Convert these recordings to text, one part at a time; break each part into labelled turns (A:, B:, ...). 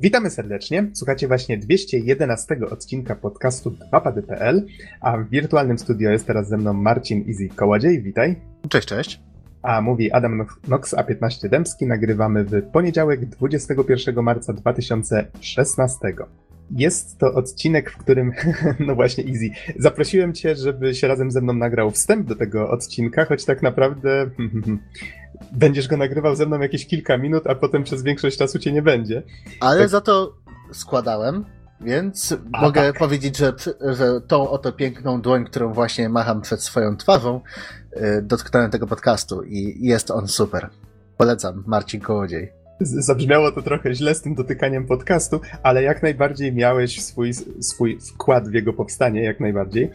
A: Witamy serdecznie. Słuchacie właśnie 211 odcinka podcastu 2pady.pl, a w wirtualnym studio jest teraz ze mną Marcin Easy Kołodziej. Witaj.
B: Cześć, cześć.
A: A mówi Adam Nox A15 Dębski. Nagrywamy w poniedziałek 21 marca 2016. Jest to odcinek, w którym, no właśnie, Easy, zaprosiłem cię, żeby się razem ze mną nagrał wstęp do tego odcinka, choć tak naprawdę będziesz go nagrywał ze mną jakieś kilka minut, a potem przez większość czasu cię nie będzie.
B: Ale tak... za to składałem, więc a, mogę tak. powiedzieć, że, że tą oto piękną dłoń, którą właśnie macham przed swoją twarzą, yy, dotknąłem tego podcastu i jest on super. Polecam, Marcin Kołodziej.
A: Zabrzmiało to trochę źle z tym dotykaniem podcastu, ale jak najbardziej miałeś swój, swój wkład w jego powstanie, jak najbardziej.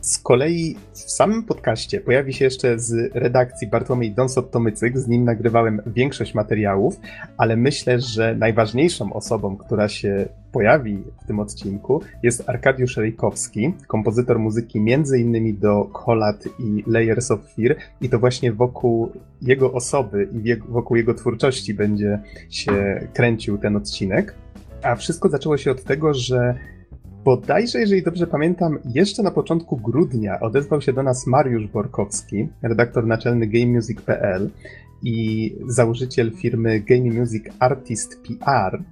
A: Z kolei w samym podcaście pojawi się jeszcze z redakcji Bartłomiej Donsot-Tomycyk, z nim nagrywałem większość materiałów, ale myślę, że najważniejszą osobą, która się pojawi w tym odcinku jest Arkadiusz Rejkowski, kompozytor muzyki innymi do Kolat i Layers of Fear i to właśnie wokół jego osoby i wokół jego twórczości będzie się kręcił ten odcinek. A wszystko zaczęło się od tego, że Bodajże, jeżeli dobrze pamiętam, jeszcze na początku grudnia odezwał się do nas Mariusz Borkowski, redaktor naczelny GameMusic.pl i założyciel firmy Game Music Artist PR,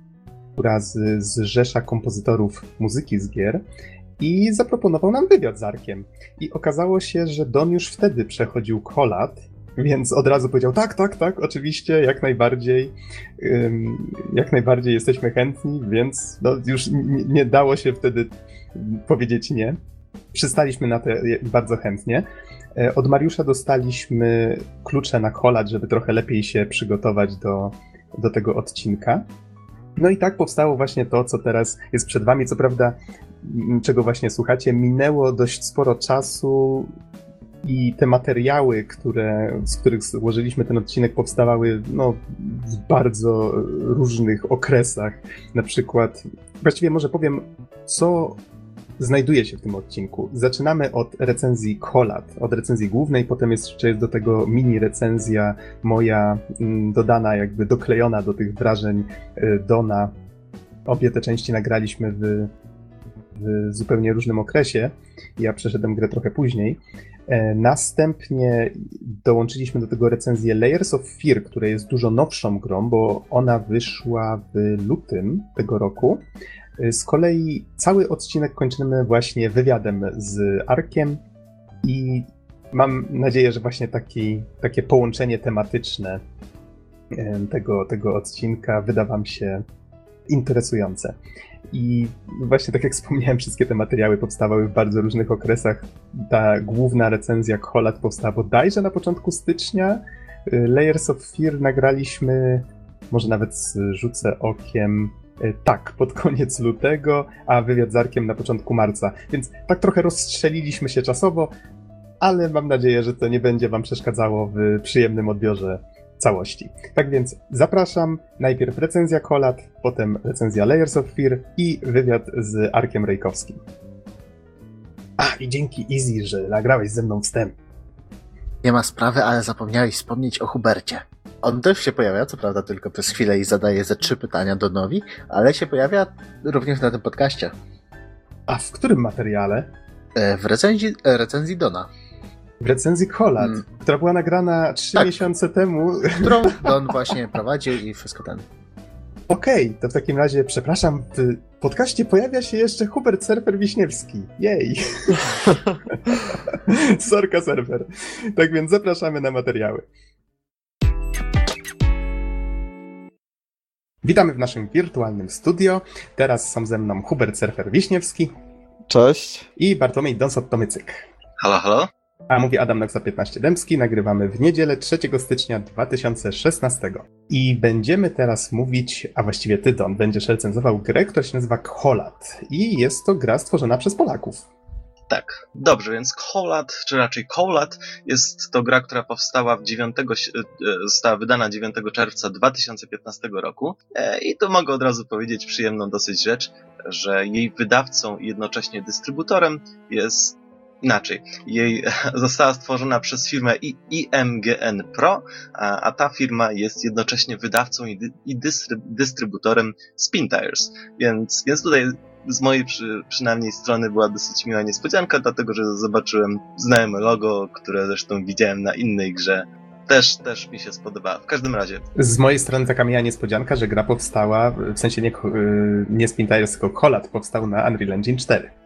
A: która zrzesza kompozytorów muzyki z gier i zaproponował nam wywiad z Arkiem. I okazało się, że Don już wtedy przechodził kolat więc od razu powiedział, tak, tak, tak, oczywiście, jak najbardziej, jak najbardziej jesteśmy chętni, więc no, już nie dało się wtedy powiedzieć nie. Przystaliśmy na to bardzo chętnie. E, od Mariusza dostaliśmy klucze na kolacz, żeby trochę lepiej się przygotować do, do tego odcinka. No i tak powstało właśnie to, co teraz jest przed wami. Co prawda, czego właśnie słuchacie, minęło dość sporo czasu i te materiały, które, z których złożyliśmy ten odcinek, powstawały no, w bardzo różnych okresach. Na przykład, właściwie może powiem, co znajduje się w tym odcinku. Zaczynamy od recenzji Kolat, od recenzji głównej, potem jeszcze jest do tego mini recenzja moja mm, dodana, jakby doklejona do tych wrażeń y, Dona. Obie te części nagraliśmy w, w zupełnie różnym okresie. Ja przeszedłem grę trochę później. E, następnie dołączyliśmy do tego recenzję Layers of Fear, która jest dużo nowszą grą, bo ona wyszła w lutym tego roku. E, z kolei cały odcinek kończymy właśnie wywiadem z Arkiem i mam nadzieję, że właśnie taki, takie połączenie tematyczne e, tego, tego odcinka wyda Wam się interesujące. I właśnie tak jak wspomniałem, wszystkie te materiały powstawały w bardzo różnych okresach. Ta główna recenzja Kolat powstała bodajże na początku stycznia. Layers of Fear nagraliśmy, może nawet rzucę okiem, y, tak, pod koniec lutego, a wywiad z Arkiem na początku marca. Więc tak trochę rozstrzeliliśmy się czasowo, ale mam nadzieję, że to nie będzie Wam przeszkadzało w przyjemnym odbiorze całości. Tak więc zapraszam. Najpierw recenzja Kolat, potem recenzja Layers of Fear i wywiad z Arkiem Rejkowskim. A, i dzięki Easy, że nagrałeś ze mną wstęp.
B: Nie ma sprawy, ale zapomniałeś wspomnieć o Hubercie. On też się pojawia, co prawda tylko przez chwilę i zadaje ze trzy pytania do Nowi, ale się pojawia również na tym podcaście.
A: A w którym materiale?
B: E, w recenzji, e, recenzji Dona
A: w recenzji Kolat, hmm. która była nagrana trzy tak. miesiące temu.
B: Którą Don właśnie prowadził i wszystko ten.
A: Okej, okay, to w takim razie, przepraszam, w podcaście pojawia się jeszcze Hubert Surfer Wiśniewski. Jej! Sorka Surfer. Tak więc zapraszamy na materiały. Witamy w naszym wirtualnym studio. Teraz są ze mną Hubert Surfer Wiśniewski.
C: Cześć.
A: I Bartłomiej Donsot-Tomycyk.
D: Halo, halo.
A: A mówi Adam Naksa 15 Dębski, nagrywamy w niedzielę 3 stycznia 2016. I będziemy teraz mówić, a właściwie ty Don, będziesz recenzował grę, która się nazywa Kolat. I jest to gra stworzona przez Polaków.
D: Tak, dobrze, więc Kolat, czy raczej Kolat, jest to gra, która powstała w 9, e, została wydana 9 czerwca 2015 roku. E, I tu mogę od razu powiedzieć przyjemną dosyć rzecz, że jej wydawcą i jednocześnie dystrybutorem jest inaczej. Jej została stworzona przez firmę IMGN Pro, a, a ta firma jest jednocześnie wydawcą i, dy, i dystrybutorem Spin Tires. Więc, więc tutaj z mojej przy, przynajmniej strony była dosyć miła niespodzianka, dlatego że zobaczyłem znajome logo, które zresztą widziałem na innej grze. Też, też mi się spodobała. W każdym razie.
A: Z mojej strony taka miła niespodzianka, że gra powstała, w sensie nie, nie Spin Tires, tylko Colat powstał na Unreal Engine 4.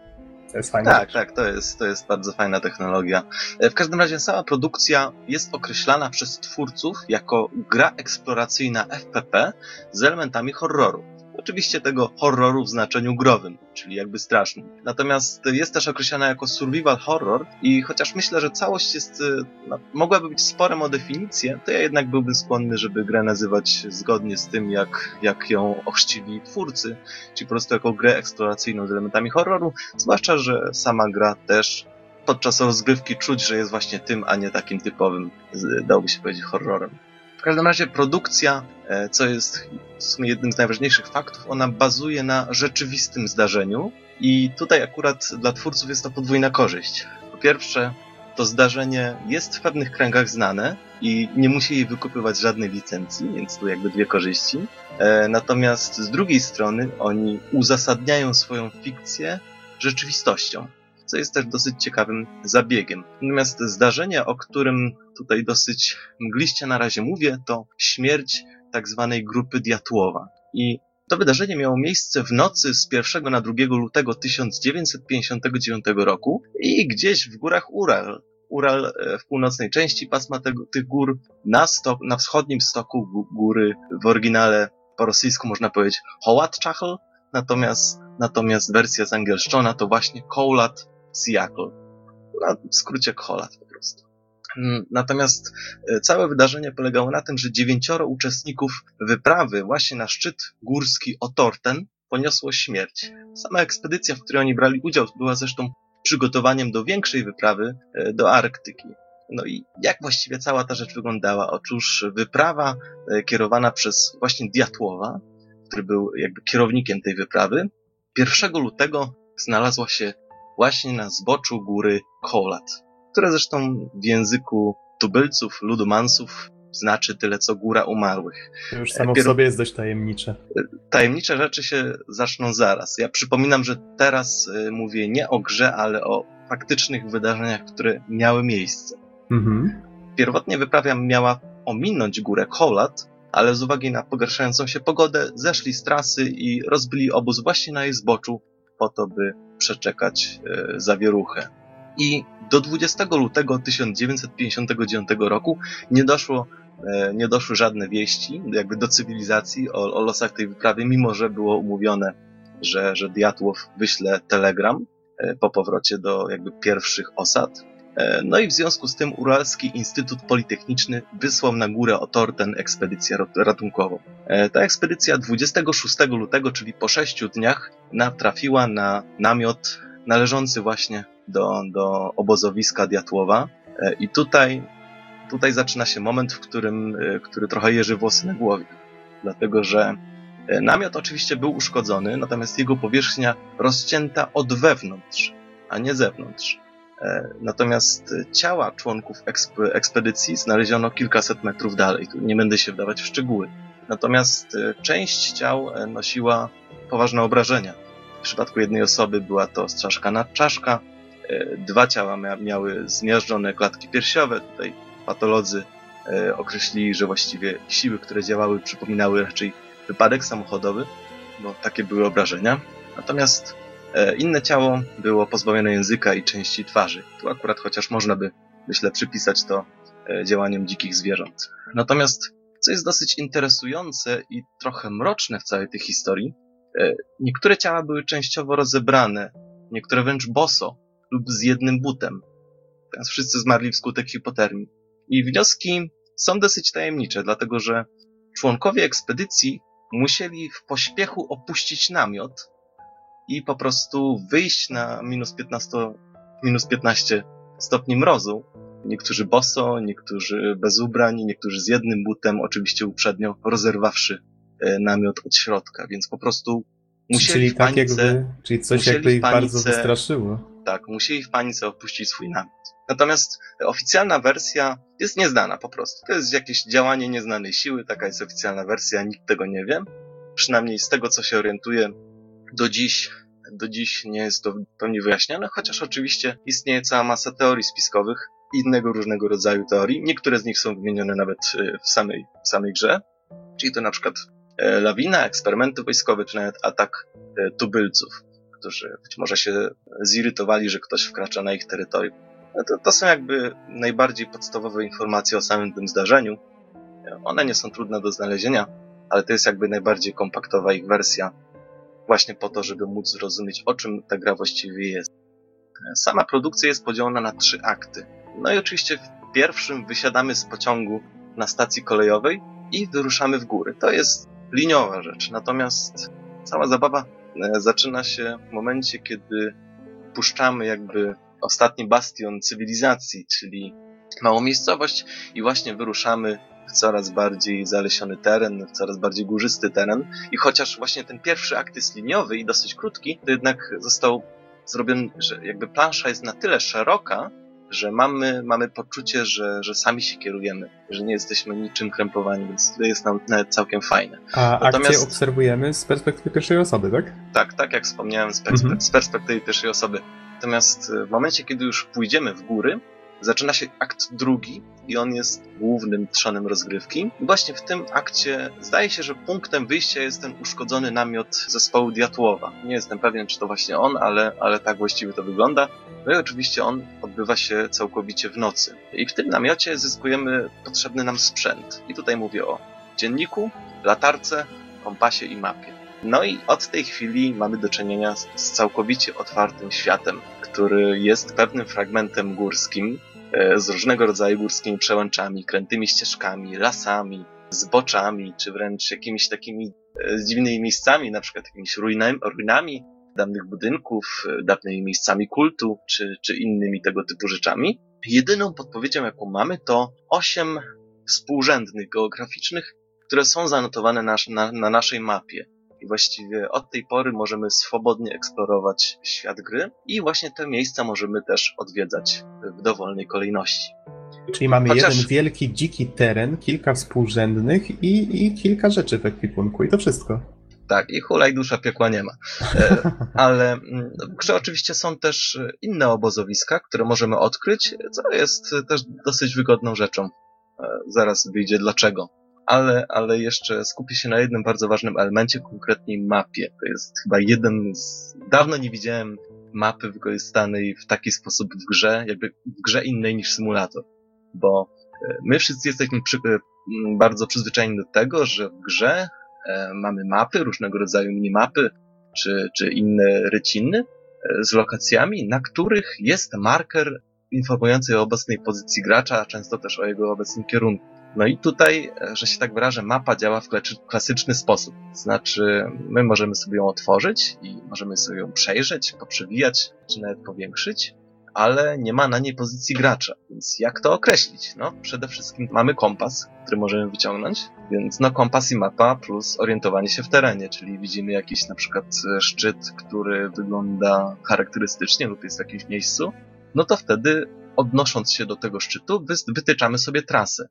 D: To jest fajne. Tak, tak, to jest, to jest bardzo fajna technologia. E, w każdym razie cała produkcja jest określana przez twórców jako gra eksploracyjna FPP z elementami horroru. Oczywiście tego horroru w znaczeniu growym, czyli jakby strasznym. Natomiast jest też określana jako survival horror i chociaż myślę, że całość jest, y, no, mogłaby być sporem o definicję, to ja jednak byłbym skłonny, żeby grę nazywać zgodnie z tym, jak, jak ją ochrzcili twórcy, czyli po prostu jako grę eksploracyjną z elementami horroru, zwłaszcza, że sama gra też podczas rozgrywki czuć, że jest właśnie tym, a nie takim typowym, dałoby się powiedzieć, horrorem. Każdym razie produkcja, e, co jest w sumie jednym z najważniejszych faktów, ona bazuje na rzeczywistym zdarzeniu i tutaj akurat dla twórców jest to podwójna korzyść. Po pierwsze, to zdarzenie jest w pewnych kręgach znane i nie musi jej wykupywać żadnej licencji, więc tu jakby dwie korzyści. E, natomiast z drugiej strony oni uzasadniają swoją fikcję rzeczywistością co jest też dosyć ciekawym zabiegiem. Natomiast zdarzenie, o którym tutaj dosyć mgliście na razie mówię, to śmierć tak zwanej grupy Diatłowa. I to wydarzenie miało miejsce w nocy z 1 na 2 lutego 1959 roku i gdzieś w górach Ural. Ural e, w północnej części pasma tego, tych gór, na, stok, na wschodnim stoku góry, w oryginale po rosyjsku można powiedzieć Hołatczachl, natomiast, natomiast wersja zangielszczona to właśnie Kołlat Seattle. Na skrócie Kolat po prostu. Mm, natomiast e, całe wydarzenie polegało na tym, że dziewięcioro uczestników wyprawy właśnie na szczyt górski Otorten poniosło śmierć. Sama ekspedycja, w której oni brali udział, była zresztą przygotowaniem do większej wyprawy e, do Arktyki. No i jak właściwie cała ta rzecz wyglądała? Otóż wyprawa e, kierowana przez właśnie Diatłowa, który był jakby kierownikiem tej wyprawy, 1 lutego znalazła się właśnie na zboczu góry Kolat, które zresztą w języku tubylców, ludomansów znaczy tyle co góra umarłych.
A: To już samo w sobie jest dość tajemnicze.
D: Tajemnicze rzeczy się zaczną zaraz. Ja przypominam, że teraz y, mówię nie o grze, ale o faktycznych wydarzeniach, które miały miejsce. Mhm. Pierwotnie wyprawia miała ominąć górę Kolat, ale z uwagi na pogarszającą się pogodę zeszli z trasy i rozbili obóz właśnie na jej zboczu po to, by przeczekać e, zawieruchę. I do 20 lutego 1959 roku nie doszło, e, nie doszły żadne wieści jakby do cywilizacji o, o losach tej wyprawy, mimo że było umówione, że, że Diatłow wyśle telegram e, po powrocie do jakby pierwszych osad. No i w związku z tym Uralski Instytut Politechniczny wysłał na górę Otorten ekspedycję ratunkową. Ta ekspedycja 26 lutego, czyli po sześciu dniach, natrafiła na namiot należący właśnie do, do obozowiska Diatłowa. E, I tutaj, tutaj zaczyna się moment, w którym, e, który trochę jeży włosy na głowie. Dlatego, że e, namiot oczywiście był uszkodzony, natomiast jego powierzchnia rozcięta od wewnątrz, a nie zewnątrz. Natomiast ciała członków ekspedycji znaleziono kilkaset metrów dalej. Tu nie będę się wdawać w szczegóły. Natomiast część ciał nosiła poważne obrażenia. W przypadku jednej osoby była to strzaszkana czaszka, e, dwa ciała miały zmiażdżone klatki piersiowe. Tutaj patolodzy e, określili, że właściwie siły, które działały, przypominały raczej wypadek samochodowy, bo takie były obrażenia. Natomiast e, inne ciało było pozbawione języka i części twarzy. Tu akurat chociaż można by, myślę, przypisać to działaniom dzikich zwierząt. Natomiast co jest dosyć interesujące i trochę mroczne w całej tej historii, E, niektóre ciała były częściowo rozebrane, niektóre wręcz boso lub z jednym butem. Teraz wszyscy zmarli wskutek hipotermii. I wnioski są dosyć tajemnicze, dlatego że członkowie ekspedycji musieli w pośpiechu opuścić namiot i po prostu wyjść na minus 15, minus 15 stopni mrozu. Niektórzy boso, niektórzy bez ubrań, niektórzy z jednym butem, oczywiście uprzednio rozerwawszy E, namiot od środka, więc po prostu musieli
A: czyli
D: w panice,
A: tak jakby, czyli coś jakby ich bardzo wystraszyło.
D: Tak, musieli w panice opuścić swój namiot. Natomiast oficjalna wersja jest nieznana po prostu. To jest jakieś działanie nieznanej siły, taka jest oficjalna wersja, nikt tego nie wie. Przynajmniej z tego, co się orientuje, do dziś, do dziś nie jest to w pełni wyjaśnione, chociaż oczywiście istnieje cała masa teorii spiskowych, innego różnego rodzaju teorii. Niektóre z nich są wymienione nawet e, w samej, w samej grze, czyli to na przykład e, lawina, eksperymenty wojskowe, czy nawet atak e, tubylców, którzy być może się zirytowali, że ktoś wkracza na ich terytorium. No to, to są jakby najbardziej podstawowe informacje o samym tym zdarzeniu. One nie są trudne do znalezienia, ale to jest jakby najbardziej kompaktowa ich wersja, właśnie po to, żeby móc zrozumieć, o czym ta gra właściwie jest. Sama produkcja jest podzielona na trzy akty. No i oczywiście w pierwszym wysiadamy z pociągu na stacji kolejowej i wyruszamy w góry. To jest liniowa rzecz, natomiast cała zabawa zaczyna się w momencie, kiedy puszczamy jakby ostatni bastion cywilizacji, czyli małą miejscowość i właśnie wyruszamy w coraz bardziej zalesiony teren, w coraz bardziej górzysty teren. I chociaż właśnie ten pierwszy akt jest liniowy i dosyć krótki, to jednak został zrobiony, że jakby plansza jest na tyle szeroka, że mamy, mamy poczucie, że, że sami się kierujemy, że nie jesteśmy niczym krępowani, więc to jest nam nawet całkiem fajne.
A: A Natomiast... akcję obserwujemy z perspektywy pierwszej osoby, tak?
D: Tak, tak jak wspomniałem, z, perspe mhm. z perspektywy pierwszej osoby. Natomiast w momencie, kiedy już pójdziemy w góry, zaczyna się akt drugi i on jest głównym trzonem rozgrywki. I właśnie w tym akcie zdaje się, że punktem wyjścia jest ten uszkodzony namiot zespołu Diatłowa. Nie jestem pewien, czy to właśnie on, ale, ale tak właściwie to wygląda. No i oczywiście on odbywa się całkowicie w nocy. I w tym namiocie zyskujemy potrzebny nam sprzęt. I tutaj mówię o dzienniku, latarce, kompasie i mapie. No i od tej chwili mamy do czynienia z, całkowicie otwartym światem, który jest pewnym fragmentem górskim, e, z różnego rodzaju górskimi przełęczami, krętymi ścieżkami, lasami, zboczami, czy wręcz jakimiś takimi e, dziwnymi miejscami, na przykład jakimiś ruinami, ruinami dawnych budynków, e, dawnymi miejscami kultu, czy, czy innymi tego typu rzeczami. Jedyną podpowiedzią, jaką mamy, to osiem współrzędnych geograficznych, które są zanotowane na, na, na naszej mapie. I właściwie od tej pory możemy swobodnie eksplorować świat gry i właśnie te miejsca możemy też odwiedzać w dowolnej kolejności.
A: Czyli mamy Chociaż... jeden wielki, dziki teren, kilka współrzędnych i, i kilka rzeczy w ekwipunku i to wszystko.
D: Tak, i hulaj dusza piekła nie ma. E, ale mm, w grze oczywiście są też inne obozowiska, które możemy odkryć, co jest też dosyć wygodną rzeczą. E, zaraz wyjdzie dlaczego ale, ale jeszcze skupię się na jednym bardzo ważnym elemencie, konkretnie mapie. To jest chyba jeden z... Dawno nie widziałem mapy wykorzystanej w taki sposób w grze, jakby w grze innej niż symulator. Bo e, my wszyscy jesteśmy przy, e, bardzo przyzwyczajeni do tego, że w grze e, mamy mapy, różnego rodzaju minimapy, czy, czy inne ryciny z lokacjami, na których jest marker informujący o obecnej pozycji gracza, a często też o jego obecnym kierunku. No i tutaj, że się tak wyrażę, mapa działa w klasyczny sposób. Znaczy, my możemy sobie ją otworzyć i możemy sobie ją przejrzeć, poprzewijać, czy nawet powiększyć, ale nie ma na niej pozycji gracza. Więc jak to określić? No, przede wszystkim mamy kompas, który możemy wyciągnąć, więc no kompas i mapa plus orientowanie się w terenie, czyli widzimy jakiś na przykład szczyt, który wygląda charakterystycznie lub jest w jakimś miejscu, no to wtedy odnosząc się do tego szczytu, wytyczamy sobie trasę.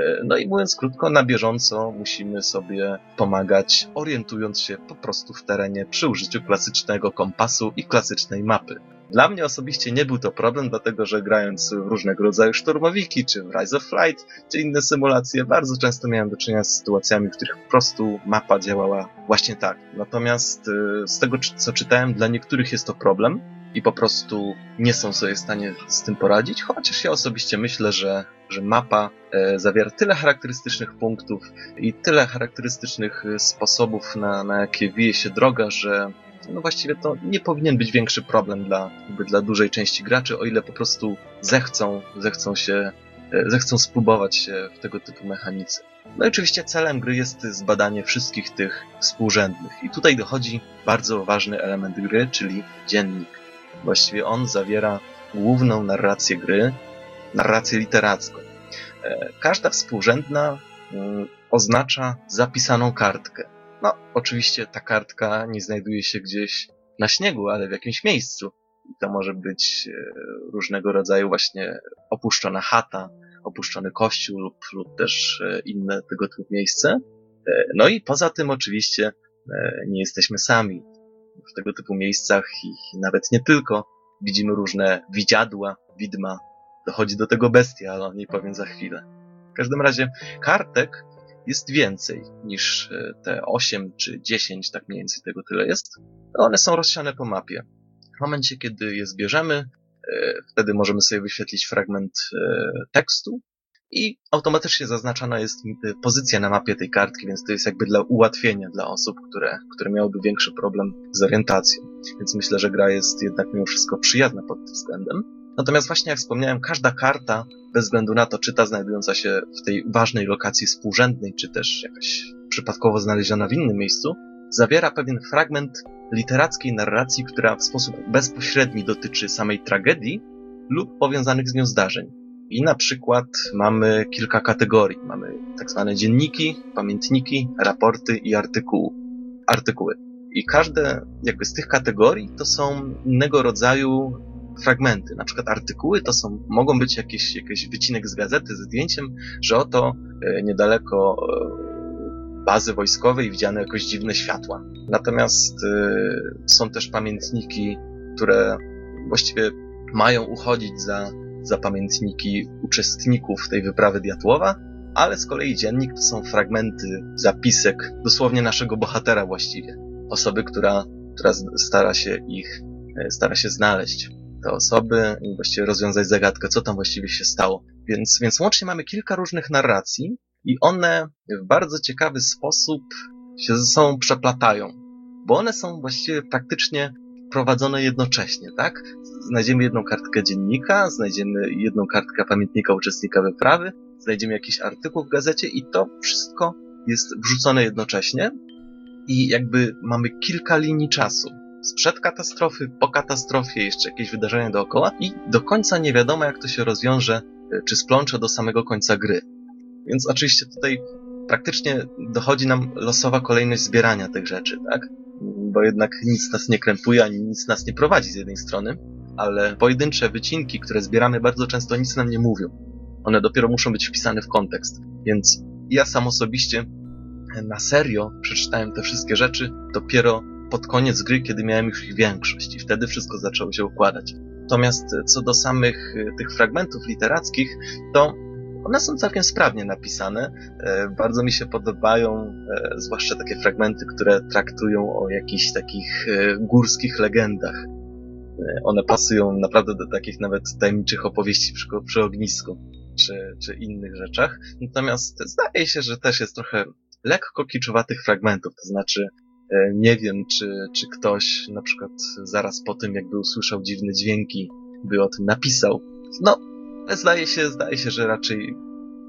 D: E, no i mówiąc krótko, na bieżąco musimy sobie pomagać, orientując się po prostu w terenie przy użyciu klasycznego kompasu i klasycznej mapy. Dla mnie osobiście nie był to problem, dlatego że grając w różnego rodzaju szturmowiki, czy w Rise of Flight, czy inne symulacje, bardzo często miałem do czynienia z sytuacjami, w których po prostu mapa działała właśnie tak. Natomiast e, z tego, co czytałem, dla niektórych jest to problem, i po prostu nie są sobie w stanie z tym poradzić, chociaż ja osobiście myślę, że, że mapa e, zawiera tyle charakterystycznych punktów i tyle charakterystycznych e, sposobów, na, na jakie wije się droga, że no właściwie to nie powinien być większy problem dla, dla dużej części graczy, o ile po prostu zechcą, zechcą się, e, zechcą spróbować się w tego typu mechanice. No i oczywiście celem gry jest zbadanie wszystkich tych współrzędnych. I tutaj dochodzi bardzo ważny element gry, czyli dziennik. Właściwie on zawiera główną narrację gry, narrację literacką. E, każda współrzędna mm, oznacza zapisaną kartkę. No, oczywiście ta kartka nie znajduje się gdzieś na śniegu, ale w jakimś miejscu. I to może być e, różnego rodzaju właśnie opuszczona chata, opuszczony kościół lub, lub też e, inne tego typu miejsce. No i poza tym oczywiście nie jesteśmy sami. W tego typu miejscach i nawet nie tylko widzimy różne widziadła, widma. Dochodzi do tego bestia, ale o niej powiem za chwilę. W każdym razie kartek jest więcej niż te 8 czy 10, tak mniej więcej tego tyle jest. One są rozsiane po mapie. W momencie, kiedy je zbierzemy, e, wtedy możemy sobie wyświetlić fragment e, tekstu i automatycznie zaznaczona jest pozycja na mapie tej kartki, więc to jest jakby dla ułatwienia dla osób, które, które miałyby większy problem z orientacją. Więc myślę, że gra jest jednak mimo wszystko przyjazna pod tym względem. Natomiast właśnie jak wspomniałem, każda karta, bez względu na to, czy ta znajdująca się w tej ważnej lokacji współrzędnej, czy też jakaś przypadkowo znaleziona w innym miejscu, zawiera pewien fragment literackiej narracji, która w sposób bezpośredni dotyczy samej tragedii lub powiązanych z nią zdarzeń. I na przykład mamy kilka kategorii. Mamy tak zwane dzienniki, pamiętniki, raporty i artykuły. artykuły. I każde jakby z tych kategorii to są innego rodzaju fragmenty. Na przykład artykuły to są, mogą być jakieś, jakiś wycinek z gazety ze zdjęciem, że oto e, niedaleko e, bazy wojskowej widziane jakoś dziwne światła. Natomiast y, są też pamiętniki, które właściwie mają uchodzić za, za pamiętniki uczestników tej wyprawy Diatłowa, ale z kolei dziennik to są fragmenty, zapisek dosłownie naszego bohatera właściwie. Osoby, która, która stara się ich, e, stara się znaleźć te osoby i właściwie rozwiązać zagadkę, co tam właściwie się stało. Więc, więc łącznie mamy kilka różnych narracji, i one w bardzo ciekawy sposób się ze sobą przeplatają, bo one są właściwie praktycznie prowadzone jednocześnie, tak? Znajdziemy jedną kartkę dziennika, znajdziemy jedną kartkę pamiętnika uczestnika wyprawy, znajdziemy jakiś artykuł w gazecie i to wszystko jest wrzucone jednocześnie i jakby mamy kilka linii czasu. Sprzed katastrofy, po katastrofie, jeszcze jakieś wydarzenia dookoła i do końca nie wiadomo jak to się rozwiąże, czy splącze do samego końca gry. Więc oczywiście tutaj praktycznie dochodzi nam losowa kolejność zbierania tych rzeczy, tak? Bo jednak nic nas nie krępuje, ani nic nas nie prowadzi z jednej strony, ale pojedyncze wycinki, które zbieramy bardzo często nic nam nie mówią. One dopiero muszą być wpisane w kontekst. Więc ja sam osobiście na serio przeczytałem te wszystkie rzeczy dopiero pod koniec gry, kiedy miałem już ich większość i wtedy wszystko zaczęło się układać. Natomiast co do samych e, tych fragmentów literackich, to one są całkiem sprawnie napisane. E, bardzo mi się podobają, e, zwłaszcza takie fragmenty, które traktują o jakichś takich e, górskich legendach. One pasują naprawdę do takich nawet tajemniczych opowieści przy, przy ognisku, czy, czy innych rzeczach. Natomiast zdaje się, że też jest trochę lekko kiczowanych fragmentów, to znaczy nie wiem, czy, czy ktoś na przykład zaraz po tym, jakby usłyszał dziwne dźwięki, by o tym napisał. No, ale zdaje się, zdaje się, że raczej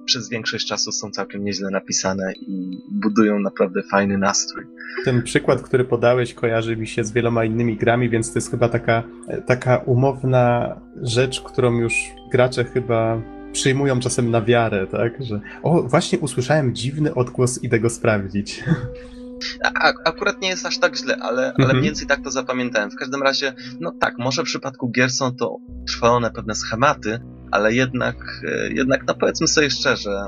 D: przez większość czasu są całkiem nieźle napisane i budują naprawdę fajny nastrój.
A: Ten przykład, który podałeś, kojarzy mi się z wieloma innymi grami, więc to jest chyba taka, taka umowna rzecz, którą już gracze chyba przyjmują czasem na wiarę, tak? Że o, właśnie usłyszałem dziwny odgłos, idę go sprawdzić.
D: A, akurat nie jest aż tak źle, ale, mhm. ale mniej więcej tak to zapamiętałem. W każdym razie, no tak, może w przypadku gier są to trwalone pewne schematy, ale jednak, e, jednak no powiedzmy sobie szczerze,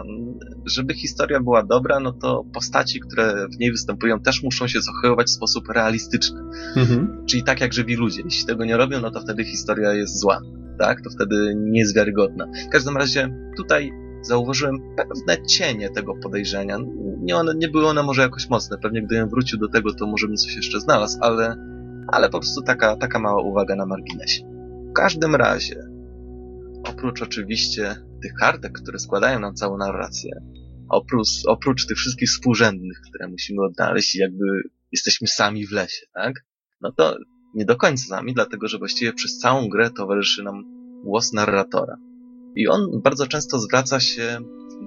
D: żeby historia była dobra, no to postaci, które w niej występują, też muszą się zachowywać w sposób realistyczny. Mhm. Czyli tak jak żywi ludzie. Jeśli tego nie robią, no to wtedy historia jest zła. Tak? To wtedy nie jest wiarygodna. W każdym razie tutaj zauważyłem pewne cienie tego podejrzenia. Nie, one, nie były one może jakoś mocne. Pewnie gdybym wrócił do tego, to może bym coś jeszcze znalazł, ale, ale po prostu taka, taka mała uwaga na marginesie. W każdym razie, oprócz oczywiście tych kartek, które składają nam całą narrację, oprócz, oprócz tych wszystkich współrzędnych, które musimy odnaleźć i jakby jesteśmy sami w lesie, tak? No to nie do końca sami, dlatego że właściwie przez całą grę towarzyszy nam głos narratora. I on bardzo często zwraca się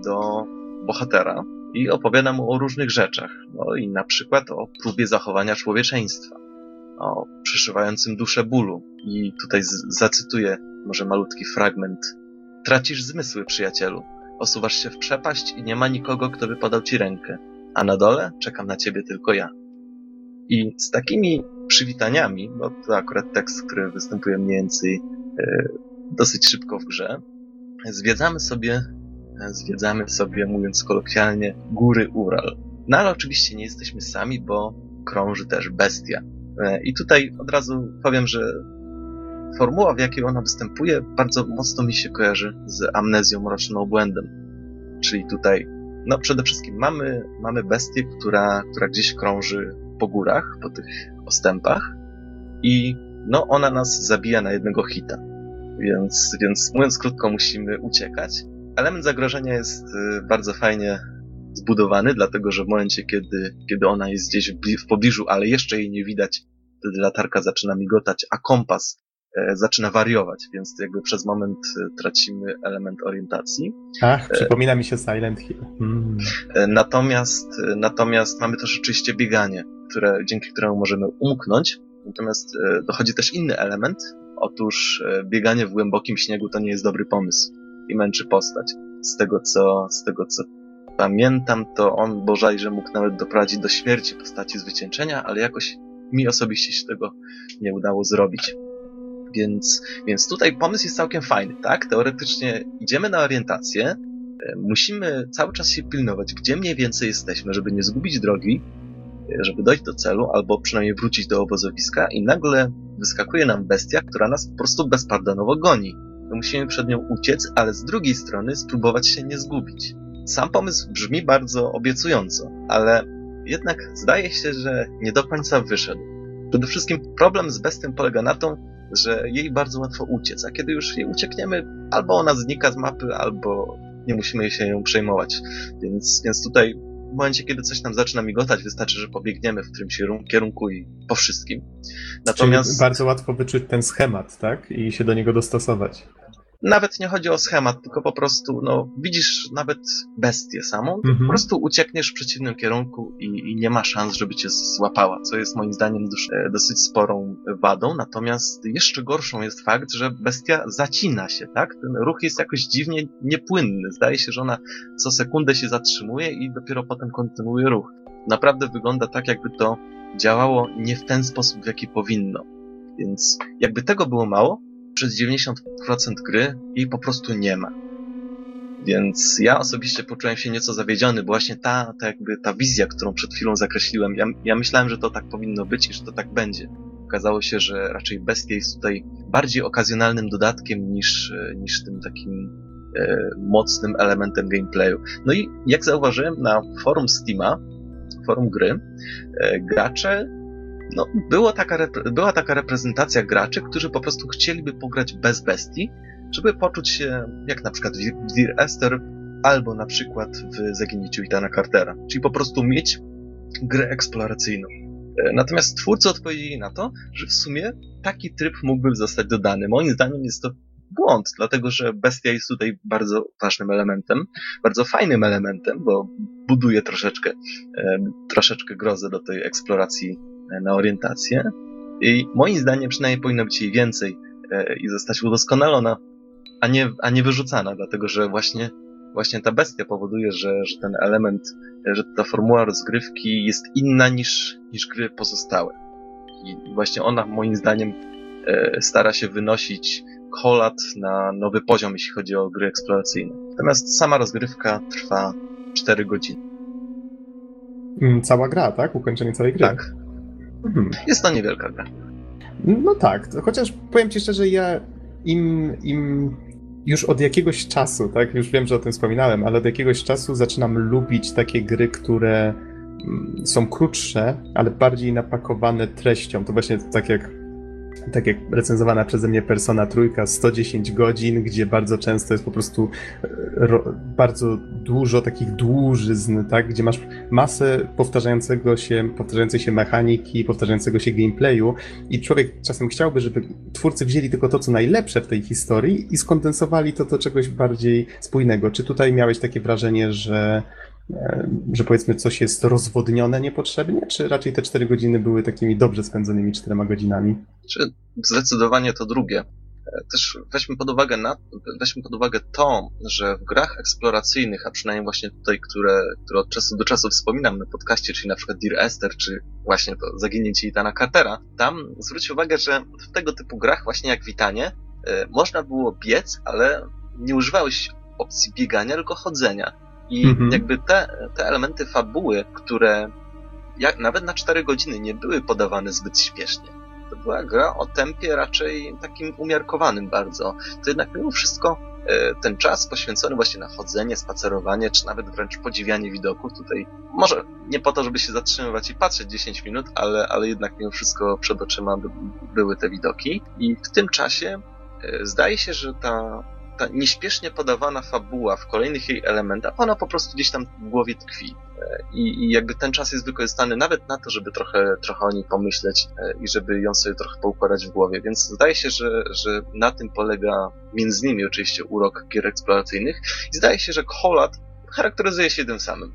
D: do bohatera i opowiada mu o różnych rzeczach. No i na przykład o próbie zachowania człowieczeństwa, o przyszywającym duszę bólu. I tutaj zacytuję może malutki fragment. Tracisz zmysły, przyjacielu. Osuwasz się w przepaść i nie ma nikogo, kto by podał ci rękę. A na dole czekam na ciebie tylko ja. I z takimi przywitaniami, bo to akurat tekst, który występuje mniej więcej e, dosyć szybko w grze. Zwiedzamy sobie, zwiedzamy sobie, mówiąc kolokwialnie, góry Ural. No ale oczywiście nie jesteśmy sami, bo krąży też bestia. E, I tutaj od razu powiem, że formuła, w jakiej ona występuje, bardzo mocno mi się kojarzy z amnezją mrocznym obłędem. Czyli tutaj, no przede wszystkim mamy, mamy bestię, która, która gdzieś krąży po górach, po tych ostępach i no ona nas zabija na jednego hita. Więc, więc mówiąc krótko, musimy uciekać. Element zagrożenia jest y, bardzo fajnie zbudowany, dlatego że w momencie, kiedy, kiedy ona jest gdzieś w pobliżu, ale jeszcze jej nie widać, wtedy latarka zaczyna migotać, a kompas zaczyna wariować, więc jakby przez moment e, tracimy element orientacji.
A: Ach, przypomina mi się Silent Hill. Hmm.
D: E, natomiast, natomiast mamy też oczywiście bieganie, które, dzięki któremu możemy umknąć. Natomiast dochodzi też inny element. Otóż bieganie w głębokim śniegu to nie jest dobry pomysł i męczy postać. Z tego co, z tego co pamiętam, to on że mógł nawet doprowadzić do śmierci postaci zwyciężenia, ale jakoś mi osobiście się tego nie udało zrobić. Więc, więc tutaj pomysł jest całkiem fajny, tak? Teoretycznie idziemy na orientację, e, musimy cały czas się pilnować, gdzie mniej więcej jesteśmy, żeby nie zgubić drogi, e, żeby dojść do celu, albo przynajmniej wrócić do obozowiska i nagle wyskakuje nam bestia, która nas po prostu bezpardonowo goni. My musimy przed nią uciec, ale z drugiej strony spróbować się nie zgubić. Sam pomysł brzmi bardzo obiecująco, ale jednak zdaje się, że nie do końca wyszedł. Przede wszystkim problem z bestią polega na tym, że jej bardzo łatwo uciec, a kiedy już jej uciekniemy, albo ona znika z mapy, albo nie musimy się ją przejmować. Więc, więc tutaj w momencie, kiedy coś nam zaczyna migotać, wystarczy, że pobiegniemy w którymś kierunku i po wszystkim.
A: Natomiast... Czyli bardzo łatwo wyczuć ten schemat, tak? I się do niego dostosować
D: nawet nie chodzi o schemat, tylko po prostu, no, widzisz nawet bestię samą, mhm. po prostu uciekniesz w przeciwnym kierunku i, i, nie ma szans, żeby cię złapała, co jest moim zdaniem e, dosyć sporą wadą, natomiast jeszcze gorszą jest fakt, że bestia zacina się, tak? Ten ruch jest jakoś dziwnie niepłynny. Zdaje się, że ona co sekundę się zatrzymuje i dopiero potem kontynuuje ruch. Naprawdę wygląda tak, jakby to działało nie w ten sposób, w jaki powinno. Więc jakby tego było mało, przez 90% gry jej po prostu nie ma. Więc ja osobiście poczułem się nieco zawiedziony, bo właśnie ta, ta jakby ta wizja, którą przed chwilą zakreśliłem, ja, ja myślałem, że to tak powinno być i że to tak będzie. Okazało się, że raczej bestia jest tutaj bardziej okazjonalnym dodatkiem niż, niż tym takim e, mocnym elementem gameplayu. No i jak zauważyłem na forum Steama, forum gry, e, gracze no, było taka, była taka reprezentacja graczy, którzy po prostu chcieliby pograć bez bestii, żeby poczuć się jak na przykład w Dear Esther albo na przykład w Zaginięciu Itana Cartera, czyli po prostu mieć grę eksploracyjną. E, natomiast twórcy odpowiedzieli na to, że w sumie taki tryb mógłby zostać dodany. Moim zdaniem jest to błąd, dlatego że bestia jest tutaj bardzo ważnym elementem, bardzo fajnym elementem, bo buduje troszeczkę, e, troszeczkę grozę do tej eksploracji na orientację. I moim zdaniem przynajmniej powinno być jej więcej e, i zostać udoskonalona, a nie, a nie wyrzucana, dlatego że właśnie, właśnie ta bestia powoduje, że, że ten element, że ta formuła rozgrywki jest inna niż, niż gry pozostałe. I właśnie ona moim zdaniem e, stara się wynosić kolat na nowy poziom, jeśli chodzi o gry eksploracyjne. Natomiast sama rozgrywka trwa 4 godziny.
A: Mm, cała gra, tak? Ukończenie całej gry.
D: Tak, Mhm. Jest to niewielka gra.
A: No tak, chociaż powiem ci szczerze, ja im, im już od jakiegoś czasu, tak, już wiem, że o tym wspominałem, ale od jakiegoś czasu zaczynam lubić takie gry, które mm, są krótsze, ale bardziej napakowane treścią. To właśnie tak jak tak jak recenzowana przeze mnie Persona Trójka, 110 godzin, gdzie bardzo często jest po prostu e, ro, bardzo dużo takich dłużyzn, tak, gdzie masz masę powtarzającego się, powtarzającej się mechaniki, powtarzającego się gameplayu i człowiek czasem chciałby, żeby twórcy wzięli tylko to, co najlepsze w tej historii i skondensowali to do czegoś bardziej spójnego. Czy tutaj miałeś takie wrażenie, że że powiedzmy coś jest rozwodnione niepotrzebnie, czy raczej te 4 godziny były takimi dobrze spędzonymi 4 godzinami?
D: Czy zdecydowanie to drugie. też weźmy pod uwagę na, weźmy pod uwagę to, że w grach eksploracyjnych, a przynajmniej właśnie tutaj, które, które od czasu do czasu wspominam na podcaście, czyli na przykład Dear Esther, czy właśnie to zaginięcie Itana Cartera, tam zwróć uwagę, że w tego typu grach, właśnie jak Witanie, można było biec, ale nie używałeś opcji biegania, tylko chodzenia. I mhm. jakby te, te elementy fabuły, które jak, nawet na 4 godziny nie były podawane zbyt śpiesznie. To była gra o tempie raczej takim umiarkowanym bardzo. To jednak mimo wszystko e, ten czas poświęcony właśnie na chodzenie, spacerowanie, czy nawet wręcz podziwianie widoków tutaj, może nie po to, żeby się zatrzymywać i patrzeć 10 minut, ale, ale jednak mimo wszystko przed oczyma były te widoki. I w tym czasie e, zdaje się, że ta ta nieśpiesznie podawana fabuła w kolejnych jej elementach, ona po prostu gdzieś tam w głowie tkwi. E, I, I, jakby ten czas jest wykorzystany nawet na to, żeby trochę, trochę o niej pomyśleć e, i żeby ją sobie trochę poukładać w głowie. Więc zdaje się, że, że na tym polega między innymi oczywiście urok gier eksploracyjnych. I zdaje się, że Kolat charakteryzuje się tym samym,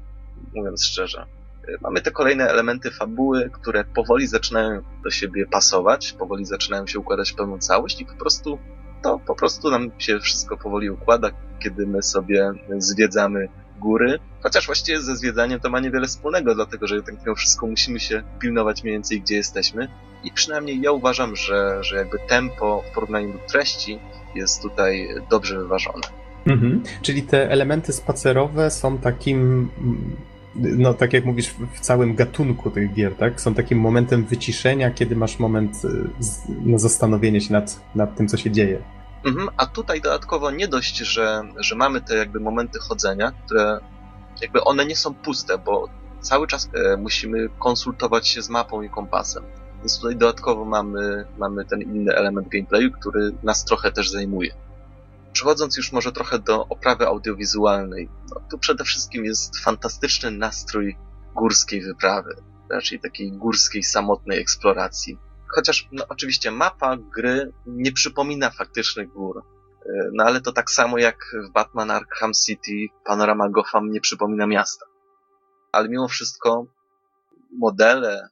D: mówiąc szczerze. E, mamy te kolejne elementy fabuły, które powoli zaczynają do siebie pasować, powoli zaczynają się układać w pełną całość i po prostu to po prostu nam się wszystko powoli układa, kiedy my sobie zwiedzamy góry. Chociaż właściwie ze zwiedzaniem to ma niewiele wspólnego, dlatego że tak mimo wszystko musimy się pilnować mniej więcej, gdzie jesteśmy. I przynajmniej ja uważam, że, że jakby tempo w porównaniu do treści jest tutaj dobrze wyważone.
A: Mhm. Czyli te elementy spacerowe są takim no tak jak mówisz, w całym gatunku tych gier, tak? Są takim momentem wyciszenia, kiedy masz moment y, na zastanowienie się nad, nad tym, co się dzieje.
D: Mhm, a tutaj dodatkowo nie dość, że, że mamy te jakby momenty chodzenia, które jakby one nie są puste, bo cały czas e, musimy konsultować się z mapą i kompasem. Więc tutaj dodatkowo mamy, mamy ten inny element gameplayu, który nas trochę też zajmuje. Przechodząc już może trochę do oprawy audiowizualnej, no, tu przede wszystkim jest fantastyczny nastrój górskiej wyprawy, raczej takiej górskiej, samotnej eksploracji. Chociaż no, oczywiście mapa gry nie przypomina faktycznych gór. E, no ale to tak samo jak w Batman Arkham City panorama Gotham nie przypomina miasta. Ale mimo wszystko modele,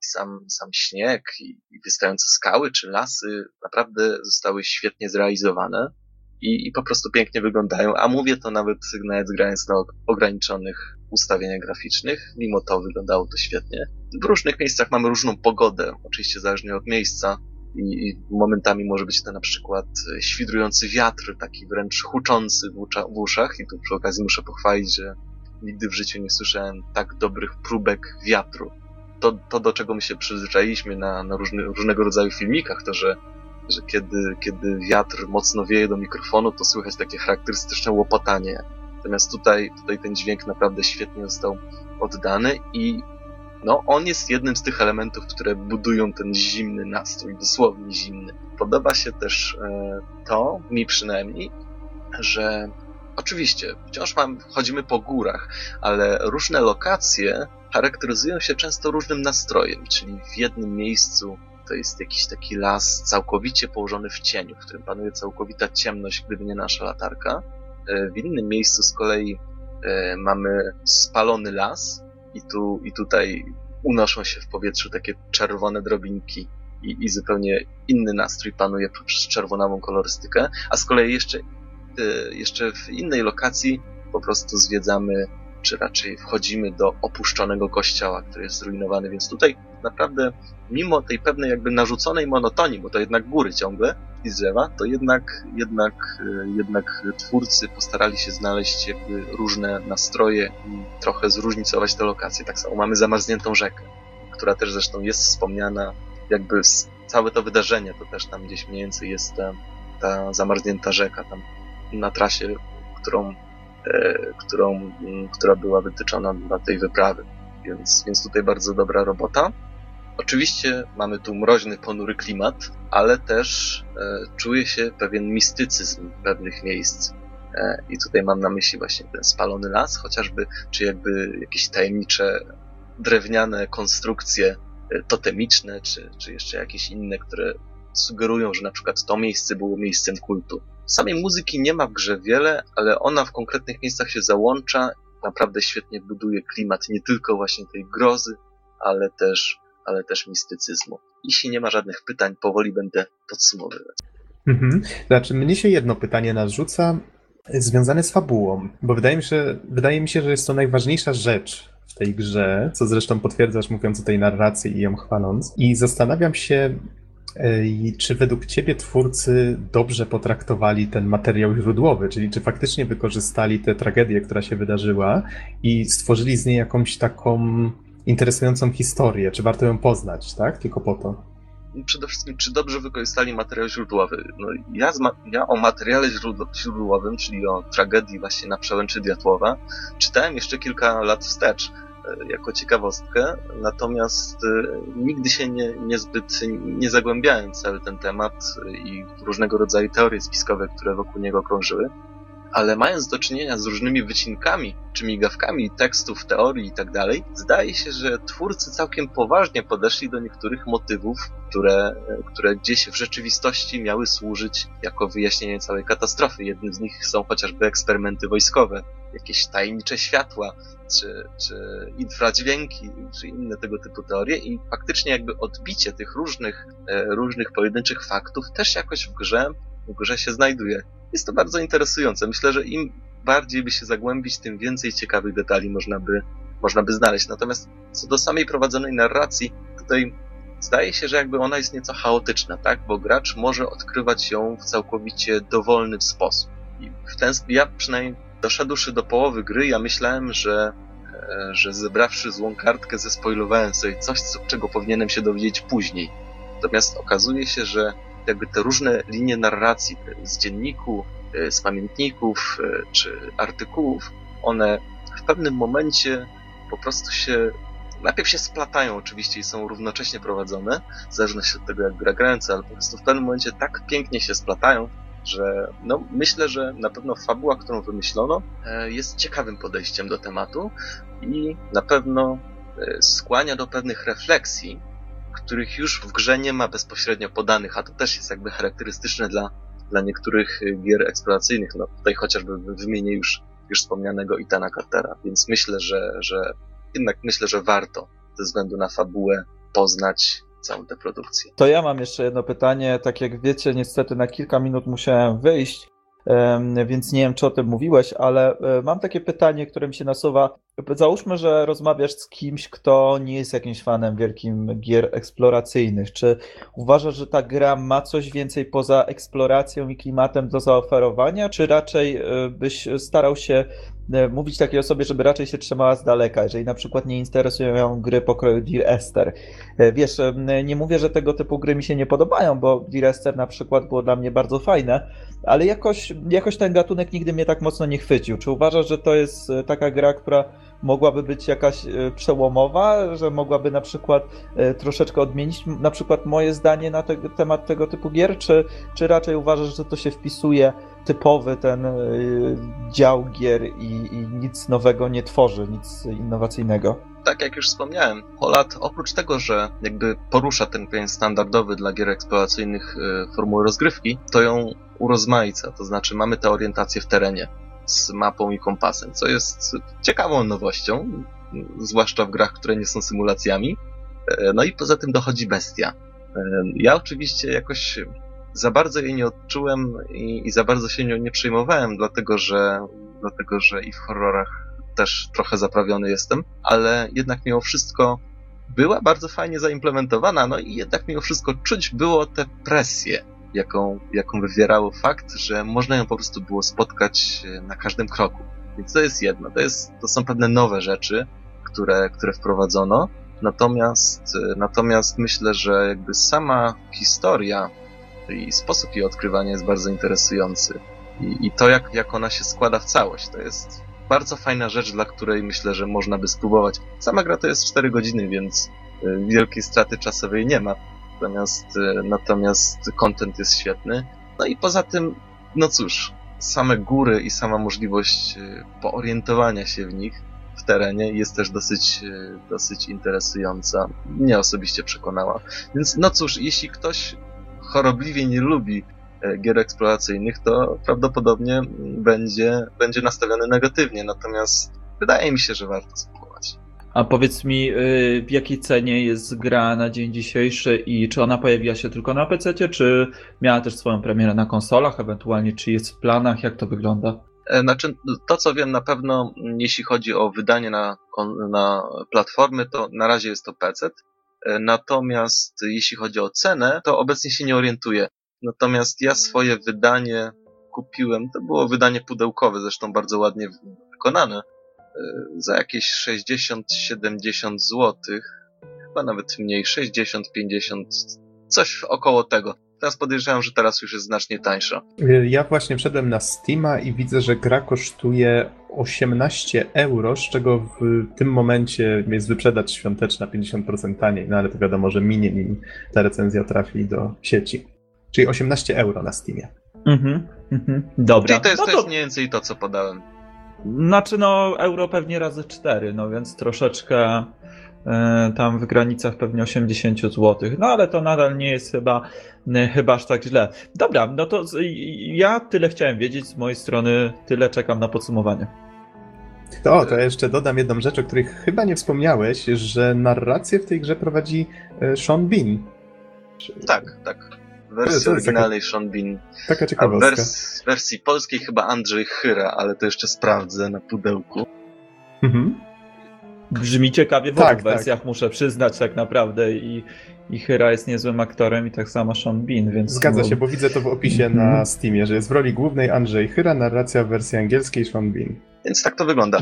D: sam, sam śnieg i, i wystające skały czy lasy naprawdę zostały świetnie zrealizowane i, i po prostu pięknie wyglądają, a mówię to nawet, nawet grając na ograniczonych ustawieniach graficznych, mimo to wyglądało to świetnie. W różnych miejscach mamy różną pogodę, oczywiście zależnie od miejsca i, i momentami może być to na przykład świdrujący wiatr, taki wręcz huczący w, ucza, w uszach i tu przy okazji muszę pochwalić, że nigdy w życiu nie słyszałem tak dobrych próbek wiatru. To, to do czego my się przyzwyczailiśmy na, na różny, różnego rodzaju filmikach, to że że kiedy, kiedy wiatr mocno wieje do mikrofonu, to słychać takie charakterystyczne łopotanie. Natomiast tutaj, tutaj ten dźwięk naprawdę świetnie został oddany i no, on jest jednym z tych elementów, które budują ten zimny nastrój, dosłownie zimny. Podoba się też e, to, mi przynajmniej, że oczywiście wciąż mam, chodzimy po górach, ale różne lokacje charakteryzują się często różnym nastrojem, czyli w jednym miejscu to jest jakiś taki las całkowicie położony w cieniu, w którym panuje całkowita ciemność, gdyby nie nasza latarka. E, w innym miejscu z kolei e, mamy spalony las i tu i tutaj unoszą się w powietrzu takie czerwone drobinki i, i zupełnie inny nastrój panuje przez czerwonawą kolorystykę, a z kolei jeszcze, e, jeszcze w innej lokacji po prostu zwiedzamy czy raczej wchodzimy do opuszczonego kościoła, który jest zrujnowany, więc tutaj naprawdę mimo tej pewnej jakby narzuconej monotonii, bo to jednak góry ciągle i drzewa, to jednak, jednak, e, jednak twórcy postarali się znaleźć jakby różne nastroje i trochę zróżnicować te lokacje. Tak samo mamy zamarzniętą rzekę, która też zresztą jest wspomniana, jakby całe to wydarzenie, to też tam gdzieś mniej więcej jest ta, ta zamarznięta rzeka tam na trasie, którą E, którą, która była wytyczona dla tej wyprawy. Więc, więc tutaj bardzo dobra robota. Oczywiście mamy tu mroźny, ponury klimat, ale też e, czuje się pewien mistycyzm pewnych miejsc. E, I tutaj mam na myśli właśnie ten spalony las, chociażby, czy jakby jakieś tajemnicze drewniane konstrukcje e, totemiczne, czy, czy jeszcze jakieś inne, które sugerują, że na przykład to miejsce było miejscem kultu. Samej muzyki nie ma w grze wiele, ale ona w konkretnych miejscach się załącza, naprawdę świetnie buduje klimat nie tylko właśnie tej grozy, ale też, ale też mistycyzmu. Jeśli nie ma żadnych pytań, powoli będę podsumowywać.
A: Mhm. Znaczy, mnie się jedno pytanie narzuca związane z fabułą, bo wydaje mi, się, wydaje mi się, że jest to najważniejsza rzecz w tej grze, co zresztą potwierdzasz mówiąc o tej narracji i ją chwaląc. I zastanawiam się, czy według Ciebie twórcy dobrze potraktowali ten materiał źródłowy, czyli czy faktycznie wykorzystali tę tragedię, która się wydarzyła i stworzyli z niej jakąś taką interesującą historię, czy warto ją poznać, tak? Tylko po to.
D: Przede wszystkim, czy dobrze wykorzystali materiał źródłowy? No, ja, ja o materiale źródłowym, czyli o tragedii właśnie na przełęczy Diatłowa, czytałem jeszcze kilka lat wstecz jako ciekawostkę, natomiast y, nigdy się nie, niezbyt nie zagłębiałem cały ten temat i różnego rodzaju teorie spiskowe, które wokół niego krążyły. Ale mając do czynienia z różnymi wycinkami czy migawkami tekstów, teorii i tak zdaje się, że twórcy całkiem poważnie podeszli do niektórych motywów, które, które gdzieś w rzeczywistości miały służyć jako wyjaśnienie całej katastrofy. Jednym z nich są chociażby eksperymenty wojskowe, jakieś tajemnicze światła, czy, czy infradźwięki, czy inne tego typu teorie i faktycznie jakby odbicie tych różnych, e, różnych pojedynczych faktów też jakoś w grze, w grze się znajduje. Jest to bardzo interesujące. Myślę, że im bardziej by się zagłębić, tym więcej ciekawych detali można by, można by znaleźć. Natomiast co do samej prowadzonej narracji, tutaj zdaje się, że jakby ona jest nieco chaotyczna, tak? Bo gracz może odkrywać ją w całkowicie dowolny sposób. I w ten ja przynajmniej doszedłszy do połowy gry, ja myślałem, że, e, że zebrawszy złą kartkę, zespoilowałem sobie coś, co, czego powinienem się dowiedzieć później. Natomiast okazuje się, że jakby te różne linie narracji z dzienniku, e, z pamiętników e, czy artykułów, one w pewnym momencie po prostu się najpierw się splatają oczywiście i są równocześnie prowadzone, w zależności od tego, jak gra grająca, ale po prostu w pewnym momencie tak pięknie się splatają, że no, myślę, że na pewno fabuła, którą wymyślono, e, jest ciekawym podejściem do tematu i na pewno skłania do pewnych refleksji, których już w grze nie ma bezpośrednio podanych, a to też jest jakby charakterystyczne dla, dla niektórych gier eksploracyjnych. No, tutaj chociażby wymienię już, już wspomnianego Itana Cartera, więc myślę, że, że jednak myślę, że warto ze względu na fabułę poznać całą tę produkcję.
C: To ja mam jeszcze jedno pytanie. Tak jak wiecie, niestety na kilka minut musiałem wyjść, więc nie wiem, czy o tym mówiłeś, ale e, mam takie pytanie, które mi się nasuwa. Załóżmy, że rozmawiasz z kimś, kto nie jest jakimś fanem wielkim gier eksploracyjnych. Czy uważasz, że ta gra ma coś więcej poza eksploracją i klimatem do zaoferowania, czy raczej e, byś starał się E, mówić takiej osobie, żeby raczej się trzymała z daleka, jeżeli na przykład nie interesują ją gry pokroju Dear Esther. Wiesz, nie mówię, że tego typu gry mi się nie podobają, bo Dear Esther na przykład było dla mnie bardzo fajne, ale jakoś, jakoś ten gatunek nigdy mnie tak mocno nie chwycił. Czy uważasz, że to jest taka gra, która mogłaby być jakaś e, przełomowa, że mogłaby na przykład e, troszeczkę odmienić na przykład moje zdanie na te, temat tego typu gier, czy, czy raczej uważasz, że to się wpisuje typowy ten e, dział gier i, i nic nowego nie tworzy, nic innowacyjnego?
D: tak jak już wspomniałem, Polat oprócz tego, że jakby porusza ten klient standardowy dla gier eksploracyjnych formuły rozgrywki, to ją urozmaica, to znaczy mamy tę orientację w terenie z mapą i kompasem, co jest ciekawą nowością, zwłaszcza w grach, które nie są symulacjami. E, no i poza tym dochodzi bestia. E, ja oczywiście jakoś za bardzo jej nie odczułem i, i za bardzo się nią nie przejmowałem, dlatego że, dlatego że i w horrorach też trochę zaprawiony jestem, ale jednak mimo wszystko była bardzo fajnie zaimplementowana, no i jednak mimo wszystko czuć było tę presję jaką, jaką wywierało fakt, że można ją po prostu było spotkać e, na każdym kroku. Więc to jest jedno. To, jest, to są pewne nowe rzeczy, które, które wprowadzono. Natomiast, e, natomiast myślę, że jakby sama historia i sposób jej odkrywania jest bardzo interesujący. I, i to, jak, jak ona się składa w całość, to jest bardzo fajna rzecz, dla której myślę, że można by spróbować. Sama gra to jest 4 godziny, więc e, wielkiej straty czasowej nie ma natomiast, e, natomiast content jest świetny. No i poza tym, no cóż, same góry i sama możliwość e, poorientowania się w nich w terenie jest też dosyć, e, dosyć interesująca. Mnie osobiście przekonała. Więc no cóż, jeśli ktoś chorobliwie nie lubi gier eksploracyjnych, to prawdopodobnie będzie, będzie nastawiony negatywnie. Natomiast wydaje mi się, że warto.
C: A powiedz mi, y, w jakiej cenie jest gra na dzień dzisiejszy i czy ona pojawiła się tylko na PC, czy miała też swoją premierę na konsolach, ewentualnie czy jest w planach, jak to wygląda?
D: E, znaczy, to co wiem na pewno, jeśli chodzi o wydanie na, na platformy, to na razie jest to PC. E, natomiast jeśli chodzi o cenę, to obecnie się nie orientuję. Natomiast ja swoje wydanie kupiłem, to było wydanie pudełkowe, zresztą bardzo ładnie wykonane, za jakieś 60-70 zł, chyba nawet mniej, 60-50, coś około tego. Teraz podejrzewam, że teraz już jest znacznie tańsza.
A: Ja właśnie wszedłem na Steama i widzę, że gra kosztuje 18 euro, z czego w tym momencie jest wyprzedaż świąteczna 50% taniej, no ale to wiadomo, że minie nim ta recenzja trafi do sieci. Czyli 18 euro na Steamie.
C: Mhm, mhm. Dobra.
D: Czyli to jest,
C: no
D: to jest mniej więcej to, co podałem.
C: Znaczy, no, euro pewnie razy 4, no więc troszeczkę e, tam w granicach pewnie 80 zł. No ale to nadal nie jest chyba, chyba aż tak źle. Dobra, no to ja tyle chciałem wiedzieć z mojej strony, tyle czekam na podsumowanie.
A: To, to jeszcze dodam jedną rzecz, o której chyba nie wspomniałeś, że narrację w tej grze prowadzi e, Sean Bean.
D: Tak, tak. W wersji oryginalnej taka, Sean Bean.
A: Taka ciekawostka.
D: A w wers wersji polskiej chyba Andrzej Chyra, ale to jeszcze sprawdzę na pudełku.
C: Mhm. Brzmi ciekawie w tak, obu tak. wersjach, tak. muszę przyznać tak naprawdę i, i Hyra jest niezłym aktorem i tak samo Sean Bean, więc...
A: Zgadza się, bo widzę to w opisie mm -hmm. na mhm. Steamie, że jest w roli głównej Andrzej Hyra, narracja w wersji angielskiej Sean Bean.
D: Więc tak to wygląda.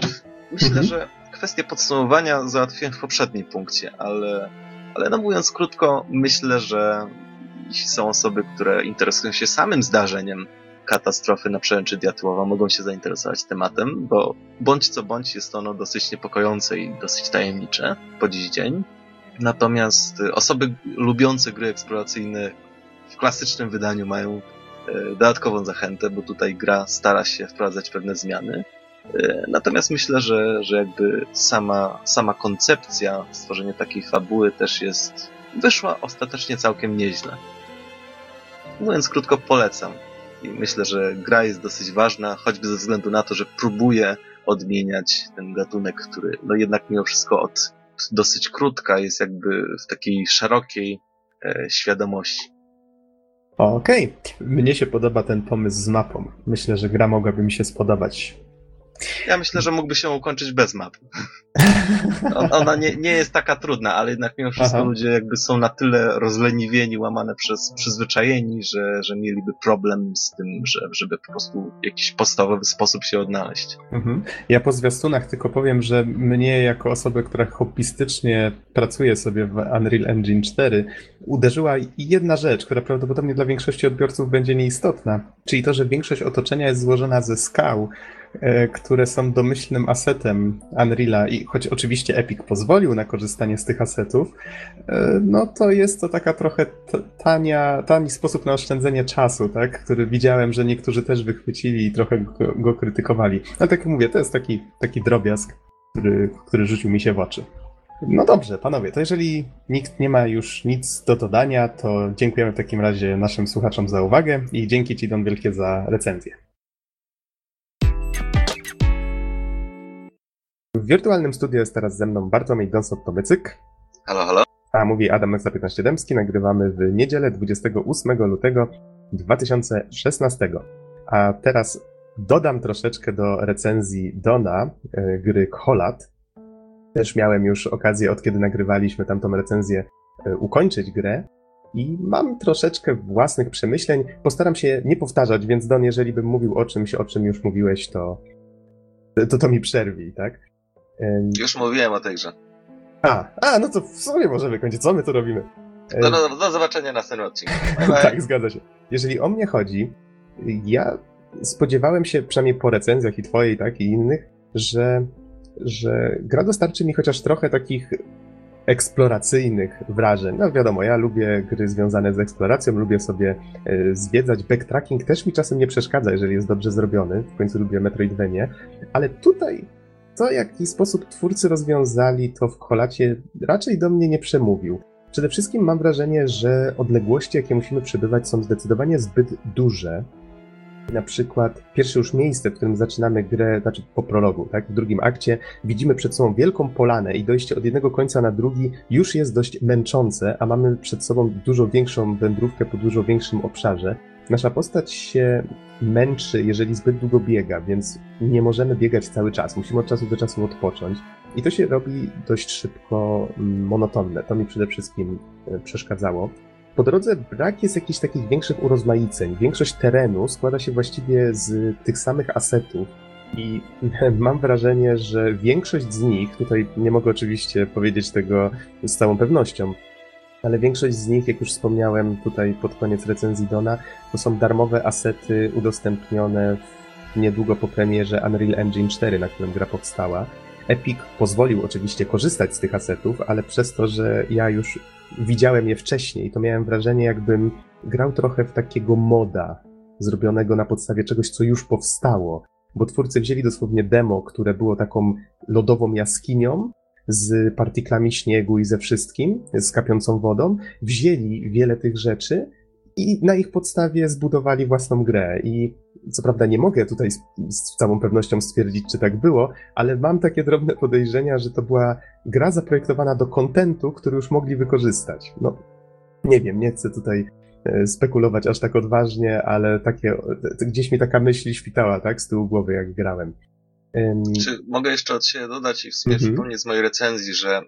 D: Myślę, mm -hmm. że kwestię podsumowania załatwiłem w poprzednim punkcie, ale, ale no mówiąc krótko, myślę, że są osoby, które interesują się samym zdarzeniem katastrofy na przełęczy Diatłowa, mogą się zainteresować tematem, bo bądź co bądź jest ono dosyć niepokojące i dosyć tajemnicze po dziś dzień. Natomiast osoby lubiące gry eksploracyjne w klasycznym wydaniu mają e, dodatkową zachętę, bo tutaj gra stara się wprowadzać pewne zmiany. E, natomiast myślę, że, że jakby sama, sama koncepcja stworzenia takiej fabuły też jest, wyszła ostatecznie całkiem nieźle. Mówiąc krótko, polecam. I myślę, że gra jest dosyć ważna, choćby ze względu na to, że próbuje odmieniać ten gatunek, który no jednak mimo wszystko od dosyć krótka jest jakby w takiej szerokiej e, świadomości.
A: Okej, okay. mnie się podoba ten pomysł z mapą. Myślę, że gra mogłaby mi się spodobać.
D: Ja myślę, że mógłby się ukończyć bez map. Ona nie, nie jest taka trudna, ale jednak mimo wszystko Aha. ludzie jakby są na tyle rozleniwieni, łamane przez przyzwyczajeni, że, że mieliby problem z tym, że, żeby po prostu w jakiś podstawowy sposób się odnaleźć.
A: Mhm. Ja po zwiastunach tylko powiem, że mnie jako osobę, która hobbystycznie pracuje sobie w Unreal Engine 4, uderzyła jedna rzecz, która prawdopodobnie dla większości odbiorców będzie nieistotna, czyli to, że większość otoczenia jest złożona ze skał, które są domyślnym asetem Unreala i choć oczywiście Epic pozwolił na korzystanie z tych asetów, e, no to jest to taka trochę tania, tani sposób na oszczędzenie czasu, tak? który widziałem, że niektórzy też wychwycili i trochę go, go krytykowali. Ale tak jak mówię, to jest taki, taki drobiazg, który, który rzucił mi się w oczy. No dobrze, panowie, to jeżeli nikt nie ma już nic do dodania, to dziękujemy w takim razie naszym słuchaczom za uwagę i dzięki Ci, Don, wielkie za recenzję. W wirtualnym studiu jest teraz ze mną Bartłomiej Gonsot-Tomycyk.
D: Halo, halo.
A: A mówi Adam za 15 Dębski. Nagrywamy w niedzielę 28 lutego 2016. A teraz dodam troszeczkę do recenzji Dona, e, gry Kolat. Też miałem już okazję, od kiedy nagrywaliśmy tamtą recenzję, e, ukończyć grę. I mam troszeczkę własnych przemyśleń. Postaram się nie powtarzać, więc Don, jeżeli bym mówił o czymś, o czym już mówiłeś, to to, to mi przerwij, tak?
D: Już mówiłem o tej grze.
A: A, a, no to w sumie możemy kończyć. Co my tu robimy?
D: No, no, do zobaczenia na następnym odcinku.
A: tak, zgadza się. Jeżeli o mnie chodzi, ja spodziewałem się, przynajmniej po recenzjach i twojej, tak, i innych, że, że gra dostarczy mi chociaż trochę takich eksploracyjnych wrażeń. No wiadomo, ja lubię gry związane z eksploracją, lubię sobie e, zwiedzać. Backtracking też mi czasem nie przeszkadza, jeżeli jest dobrze zrobiony. W końcu lubię Metroidvanie. Ale tutaj to, w jaki sposób twórcy rozwiązali to w kolacie, raczej do mnie nie przemówił. Przede wszystkim mam wrażenie, że odległości, jakie musimy przebywać, są zdecydowanie zbyt duże. na przykład pierwsze już miejsce, w którym zaczynamy grę, znaczy po prologu, tak, w drugim akcie, widzimy przed sobą wielką polanę i dojście od jednego końca na drugi już jest dość męczące, a mamy przed sobą dużo większą wędrówkę po dużo większym obszarze. Nasza postać się męczy, jeżeli zbyt długo biega, więc nie możemy biegać cały czas. Musimy od czasu do czasu odpocząć. I to się robi dość szybko mm, monotonne. To mi przede wszystkim e, przeszkadzało. Po drodze brak jest jakichś takich większych urozmaiceń. Większość terenu składa się właściwie z tych samych asetów. I mam wrażenie, że większość z nich, tutaj nie mogę oczywiście powiedzieć tego z całą pewnością, ale większość z nich, jak już wspomniałem tutaj pod koniec recenzji Dona, to są darmowe asety udostępnione niedługo po premierze Unreal Engine 4, na którym gra powstała. Epic pozwolił oczywiście korzystać z tych asetów, ale przez to, że ja już widziałem je wcześniej, to miałem wrażenie, jakbym grał trochę w takiego moda, zrobionego na podstawie czegoś, co już powstało. Bo twórcy wzięli dosłownie demo, które było taką lodową jaskinią, z partiklami śniegu i ze wszystkim, z kapiącą wodą, wzięli wiele tych rzeczy i na ich podstawie zbudowali własną grę. I co prawda nie mogę tutaj z, z, całą pewnością stwierdzić, czy tak było, ale mam takie drobne podejrzenia, że to była gra zaprojektowana do kontentu, który już mogli wykorzystać. No, nie wiem, nie chcę tutaj e, spekulować aż tak odważnie, ale takie, gdzieś mi taka myśl świtała, tak, z tyłu głowy, jak grałem.
D: Czy mogę jeszcze od siebie dodać i w sumie mhm. wspomnieć z mojej recenzji, że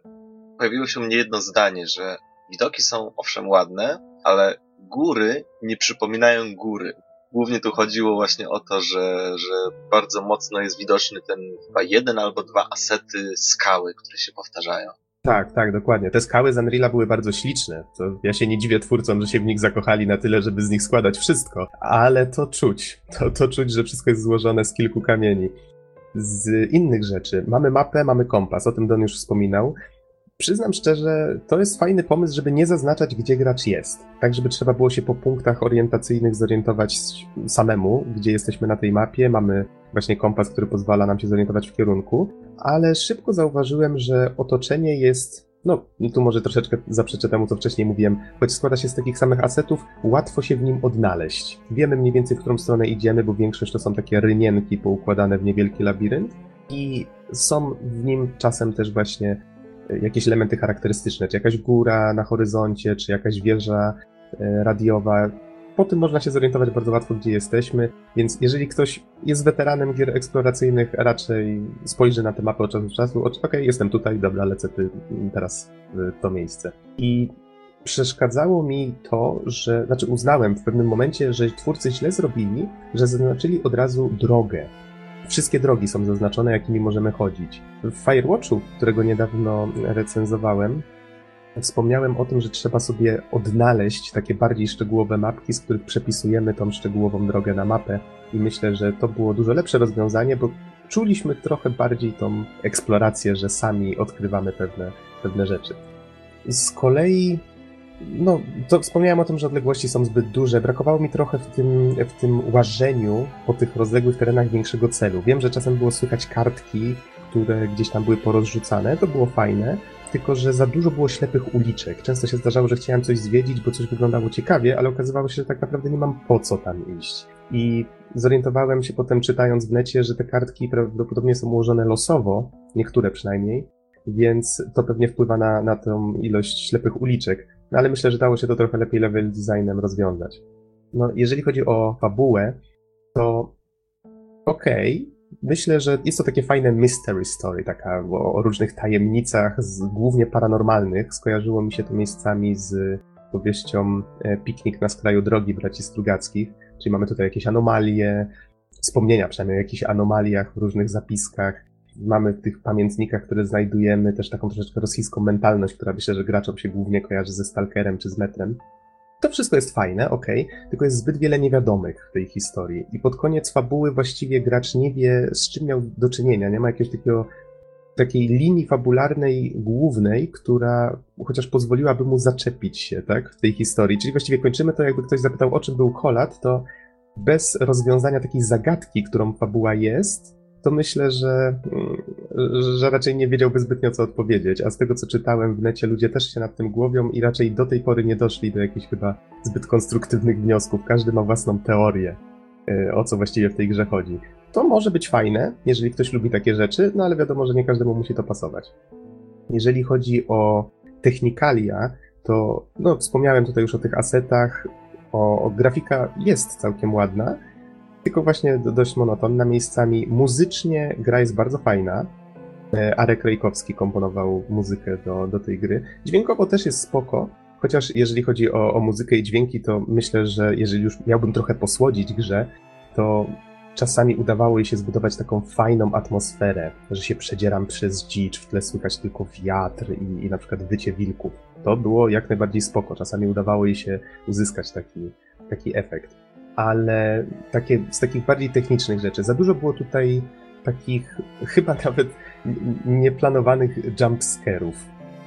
D: pojawiło się u mnie jedno zdanie, że widoki są owszem ładne, ale góry nie przypominają góry. Głównie tu chodziło właśnie o to, że, że bardzo mocno jest widoczny ten chyba jeden albo dwa asety skały, które się powtarzają.
A: Tak, tak, dokładnie. Te skały z Unreala były bardzo śliczne. To ja się nie dziwię twórcom, że się w nich zakochali na tyle, żeby z nich składać wszystko, ale to czuć. To, to czuć, że wszystko jest złożone z kilku kamieni z innych rzeczy. Mamy mapę, mamy kompas, o tym Don już wspominał. Przyznam szczerze, to jest fajny pomysł, żeby nie zaznaczać, gdzie gracz jest. Tak, żeby trzeba było się po punktach orientacyjnych zorientować samemu, gdzie jesteśmy na tej mapie. Mamy właśnie kompas, który pozwala nam się zorientować w kierunku, ale szybko zauważyłem, że otoczenie jest no, tu może troszeczkę zaprzeczę temu, co wcześniej mówiłem. Choć składa się z takich samych asetów, łatwo się w nim odnaleźć. Wiemy mniej więcej, w którą stronę idziemy, bo większość to są takie rynienki poukładane w niewielki labirynt i są w nim czasem też właśnie e, jakieś elementy charakterystyczne, czy jakaś góra na horyzoncie, czy jakaś wieża e, radiowa. Po tym można się zorientować bardzo łatwo, gdzie jesteśmy, więc jeżeli ktoś jest weteranem gier eksploracyjnych, raczej spojrzy na tę mapę od czasu do czasu, okej, okay, jestem tutaj, dobra, lecę ty teraz w to miejsce. I przeszkadzało mi to, że, znaczy uznałem w pewnym momencie, że twórcy źle zrobili, że zaznaczyli od razu drogę. Wszystkie drogi są zaznaczone, jakimi możemy chodzić. W Firewatchu, którego niedawno recenzowałem, Wspomniałem o tym, że trzeba sobie odnaleźć takie bardziej szczegółowe mapki, z których przepisujemy tą szczegółową drogę na mapę i myślę, że to było dużo lepsze rozwiązanie, bo czuliśmy trochę bardziej tą eksplorację, że sami odkrywamy pewne, pewne rzeczy. Z kolei, no, to wspomniałem o tym, że odległości są zbyt duże. Brakowało mi trochę w tym, w tym łażeniu po tych rozległych terenach większego celu. Wiem, że czasem było słychać kartki, które gdzieś tam były porozrzucane, to było fajne, tylko że za dużo było ślepych uliczek. Często się zdarzało, że chciałem coś zwiedzić, bo coś wyglądało ciekawie, ale okazywało się, że tak naprawdę nie mam po co tam iść. I zorientowałem się potem, czytając w necie, że te kartki prawdopodobnie są ułożone losowo, niektóre przynajmniej, więc to pewnie wpływa na, na tą ilość ślepych uliczek. No ale myślę, że dało się to trochę lepiej level designem rozwiązać. No, jeżeli chodzi o fabułę, to okej, okay, myślę, że jest to takie fajne mystery story, taka o, o różnych tajemnicach, z, głównie paranormalnych. Skojarzyło mi się to miejscami z powieścią e, Piknik na skraju drogi braci Strugackich, czyli mamy tutaj jakieś anomalie, wspomnienia przynajmniej o jakichś anomaliach w różnych zapiskach. Mamy w tych pamiętnikach, które znajdujemy, też taką troszeczkę rosyjską mentalność, która myślę, że graczom się głównie kojarzy ze Stalkerem czy z Metrem. To wszystko jest fajne, ok, tylko jest zbyt wiele niewiadomych w tej historii. I pod koniec fabuły właściwie gracz nie wie, z czym miał do czynienia. Nie ma jakiegoś takiego takiej linii fabularnej głównej, która chociaż pozwoliłaby mu zaczepić się, tak, w tej historii. Czyli właściwie kończymy to, jakby ktoś zapytał, o czym był Kolat, to bez rozwiązania takiej zagadki, którą fabuła jest, to myślę, że, że raczej nie wiedziałby zbytnio co odpowiedzieć. A z tego co czytałem w necie, ludzie też się nad tym głowią i raczej do tej pory nie doszli do jakichś chyba zbyt konstruktywnych wniosków. Każdy ma własną teorię. e, o co właściwie w tej grze chodzi. To może być fajne, jeżeli ktoś lubi takie rzeczy, no ale wiadomo, że nie każdemu musi to pasować. Jeżeli chodzi o technikalia, to no, wspomniałem tutaj już o tych asetach, o, o grafika jest całkiem ładna, tylko właśnie dość monotonna miejscami. Muzycznie gra jest bardzo fajna. E, Arek Rejkowski komponował muzykę do, do tej gry. Dźwiękowo też jest spoko, chociaż jeżeli chodzi o, o muzykę i dźwięki, to myślę, że jeżeli już miałbym trochę posłodzić grze, to czasami udawało jej się zbudować taką fajną atmosferę, że się przedzieram przez dzicz, w tle słychać tylko wiatr i, i na przykład wycie wilków. To było jak najbardziej spoko. Czasami udawało jej się uzyskać taki, taki efekt. Ale takie, z takich bardziej technicznych rzeczy, za dużo było tutaj takich chyba nawet nieplanowanych jumpscarów.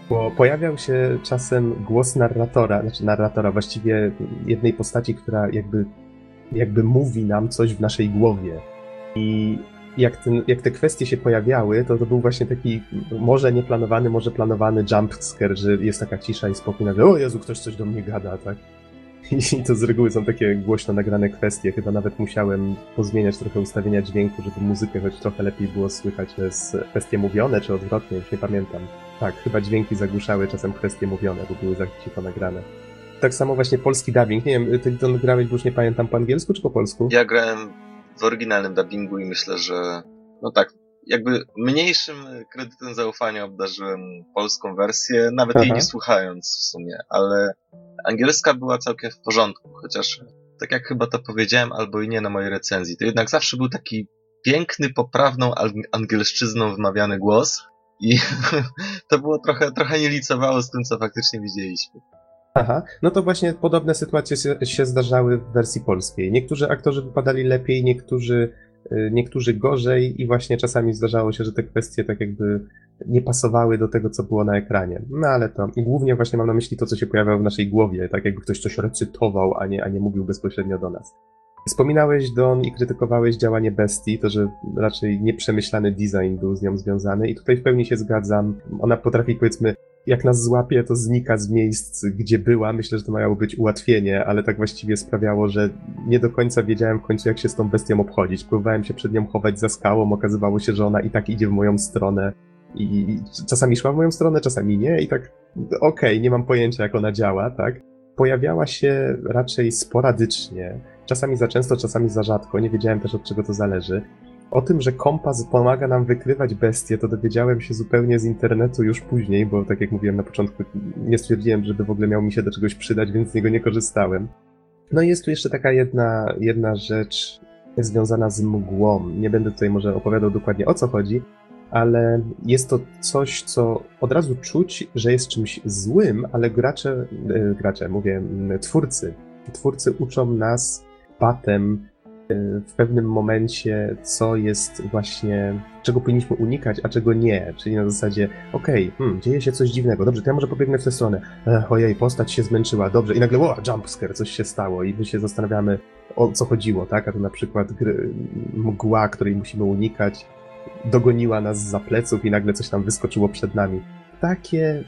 A: Bo pojawiał się czasem głos narratora, znaczy narratora, właściwie jednej postaci, która jakby jakby mówi nam coś w naszej głowie. I jak, ten, jak te kwestie się pojawiały, to to był właśnie taki może nieplanowany, może planowany jumpscare, że jest taka cisza i spokój, nagle o Jezu, ktoś coś do mnie gada, tak? I to z reguły są takie głośno nagrane kwestie. Chyba nawet musiałem pozmieniać trochę ustawienia dźwięku, żeby muzykę choć trochę lepiej było słychać. Jest kwestie mówione, czy odwrotnie, już nie pamiętam. Tak, chyba dźwięki zagłuszały czasem kwestie mówione, bo były za cicho nagrane tak samo właśnie polski dubbing. Nie wiem, ty to grałeś, bo już nie pamiętam, po angielsku czy po polsku?
D: Ja grałem w oryginalnym dubbingu i myślę, że no tak, jakby mniejszym kredytem zaufania obdarzyłem polską wersję, nawet Aha. jej nie słuchając w sumie, ale angielska była całkiem w porządku, chociaż tak jak chyba to powiedziałem, albo i nie na mojej recenzji, to jednak zawsze był taki piękny, poprawną angielszczyzną wymawiany głos i to było trochę, trochę nie licowało z tym, co faktycznie widzieliśmy.
A: Aha, no to właśnie podobne sytuacje się, się zdarzały w wersji polskiej. Niektórzy aktorzy wypadali lepiej, niektórzy, niektórzy gorzej i właśnie czasami zdarzało się, że te kwestie tak jakby nie pasowały do tego, co było na ekranie. No ale to głównie właśnie mam na myśli to, co się pojawiało w naszej głowie, tak jakby ktoś coś recytował, a nie, a nie mówił bezpośrednio do nas. Wspominałeś, Don, i krytykowałeś działanie bestii, to, że raczej nieprzemyślany design był z nią związany i tutaj w pełni się zgadzam. Ona potrafi, powiedzmy, jak nas złapie, to znika z miejsc, gdzie była. Myślę, że to miało być ułatwienie, ale tak właściwie sprawiało, że nie do końca wiedziałem w końcu, jak się z tą bestią obchodzić. Próbowałem się przed nią chować za skałą, okazywało się, że ona i tak idzie w moją stronę. I czasami szła w moją stronę, czasami nie, i tak okej, okay, nie mam pojęcia, jak ona działa, tak? Pojawiała się raczej sporadycznie, czasami za często, czasami za rzadko, nie wiedziałem też od czego to zależy. O tym, że kompas pomaga nam wykrywać bestie, to dowiedziałem się zupełnie z internetu już później, bo tak jak mówiłem na początku, nie stwierdziłem, żeby w ogóle miał mi się do czegoś przydać, więc z niego nie korzystałem. No i jest tu jeszcze taka jedna, jedna rzecz związana z mgłą. Nie będę tutaj może opowiadał dokładnie o co chodzi, ale jest to coś, co od razu czuć, że jest czymś złym, ale gracze, e, gracze, mówię, twórcy, twórcy uczą nas patem w pewnym momencie, co jest właśnie, czego powinniśmy unikać, a czego nie. Czyli na zasadzie, okej, okay, hmm, dzieje się coś dziwnego, dobrze, to ja może pobiegnę w tę stronę. Ech, ojej, postać się zmęczyła, dobrze. I nagle, o, jumpscare, coś się stało i my się zastanawiamy, o co chodziło, tak? A to na przykład gry, mgła, której musimy unikać, dogoniła nas za pleców i nagle coś tam wyskoczyło przed nami. Takie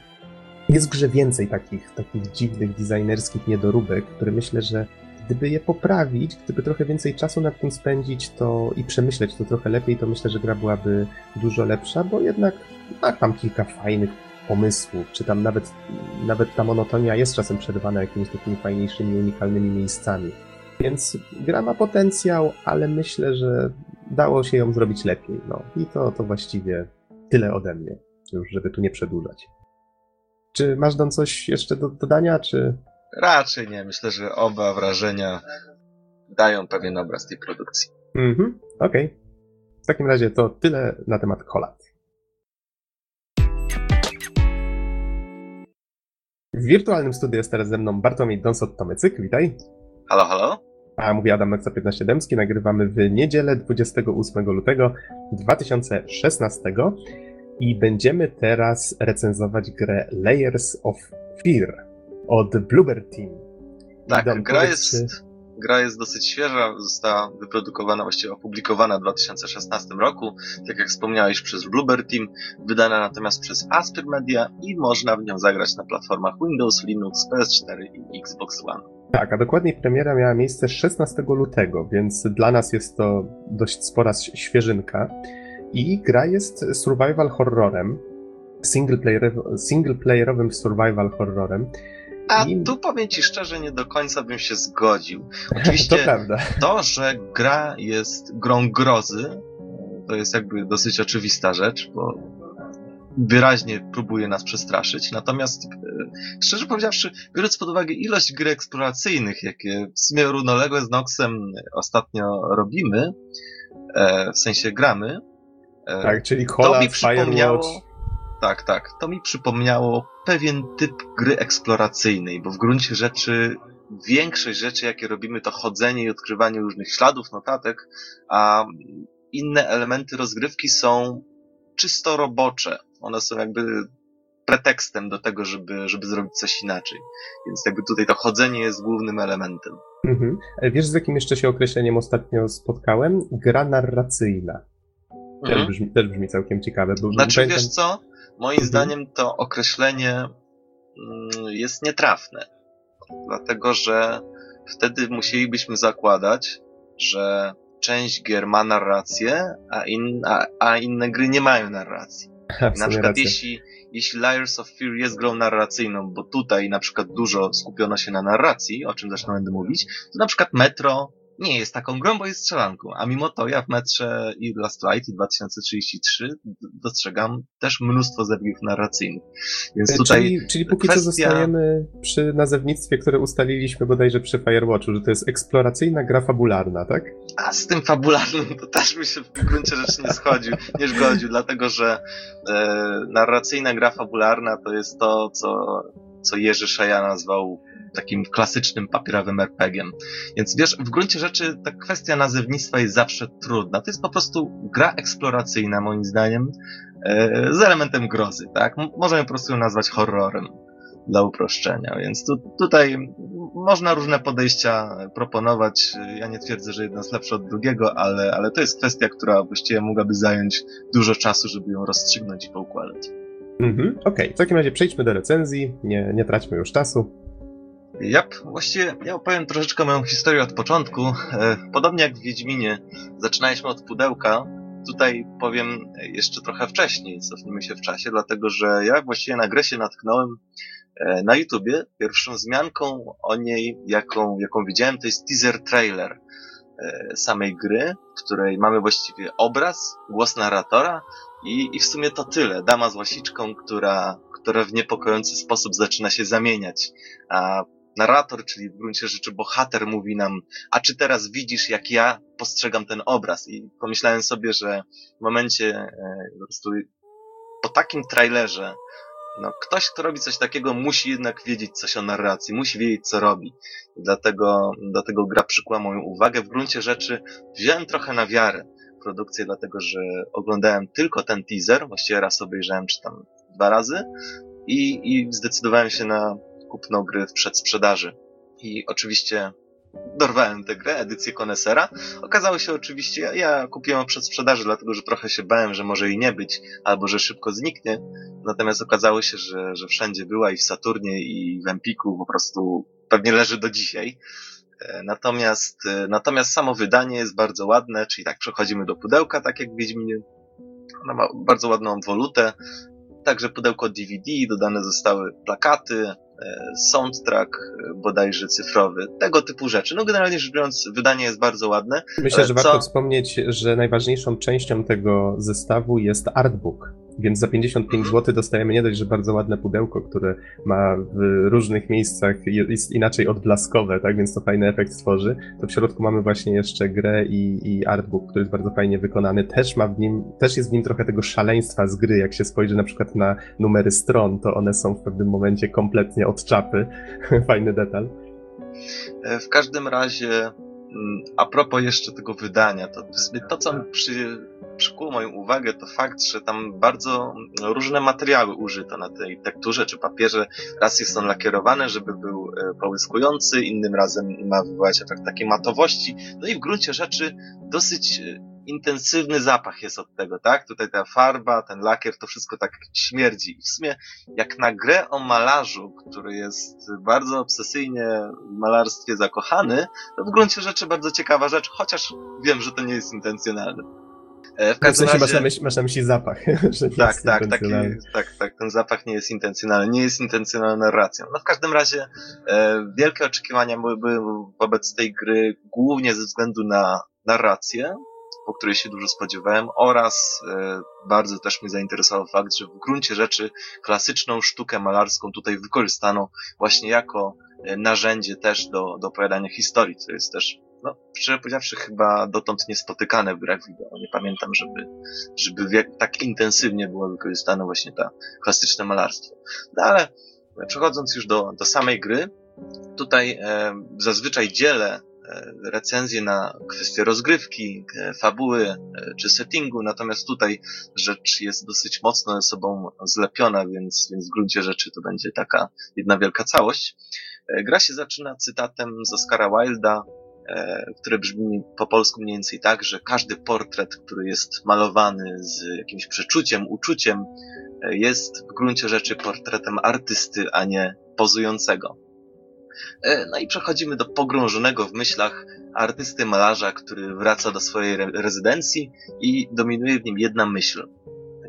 A: jest w grze więcej takich, takich dziwnych, designerskich niedoróbek, które myślę, że gdyby je poprawić, gdyby trochę więcej czasu nad tym spędzić to i przemyśleć to trochę lepiej, to myślę, że gra byłaby dużo lepsza, bo jednak ma tam kilka fajnych pomysłów, czy tam nawet, nawet ta monotonia jest czasem przerywana jakimiś takimi fajniejszymi, unikalnymi miejscami. Więc gra ma potencjał, ale myślę, że dało się ją zrobić lepiej. No i to, to właściwie tyle ode mnie, już żeby tu nie przedłużać. Czy masz Don coś jeszcze do dodania, czy...
D: Raczej nie. Myślę, że oba wrażenia dają pewien obraz tej produkcji.
A: Mhm, okej. Okay. W takim razie to tyle na temat kolat. W wirtualnym studiu jest teraz ze mną Bartłomiej Donsot-Tomycyk, witaj.
D: Halo, halo.
A: A mówi Adam Noxa 15 Dębski, nagrywamy w niedzielę 28 lutego 2016 i będziemy teraz recenzować grę Layers of Fear od Bluebird Team.
D: Tak, gra jest... gra jest dosyć świeża, została wyprodukowana, właściwie opublikowana w 2016 roku, tak jak wspomniałeś, przez Bluebird Team, wydana natomiast przez Asper Media i można w nią zagrać na platformach Windows, Linux, PS4 i Xbox One.
A: Tak, a dokładniej premiera miała miejsce 16 lutego, więc dla nas jest to dość spora świeżynka. I gra jest survival horrorem, singleplayerowym survival horrorem.
D: A I... tu powiem ci szczerze, nie do końca bym się zgodził. Oczywiście
A: to,
D: to, że gra jest grą grozy, to jest jakby dosyć oczywista rzecz, bo wyraźnie próbuje nas przestraszyć. Natomiast, e, szczerze powiedziawszy, biorąc pod uwagę ilość gry eksploracyjnych, jakie w sumie równolegle z Noxem ostatnio robimy, e, w sensie gramy,
A: e, tak, czyli Cola, Firewatch.
D: Tak, tak. To mi przypomniało pewien typ gry eksploracyjnej, bo w gruncie rzeczy większość rzeczy, jakie robimy, to chodzenie i odkrywanie różnych śladów, notatek, a inne elementy rozgrywki są czysto robocze. One są jakby pretekstem do tego, żeby, żeby zrobić coś inaczej. Więc jakby tutaj to chodzenie jest głównym elementem.
A: Mhm. Wiesz, z jakim jeszcze się określeniem ostatnio spotkałem? Gra narracyjna. Też, mhm. brzmi, też brzmi całkiem ciekawe.
D: Bo znaczy, pamiętam... wiesz co? Moim mhm. zdaniem to określenie mm, jest nietrafne. Dlatego, że wtedy musielibyśmy zakładać, że część gier ma narrację, a, in, a, a inne gry nie mają narracji. Na przykład jeśli, jeśli Liars of Fear jest grą narracyjną, bo tutaj na przykład dużo skupiono się na narracji, o czym zresztą będę mówić, to na przykład Metro nie jest taką grą, bo jest strzelanką. A mimo to ja w metrze i Last Light i 2033 dostrzegam też mnóstwo zabiegów narracyjnych. Więc tutaj
A: czyli, czyli póki kwestia... co zostajemy przy nazewnictwie, które ustaliliśmy bodajże przy Firewatchu, że to jest eksploracyjna gra fabularna, tak?
D: A z tym fabularnym to też mi się w gruncie rzeczy nie schodził, nie zgodził, dlatego że e, narracyjna gra fabularna to jest to, co, co Jerzy Szeja nazwał takim klasycznym papierowym RPG-iem. Więc wiesz, w gruncie rzeczy ta kwestia nazewnictwa jest zawsze trudna. To jest po prostu gra eksploracyjna, moim zdaniem, e, z elementem grozy, tak? Możemy po prostu ją nazwać horrorem dla uproszczenia, więc tu, tutaj można różne podejścia proponować. Ja nie twierdzę, że jedno jest lepsze od drugiego, ale, ale to jest kwestia, która właściwie mogłaby zająć dużo czasu, żeby ją rozstrzygnąć i poukładać.
A: Mhm, okej. Okay. W takim razie przejdźmy do recenzji, nie, nie traćmy już czasu.
D: Jap, właściwie ja opowiem troszeczkę moją historię od początku. E, podobnie jak w Wiedźminie, zaczynaliśmy od pudełka. Tutaj powiem jeszcze trochę wcześniej, cofnijmy się w czasie, dlatego że ja właściwie na grę się natknąłem e, na YouTubie. Pierwszą wzmianką o niej, jaką, jaką widziałem, to jest teaser trailer e, samej gry, w której mamy właściwie obraz, głos narratora i, i w sumie to tyle. Dama z łasiczką, która, która w niepokojący sposób zaczyna się zamieniać. A narrator, czyli w gruncie rzeczy bohater mówi nam, a czy teraz widzisz, jak ja postrzegam ten obraz? I pomyślałem sobie, że w momencie e, po prostu po takim trailerze, no, ktoś, kto robi coś takiego, musi jednak wiedzieć coś o narracji, musi wiedzieć, co robi. Dlatego, dlatego gra przykła moją uwagę. W gruncie rzeczy wziąłem trochę na wiarę produkcję, dlatego że oglądałem tylko ten teaser, właściwie raz obejrzałem, czy tam dwa razy, i, i zdecydowałem się na kupno gry w przedsprzedaży. I oczywiście dorwałem tę grę, edycję Konesera. Okazało się oczywiście, ja, ja kupiłem przed sprzedaży, dlatego że trochę się bałem, że może jej nie być, albo że szybko zniknie. Natomiast okazało się, że, że wszędzie była i w Saturnie, i w Empiku po prostu pewnie leży do dzisiaj. E, natomiast, e, natomiast samo wydanie jest bardzo ładne, czyli tak przechodzimy do pudełka, tak jak w Wiedźminie. Ona ma bardzo ładną wolutę, także pudełko DVD, dodane zostały plakaty, E, soundtrack e, bodajże cyfrowy, tego typu rzeczy. No generalnie rzecz biorąc, wydanie jest bardzo ładne.
A: Myślę, że co... warto wspomnieć, że najważniejszą częścią tego zestawu jest artbook. Więc za 55 mhm. zł dostajemy nie dość, że bardzo ładne pudełko, które ma w różnych miejscach, jest inaczej odblaskowe, tak, więc to fajny efekt tworzy, to w środku mamy właśnie jeszcze grę i, i artbook, który jest bardzo fajnie wykonany. Też ma w nim, też jest w nim trochę tego szaleństwa z gry, jak się spojrzy na przykład na numery stron, to one są w pewnym momencie kompletnie od czapy. Fajny detal.
D: E, w każdym razie a propos jeszcze tego wydania, to, to co przy, przykuło moją uwagę, to fakt, że tam bardzo różne materiały użyto na tej tekturze czy papierze. Raz jest on lakierowany, żeby był e, połyskujący, innym razem ma wywołać efekt takiej matowości. No i w gruncie rzeczy dosyć e, intensywny zapach jest od tego, tak? Tutaj ta farba, ten lakier, to wszystko tak śmierdzi. I w sumie jak na grę o malarzu, który jest bardzo obsesyjnie w malarstwie zakochany, to w gruncie rzeczy bardzo ciekawa rzecz, chociaż wiem, że to nie jest intencjonalne.
A: E, w każdym w sensie razie... masz, na myśli, masz na myśli zapach.
D: Że tak, tak, taki, tak, tak, ten zapach nie jest intencjonalny, nie jest intencjonalną narracją. No w każdym razie e, wielkie oczekiwania były wobec tej gry głównie ze względu na narrację, po której się dużo spodziewałem oraz e, bardzo też mnie zainteresował fakt, że w gruncie rzeczy klasyczną sztukę malarską tutaj wykorzystano właśnie jako e, narzędzie też do, do opowiadania historii, co jest też no, szczerze powiedziawszy, chyba dotąd niespotykane w grach wideo. Nie pamiętam, żeby, żeby tak intensywnie było wykorzystane właśnie to klasyczne malarstwo. No ale przechodząc już do, do samej gry, tutaj e, zazwyczaj dzielę E, recenzje na kwestie rozgrywki, e, fabuły e, czy settingu, natomiast tutaj rzecz jest dosyć mocno ze sobą zlepiona, więc, więc w gruncie rzeczy to będzie taka jedna wielka całość. Gra się zaczyna cytatem z Oscara Wilda, który brzmi po polsku mniej więcej tak, że każdy portret, który jest malowany z jakimś przeczuciem, uczuciem, jest w gruncie rzeczy portretem artysty, a nie pozującego. E, no i przechodzimy do pogrążonego w myślach artysty malarza, który wraca do swojej re rezydencji i dominuje w nim jedna myśl,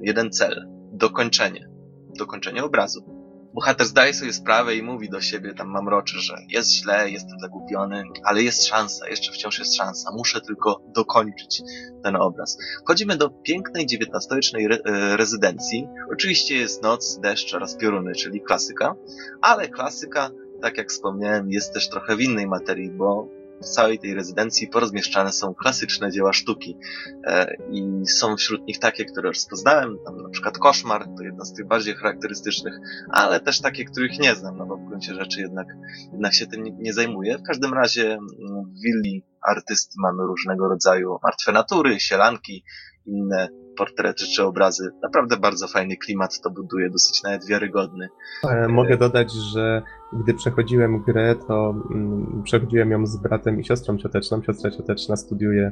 D: jeden cel, dokończenie, dokończenie obrazu. Bohater zdaje sobie sprawę i mówi do siebie tam mamroczy, że jest źle, jestem zagubiony, ale jest szansa, jeszcze wciąż jest szansa, muszę tylko dokończyć ten obraz. Wchodzimy do pięknej XIX-wiecznej re e, rezydencji. Oczywiście jest noc, deszcz oraz pioruny, czyli klasyka, ale klasyka tak jak wspomniałem, jest też trochę w innej materii, bo w całej tej rezydencji porozmieszczane są klasyczne dzieła sztuki e, i są wśród nich takie, które rozpoznałem, tam na przykład Koszmar, to jedna z tych bardziej charakterystycznych, ale też takie, których nie znam, no bo w gruncie rzeczy jednak, jednak się tym nie, nie zajmuję. W każdym razie mm, w willi artysty mamy różnego rodzaju martwe natury, sielanki, inne portrety czy obrazy. Naprawdę bardzo fajny klimat to buduje, dosyć nawet wiarygodny.
A: E, mogę dodać, że gdy przechodziłem grę, to mm, przechodziłem ją z bratem i siostrą cioteczną. Siostra cioteczna studiuje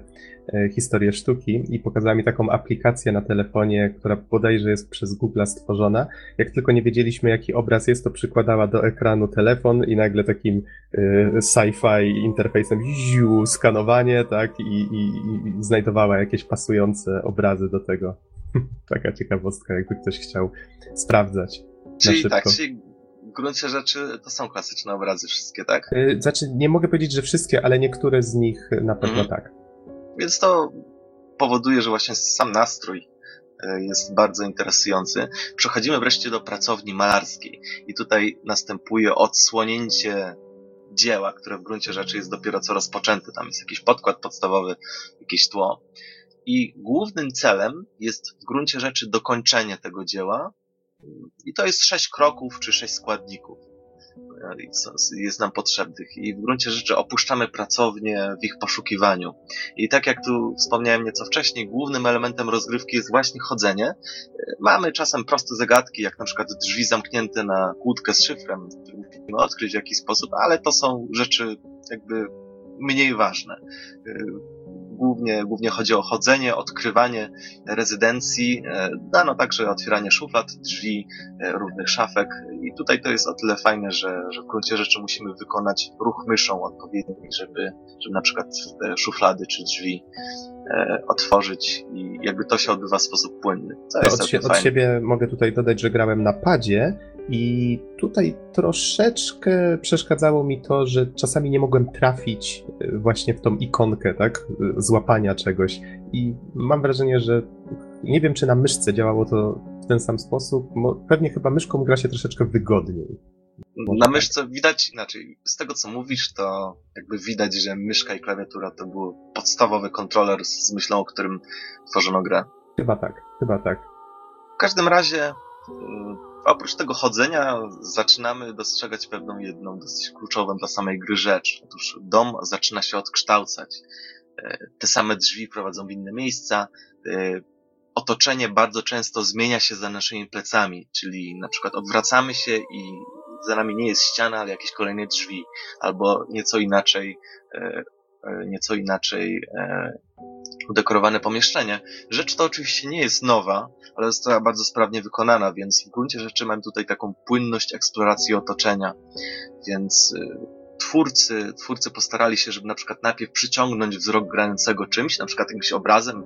A: e, historię sztuki i pokazała mi taką aplikację na telefonie, która bodajże jest przez Google stworzona. Jak tylko nie wiedzieliśmy, jaki obraz jest, to przykładała do ekranu telefon i nagle takim e, sci-fi interfejsem ziu, skanowanie, tak, i, i, i znajdowała jakieś pasujące obrazy do tego. Taka ciekawostka, jakby ktoś chciał sprawdzać.
D: Czyli tak, czyli gruncie rzeczy to są klasyczne obrazy wszystkie, tak?
A: Yy, znaczy, nie mogę powiedzieć, że wszystkie, ale niektóre z nich na pewno mm. tak.
D: Więc to powoduje, że właśnie sam nastrój y, jest bardzo interesujący. Przechodzimy wreszcie do pracowni malarskiej i tutaj następuje odsłonięcie dzieła, które w gruncie rzeczy jest dopiero co rozpoczęte. Tam jest jakiś podkład podstawowy, jakieś tło. I głównym celem jest w gruncie rzeczy dokończenie tego dzieła, i to jest sześć kroków czy sześć składników jest nam potrzebnych i w gruncie rzeczy opuszczamy pracownię w ich poszukiwaniu. I tak jak tu wspomniałem nieco wcześniej, głównym elementem rozgrywki jest właśnie chodzenie. Mamy czasem proste zagadki, jak na przykład drzwi zamknięte na kłódkę z szyfrem, które musimy odkryć w jakiś sposób, ale to są rzeczy jakby mniej ważne głównie, głównie chodzi o chodzenie, odkrywanie rezydencji, e, no także otwieranie szuflad, drzwi, e, różnych szafek. I tutaj to jest o tyle fajne, że, że w gruncie rzeczy musimy wykonać ruch myszą odpowiedni, żeby, żeby na przykład te szuflady czy drzwi e, otworzyć. I jakby to się odbywa w sposób płynny.
A: Co od, od siebie mogę tutaj dodać, że grałem na padzie i tutaj troszeczkę przeszkadzało mi to, że czasami nie mogłem trafić e, właśnie w tą ikonkę, tak? Złapania czegoś. I mam wrażenie, że nie wiem, czy na myszce działało to w ten sam sposób. Pewnie chyba myszką gra się troszeczkę wygodniej.
D: Na myszce widać, inaczej, z tego co mówisz, to jakby widać, że myszka i klawiatura to był podstawowy kontroler z myślą, o którym tworzono grę.
A: Chyba tak, chyba tak.
D: W każdym razie oprócz tego chodzenia zaczynamy dostrzegać pewną jedną dosyć kluczową dla samej gry rzecz. Otóż dom zaczyna się odkształcać. E, te same drzwi prowadzą w inne miejsca. E, otoczenie bardzo często zmienia się za naszymi plecami, czyli na przykład odwracamy się i za nami nie jest ściana, ale jakieś kolejne drzwi, albo nieco inaczej, e, nieco inaczej udekorowane pomieszczenie. Rzecz to oczywiście nie jest nowa, ale została bardzo sprawnie wykonana, więc w gruncie rzeczy mamy tutaj taką płynność eksploracji otoczenia. Więc y, twórcy, twórcy postarali się, żeby na przykład najpierw przyciągnąć wzrok grającego czymś, na przykład jakimś obrazem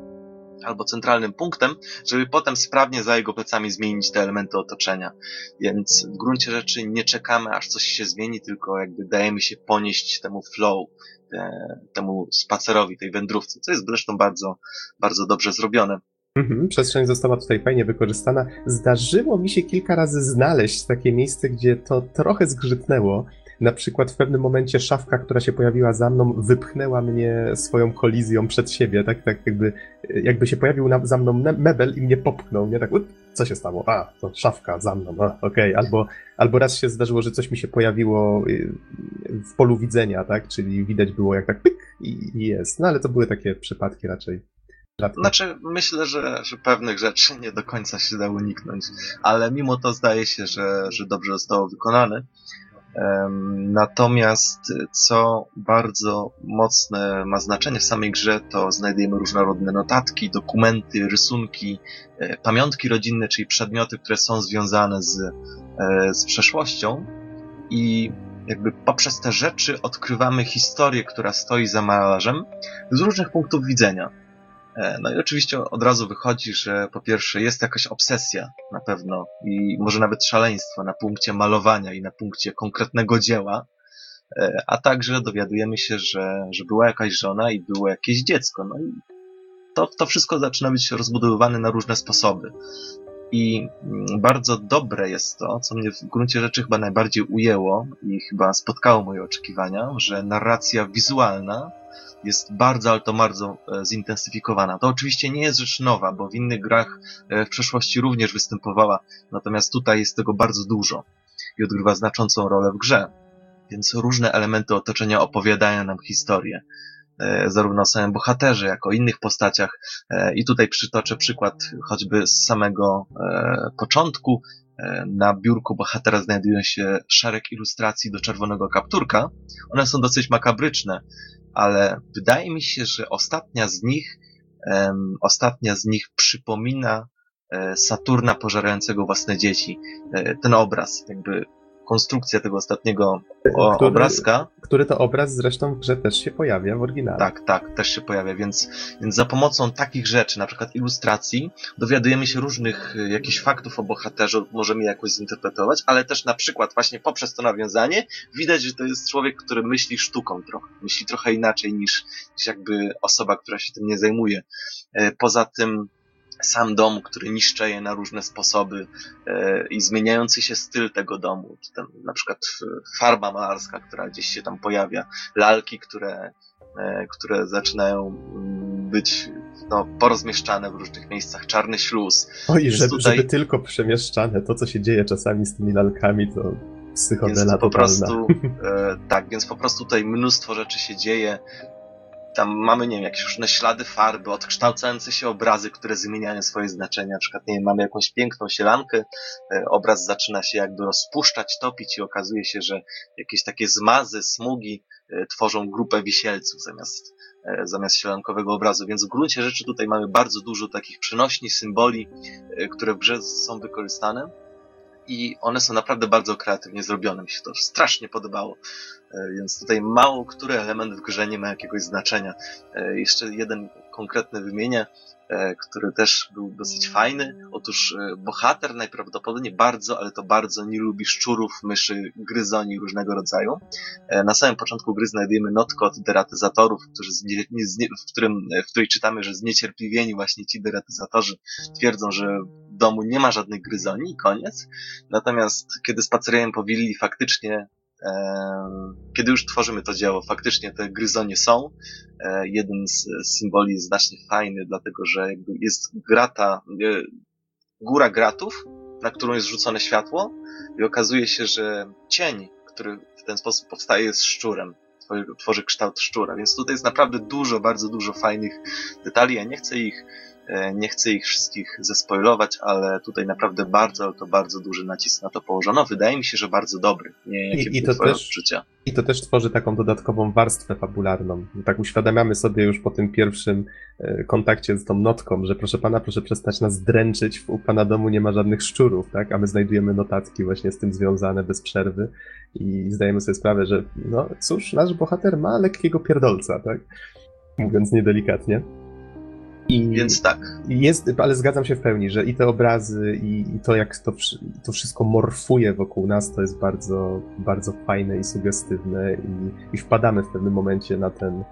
D: albo centralnym punktem, żeby potem sprawnie za jego plecami zmienić te elementy otoczenia. Więc w gruncie rzeczy nie czekamy, aż coś się zmieni, tylko jakby dajemy się ponieść temu flow, te, temu spacerowi, tej wędrówce, co jest zresztą bardzo, bardzo dobrze zrobione.
A: Mhm, przestrzeń została tutaj fajnie wykorzystana. Zdarzyło mi się kilka razy znaleźć takie miejsce, gdzie to trochę zgrzytnęło. Na przykład w pewnym momencie szafka, która się pojawiła za mną, wypchnęła mnie swoją kolizją przed siebie, tak, tak jakby, jakby się pojawił na, za mną mebel i mnie popchnął, nie? Tak, co się stało? A, to szafka za mną, okej. Okay. Albo, albo raz się zdarzyło, że coś mi się pojawiło y, w polu widzenia, tak? Czyli widać było jak tak pyk i, i jest. No ale to były takie przypadki raczej.
D: Znaczy, myślę, że, że pewnych rzeczy nie do końca się da uniknąć, ale mimo to zdaje się, że, że dobrze zostało wykonane. Natomiast co bardzo mocne ma znaczenie w samej grze, to znajdujemy różnorodne notatki, dokumenty, rysunki, e, pamiątki rodzinne, czyli przedmioty, które są związane z, e, z przeszłością i jakby poprzez te rzeczy odkrywamy historię, która stoi za malarzem z różnych punktów widzenia. E, no i oczywiście od razu wychodzi, że po pierwsze jest jakaś obsesja na pewno i może nawet szaleństwo na punkcie malowania i na punkcie konkretnego dzieła, e, a także dowiadujemy się, że, że była jakaś żona i było jakieś dziecko. No i to, to wszystko zaczyna być rozbudowywane na różne sposoby. I mm, bardzo dobre jest to, co mnie w gruncie rzeczy chyba najbardziej ujęło i chyba spotkało moje oczekiwania, że narracja wizualna jest bardzo, ale to bardzo e, zintensyfikowana. To oczywiście nie jest rzecz nowa, bo w innych grach e, w przeszłości również występowała, natomiast tutaj jest tego bardzo dużo i odgrywa znaczącą rolę w grze. Więc różne elementy otoczenia opowiadają nam historię zarówno o samym bohaterze, jak o innych postaciach. I tutaj przytoczę przykład choćby z samego początku. Na biurku bohatera znajdują się szereg ilustracji do czerwonego kapturka. One są dosyć makabryczne, ale wydaje mi się, że ostatnia z nich, ostatnia z nich przypomina e, Saturna pożerającego własne dzieci. E, ten obraz, jakby konstrukcja tego ostatniego o, który, obrazka.
A: Który to obraz zresztą w grze też się pojawia w oryginale.
D: Tak, tak, też się pojawia, więc, więc za pomocą takich rzeczy, na przykład ilustracji, dowiadujemy się różnych y, jakichś faktów o bohaterze, możemy je jakoś zinterpretować, ale też na przykład właśnie poprzez to nawiązanie widać, że to jest człowiek, który myśli sztuką trochę, myśli trochę inaczej niż, niż jakby osoba, która się tym nie zajmuje. E, poza tym sam dom, który niszczeje na różne sposoby e, i zmieniający się styl tego domu, czy tam na przykład farba malarska, która gdzieś się tam pojawia, lalki, które, e, które zaczynają mm, być no, porozmieszczane w różnych miejscach, czarny śluz.
A: Oj, żeby, tutaj... żeby tylko przemieszczane, to co się dzieje czasami z tymi lalkami, to psychodela
D: po prostu, e, tak, więc po prostu tutaj mnóstwo rzeczy się dzieje, tam mamy, nie wiem, jakieś różne ślady farby, odkształcające się obrazy, które zmieniają swoje znaczenie. Na przykład, nie wiem, mamy jakąś piękną sielankę, e, obraz zaczyna się jakby rozpuszczać, topić i okazuje się, że jakieś takie zmazy, smugi e, tworzą grupę wisielców zamiast, e, zamiast sielankowego obrazu. Więc w gruncie rzeczy tutaj mamy bardzo dużo takich przenośni, symboli, które w grze są wykorzystane i one są naprawdę bardzo kreatywnie zrobione. Mi się to strasznie podobało. E, więc tutaj mało który element w grze nie ma jakiegoś znaczenia. E, jeszcze jeden konkretny wymienię, e, który też był dosyć fajny. Otóż bohater najprawdopodobniej bardzo, ale to bardzo nie lubi szczurów, myszy, gryzoni różnego rodzaju. Na samym początku gry znajdujemy notkę od deratyzatorów, którzy znie, w, którym, w której czytamy, że zniecierpliwieni właśnie ci deratyzatorzy twierdzą, że w domu nie ma żadnych gryzoni i koniec. Natomiast kiedy spacerujemy po willi, faktycznie kiedy już tworzymy to dzieło, faktycznie te gryzonie są. E, jeden z symboli jest znacznie fajny, dlatego że jest grata, e, góra gratów na którą jest rzucone światło i okazuje się, że cień, który w ten sposób powstaje, jest szczurem. Tworzy kształt szczura, więc tutaj jest naprawdę dużo, bardzo dużo fajnych detali. Ja nie chcę ich E, nie chcę ich wszystkich zespoilować, ale tutaj naprawdę bardzo, to bardzo duży nacisk na to położono. Wydaje mi się, że bardzo dobry. Nie I, i to też, odczucia.
A: I to też tworzy taką dodatkową warstwę fabularną. Tak uświadamiamy sobie już po tym pierwszym e, kontakcie z tą notką, że proszę pana, proszę przestać nas dręczyć, u pana domu nie ma żadnych szczurów, tak? A my znajdujemy notatki właśnie z tym związane bez przerwy i zdajemy sobie sprawę, że no cóż, nasz bohater ma lekkiego pierdolca, tak? Mówiąc niedelikatnie.
D: I Więc tak.
A: Jest, ale zgadzam się w pełni, że i te obrazy, i, i to, jak to, to wszystko morfuje wokół nas, to jest bardzo, bardzo fajne i sugestywne, i, i wpadamy w pewnym momencie na ten,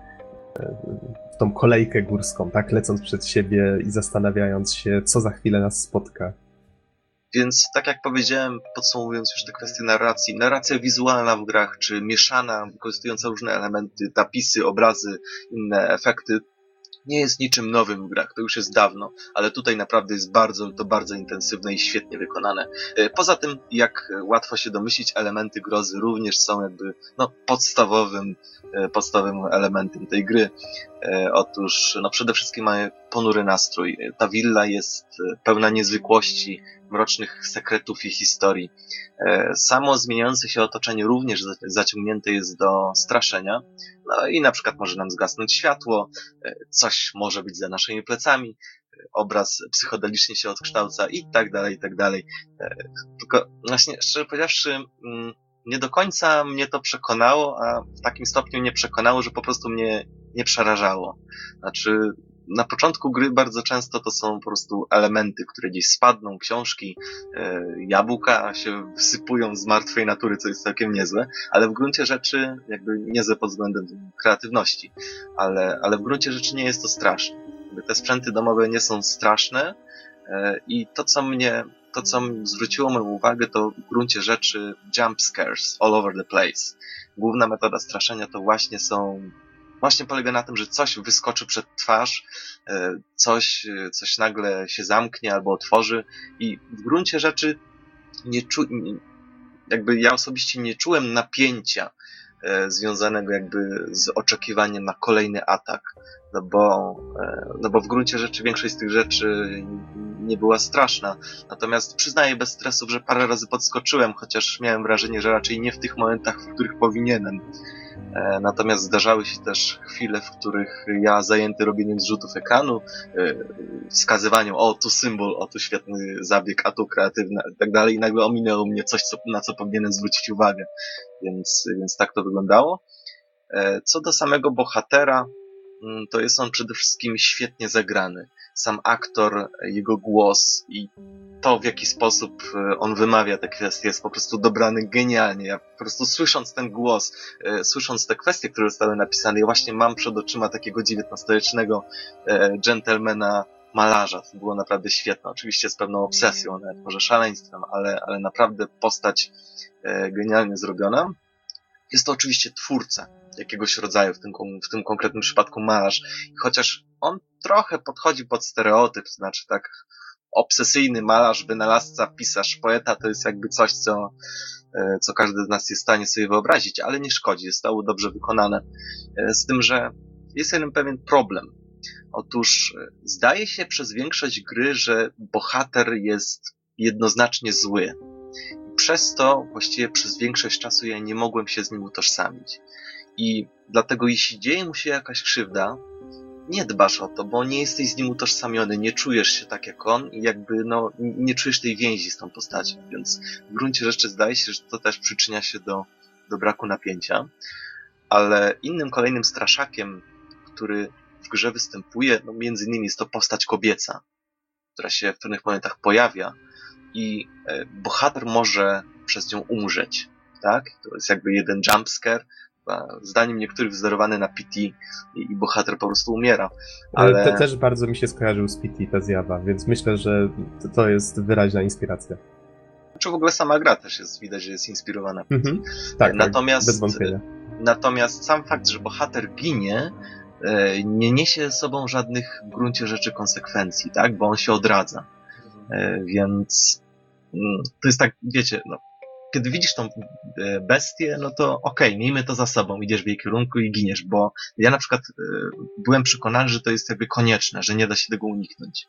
A: e, w tą kolejkę górską, tak, lecąc przed siebie i zastanawiając się, co za chwilę nas spotka.
D: Więc tak jak powiedziałem, podsumowując już te kwestie narracji, narracja wizualna w grach, czy mieszana, wykorzystująca różne elementy, napisy, obrazy, inne efekty, nie jest niczym nowym w grach, to już jest dawno, ale tutaj naprawdę jest bardzo, to bardzo intensywne i świetnie wykonane. E, poza tym, jak łatwo się domyślić, elementy grozy również są jakby no, podstawowym, e, podstawowym elementem tej gry. E, otóż no, przede wszystkim mamy ponury nastrój. Ta willa jest pełna niezwykłości, mrocznych sekretów i historii. E, samo zmieniające się otoczenie również zaciągnięte jest do straszenia. No i na przykład może nam zgasnąć światło, e, coś może być za naszymi plecami, e, obraz psychodelicznie się odkształca i tak dalej, i tak dalej. Tylko właśnie, szczerze powiedziawszy, mm, nie do końca mnie to przekonało, a w takim stopniu nie przekonało, że po prostu mnie nie przerażało. Znaczy, na początku gry bardzo często to są po prostu elementy, które gdzieś spadną, książki, e, jabłka się wysypują z martwej natury, co jest całkiem niezłe, ale w gruncie rzeczy, jakby niezłe pod względem kreatywności, ale, ale w gruncie rzeczy nie jest to straszne. Te sprzęty domowe nie są straszne e, i to, co mnie to, co zwróciło moją uwagę, to w gruncie rzeczy jump scares all over the place. Główna metoda straszenia to właśnie są właśnie polega na tym, że coś wyskoczy przed twarz, e, coś, e, coś nagle się zamknie albo otworzy i w gruncie rzeczy nie czu, jakby ja osobiście nie czułem napięcia e, związanego jakby z oczekiwaniem na kolejny atak, no bo, no bo w gruncie rzeczy większość z tych rzeczy nie była straszna. Natomiast przyznaję bez stresów, że parę razy podskoczyłem, chociaż miałem wrażenie, że raczej nie w tych momentach, w których powinienem. E, natomiast zdarzały się też chwile, w których ja zajęty robieniem zrzutów ekranu, e, wskazywaniem, o tu symbol, o tu świetny zabieg, a tu kreatywny i tak dalej i nagle ominęło mnie coś, co, na co powinienem zwrócić uwagę. Więc, więc tak to wyglądało. E, co do samego bohatera, to jest on przede wszystkim świetnie zagrany sam aktor, jego głos i to, w jaki sposób e, on wymawia te kwestie, jest po prostu dobrany genialnie. Ja po prostu słysząc ten głos, e, słysząc te kwestie, które zostały napisane, ja właśnie mam przed oczyma takiego XIX-wiecznego e, gentlemana malarza. To było naprawdę świetne. Oczywiście z pewną obsesją, nawet może szaleństwem, ale, ale naprawdę postać genialnie zrobiona. Jest to oczywiście twórca jakiegoś rodzaju, w tym, w tym konkretnym przypadku malarz. I chociaż on trochę podchodzi pod stereotyp, to znaczy tak obsesyjny malarz, wynalazca, pisarz, poeta to jest jakby coś, co, e, co każdy z nas jest w stanie sobie wyobrazić, ale nie szkodzi, zostało dobrze wykonane. E, z tym, że jest jeden pewien problem. Otóż e, zdaje się przez większość gry, że bohater jest jednoznacznie zły. Przez to właściwie przez większość czasu ja nie mogłem się z nim utożsamić. I dlatego jeśli dzieje mu się jakaś krzywda, nie dbasz o to, bo nie jesteś z nim utożsamiony, nie czujesz się tak jak on i jakby no, nie czujesz tej więzi z tą postacią, więc w gruncie rzeczy zdaje się, że to też przyczynia się do, do braku napięcia. Ale innym kolejnym straszakiem, który w grze występuje, no między innymi jest to postać kobieca, która się w pewnych momentach pojawia i e, bohater może przez nią umrzeć. Tak? To jest jakby jeden jumpscare, zdaniem niektórych wzorowany na PT i, i bohater po prostu umiera.
A: Ale to też bardzo mi się skojarzył z PT ta zjawa, więc myślę, że to jest wyraźna inspiracja.
D: Czy w ogóle sama gra też jest, widać, że jest inspirowana. Mhm.
A: Tak, natomiast, tak, bez wątpienia.
D: Natomiast sam fakt, że bohater ginie, e, nie niesie ze sobą żadnych w gruncie rzeczy konsekwencji, tak? Bo on się odradza. E, więc mm, to jest tak, wiecie, no, kiedy widzisz tą e, bestię, no to okej, okay, miejmy to za sobą, idziesz w jej kierunku i giniesz, bo ja na przykład e, byłem przekonany, że to jest jakby konieczne, że nie da się tego uniknąć.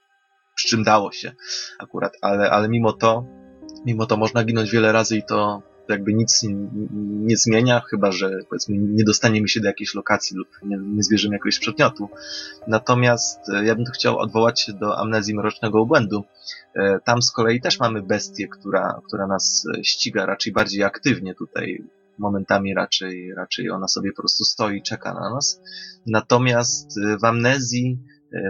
D: Przy czym dało się akurat, ale, ale mimo to, mimo to można ginąć wiele razy i to jakby nic nie, zmienia, chyba że powiedzmy nie dostaniemy się do jakiejś lokacji lub nie, nie zbierzemy jakiegoś przedmiotu. Natomiast e, ja bym tu chciał odwołać się do amnezji mrocznego obłędu. E, tam z kolei też mamy bestię, która, która nas e, ściga raczej bardziej aktywnie tutaj. Momentami raczej, raczej ona sobie po prostu stoi czeka na nas. Natomiast w amnezji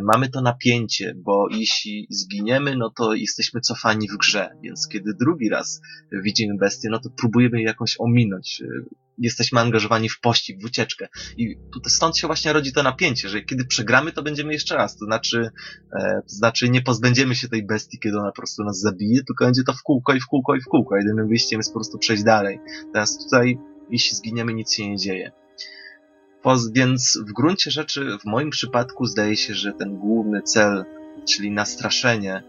D: mamy to napięcie, bo jeśli zginiemy, no to jesteśmy cofani w grze, więc kiedy drugi raz widzimy bestię, no to próbujemy je jakoś ominąć. E, jesteśmy angażowani w pościg, w ucieczkę. I tutaj stąd się właśnie rodzi to napięcie, że kiedy przegramy, to będziemy jeszcze raz. To znaczy, e, to znaczy nie pozbędziemy się tej bestii, kiedy ona po prostu nas zabije, tylko będzie to w kółko i w kółko i w kółko. Jedynym wyjściem jest po prostu przejść dalej. Teraz tutaj, jeśli zginiemy, nic się nie dzieje. Więc w gruncie rzeczy, w moim przypadku, zdaje się, że ten główny cel, czyli nastraszenie,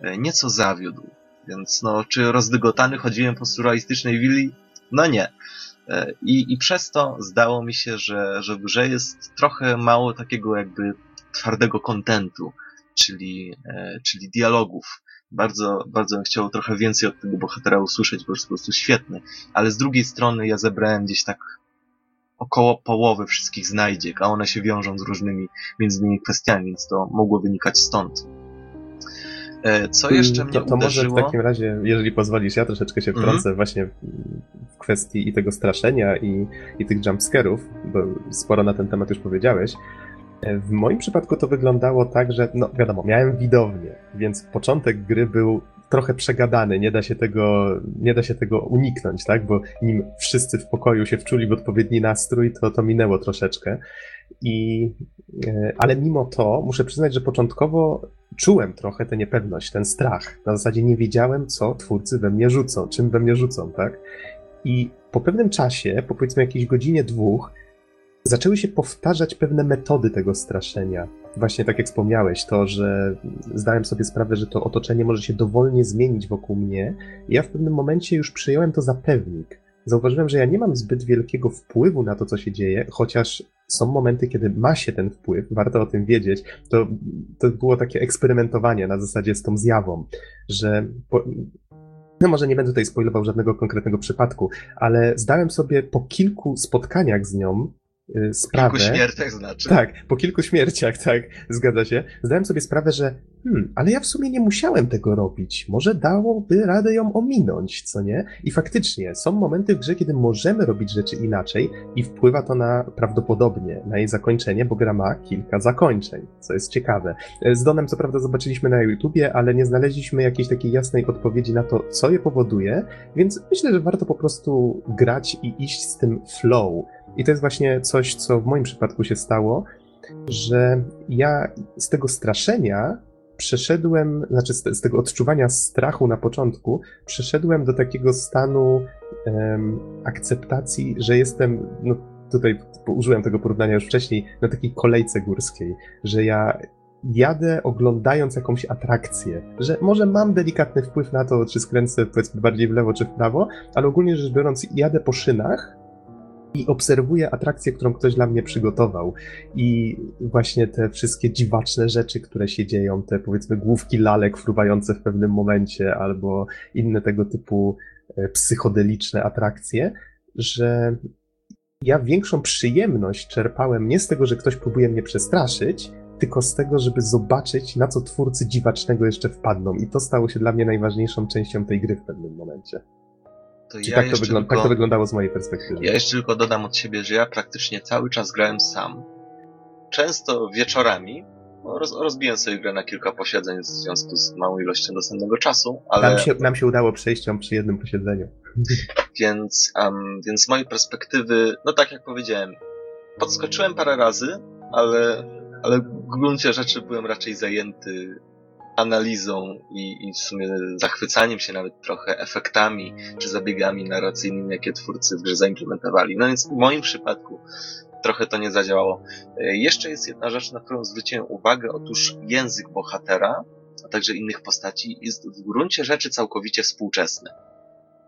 D: e, nieco zawiódł. Więc no, czy rozdygotany chodziłem po surrealistycznej willi? No nie. E, I, I przez to zdało mi się, że, że w grze jest trochę mało takiego jakby twardego kontentu, czyli, e, czyli dialogów. Bardzo, bardzo bym chciał trochę więcej od tego bohatera usłyszeć, bo jest po prostu świetny. Ale z drugiej strony ja zebrałem gdzieś tak około połowy wszystkich znajdziek, a one się wiążą z różnymi między innymi kwestiami, więc to mogło wynikać stąd. E, co mm, jeszcze mnie
A: to, to
D: uderzyło...
A: może w takim razie, jeżeli pozwolisz, ja troszeczkę się wtrącę mm -hmm. właśnie w kwestii i tego straszenia i, i tych jumpscarów, bo sporo na ten temat już powiedziałeś. E, w moim przypadku to wyglądało tak, że no wiadomo, miałem widownię, więc początek gry był trochę przegadany, nie da się tego, nie da się tego uniknąć, tak? Bo nim wszyscy w pokoju się wczuli w odpowiedni nastrój, to to minęło troszeczkę. I, e, ale mimo to muszę przyznać, że początkowo czułem trochę tę niepewność, ten strach. Na zasadzie nie wiedziałem, co twórcy we mnie rzucą, czym we mnie rzucą, tak? I po pewnym czasie, po powiedzmy jakiejś godzinie, dwóch, zaczęły się powtarzać pewne metody tego straszenia. Właśnie tak jak wspomniałeś, to, że zdałem sobie sprawę, że to otoczenie może się dowolnie zmienić wokół mnie. Ja w pewnym momencie już przyjąłem to za pewnik. Zauważyłem, że ja nie mam zbyt wielkiego wpływu na to, co się dzieje, chociaż są momenty, kiedy ma się ten wpływ, warto o tym wiedzieć. To, to było takie eksperymentowanie na zasadzie z tą zjawą, że po, no może nie będę tutaj spoilował żadnego konkretnego przypadku, ale zdałem sobie po kilku spotkaniach z nią sprawę.
D: Po kilku śmierciach znaczy.
A: Tak, po kilku śmierciach, tak, zgadza się. Zdałem sobie sprawę, że hmm, ale ja w sumie nie musiałem tego robić. Może dałoby radę ją ominąć, co nie? I faktycznie, są momenty w grze, kiedy możemy robić rzeczy inaczej i wpływa to na prawdopodobnie na jej zakończenie, bo gra ma kilka zakończeń, co jest ciekawe. E, z Donem co prawda zobaczyliśmy na YouTubie, ale nie znaleźliśmy jakiejś takiej jasnej odpowiedzi na to, co je powoduje, więc myślę, że warto po prostu grać i iść z tym flow i to jest właśnie coś, co w moim przypadku się stało, że ja z tego straszenia przeszedłem, znaczy z, tego odczuwania strachu na początku, przeszedłem do takiego stanu um, akceptacji, że jestem, no tutaj użyłem tego porównania już wcześniej, na takiej kolejce górskiej, że ja jadę oglądając jakąś atrakcję, że może mam delikatny wpływ na to, czy skręcę powiedzmy bardziej w lewo czy w prawo, ale ogólnie rzecz biorąc jadę po szynach i obserwuję atrakcję, którą ktoś dla mnie przygotował. I właśnie te wszystkie dziwaczne rzeczy, które się dzieją, te powiedzmy główki lalek fruwające w pewnym momencie, albo inne tego typu e, psychodeliczne atrakcje, że ja większą przyjemność czerpałem nie z tego, że ktoś próbuje mnie przestraszyć, tylko z tego, żeby zobaczyć, na co twórcy dziwacznego jeszcze wpadną. I to stało się dla mnie najważniejszą częścią tej gry w pewnym momencie. To ja tak, to wygląda, tylko, tak to wyglądało z mojej perspektywy.
D: Ja jeszcze tylko dodam od siebie, że ja praktycznie cały czas grałem sam. Często wieczorami, no, roz, rozbiłem sobie grę na kilka posiedzeń w związku z małą ilością dostępnego czasu, ale...
A: Nam się, nam się udało przejść ją przy jednym posiedzeniu.
D: Więc, um, więc z mojej perspektywy, no tak jak powiedziałem, podskoczyłem parę razy, ale, ale w gruncie rzeczy byłem raczej zajęty analizą i, i w sumie zachwycaniem się nawet trochę efektami czy zabiegami narracyjnymi, jakie twórcy w grze zaimplementowali. No więc w moim przypadku trochę to nie zadziałało. E, jeszcze jest jedna rzecz, na którą zwróciłem uwagę, otóż język bohatera a także innych postaci jest w gruncie rzeczy całkowicie współczesny.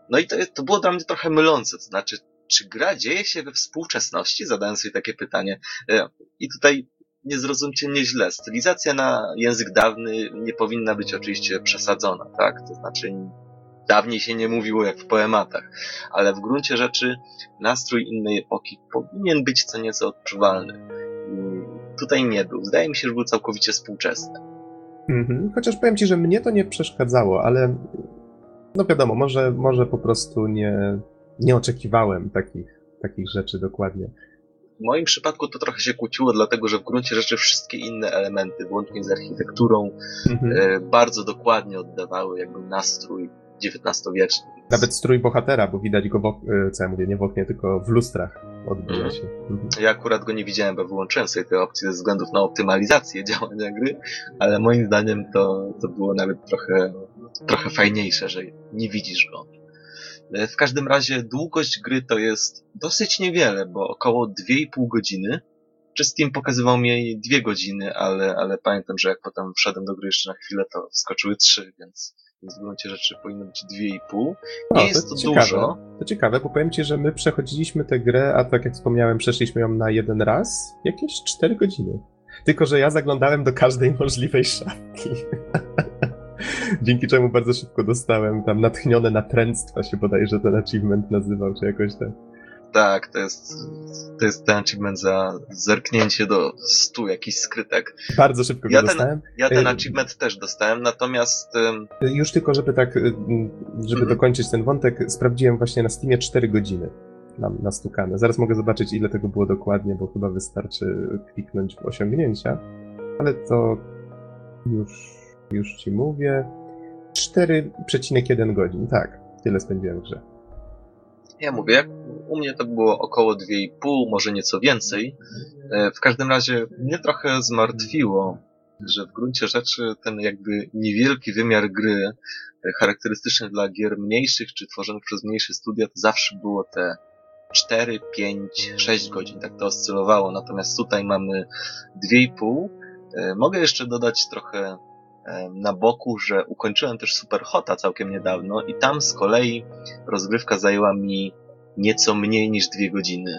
D: No i to, to było dla mnie trochę mylące, to znaczy, czy gra dzieje się we współczesności? Zadałem sobie takie pytanie. E, I tutaj nie zrozumcie mnie źle. Stylizacja na język dawny nie powinna być oczywiście przesadzona, tak? To znaczy, dawniej się nie mówiło jak w poematach, ale w gruncie rzeczy nastrój innej epoki powinien być co nieco odczuwalny. Tutaj nie był. Zdaje mi się, że był całkowicie współczesny.
A: Mhm. Chociaż powiem ci, że mnie to nie przeszkadzało, ale no wiadomo, może, może po prostu nie, nie oczekiwałem takich, takich rzeczy dokładnie.
D: W moim przypadku to trochę się kłóciło, dlatego że w gruncie rzeczy wszystkie inne elementy, włącznie z architekturą, mhm. e, bardzo dokładnie oddawały jakby nastrój XIX-wieczny.
A: Nawet strój bohatera, bo widać go, w, e, co ja mówię, nie w oknie, tylko w lustrach odbija mhm. się. Mhm.
D: Ja akurat go nie widziałem, bo wyłączyłem sobie te opcje ze względów na optymalizację działania gry, ale moim zdaniem to, to było nawet trochę, trochę fajniejsze, że nie widzisz go. E, w każdym razie długość gry to jest dosyć niewiele, bo około 2,5 godziny. Czy Steam pokazywał mi 2 godziny, ale, ale pamiętam, że jak potem wszedłem do gry jeszcze na chwilę, to skoczyły 3, więc, więc w gruncie rzeczy powinno być 2,5. Nie o, jest to, to ciekawe. dużo.
A: To ciekawe, bo powiem Ci, że my przechodziliśmy tę grę, a tak jak wspomniałem, przeszliśmy ją na jeden raz, jakieś 4 godziny. Tylko, że ja zaglądałem do każdej możliwej szafki. Dzięki czemu bardzo szybko dostałem tam natchnione natręctwa się bodajże ten achievement nazywał, czy jakoś tak.
D: Tak, to jest, to jest ten achievement za zerknięcie do stu jakichś skrytek.
A: Bardzo szybko
D: ja
A: go
D: ten,
A: dostałem.
D: Ja ten y, achievement też dostałem, natomiast...
A: Już tylko, żeby tak, y, żeby mhm. dokończyć ten wątek, sprawdziłem właśnie na Steamie 4 godziny nam nastukane. Zaraz mogę zobaczyć, ile tego było dokładnie, bo chyba wystarczy kliknąć w osiągnięcia, ale to już już ci mówię. 4,1 godzin, tak. Tyle spędziłem w grze.
D: Ja mówię, jak u mnie to było około 2,5, może nieco więcej. E, w każdym razie mnie trochę zmartwiło, że w gruncie rzeczy ten jakby niewielki wymiar gry, e, charakterystyczny dla gier mniejszych czy tworzonych przez mniejsze studia, to zawsze było te 4, 5, 6 godzin, tak to oscylowało. Natomiast tutaj mamy 2,5. E, mogę jeszcze dodać trochę na boku, że ukończyłem też Super Hota całkiem niedawno i tam z kolei rozgrywka zajęła mi nieco mniej niż dwie godziny.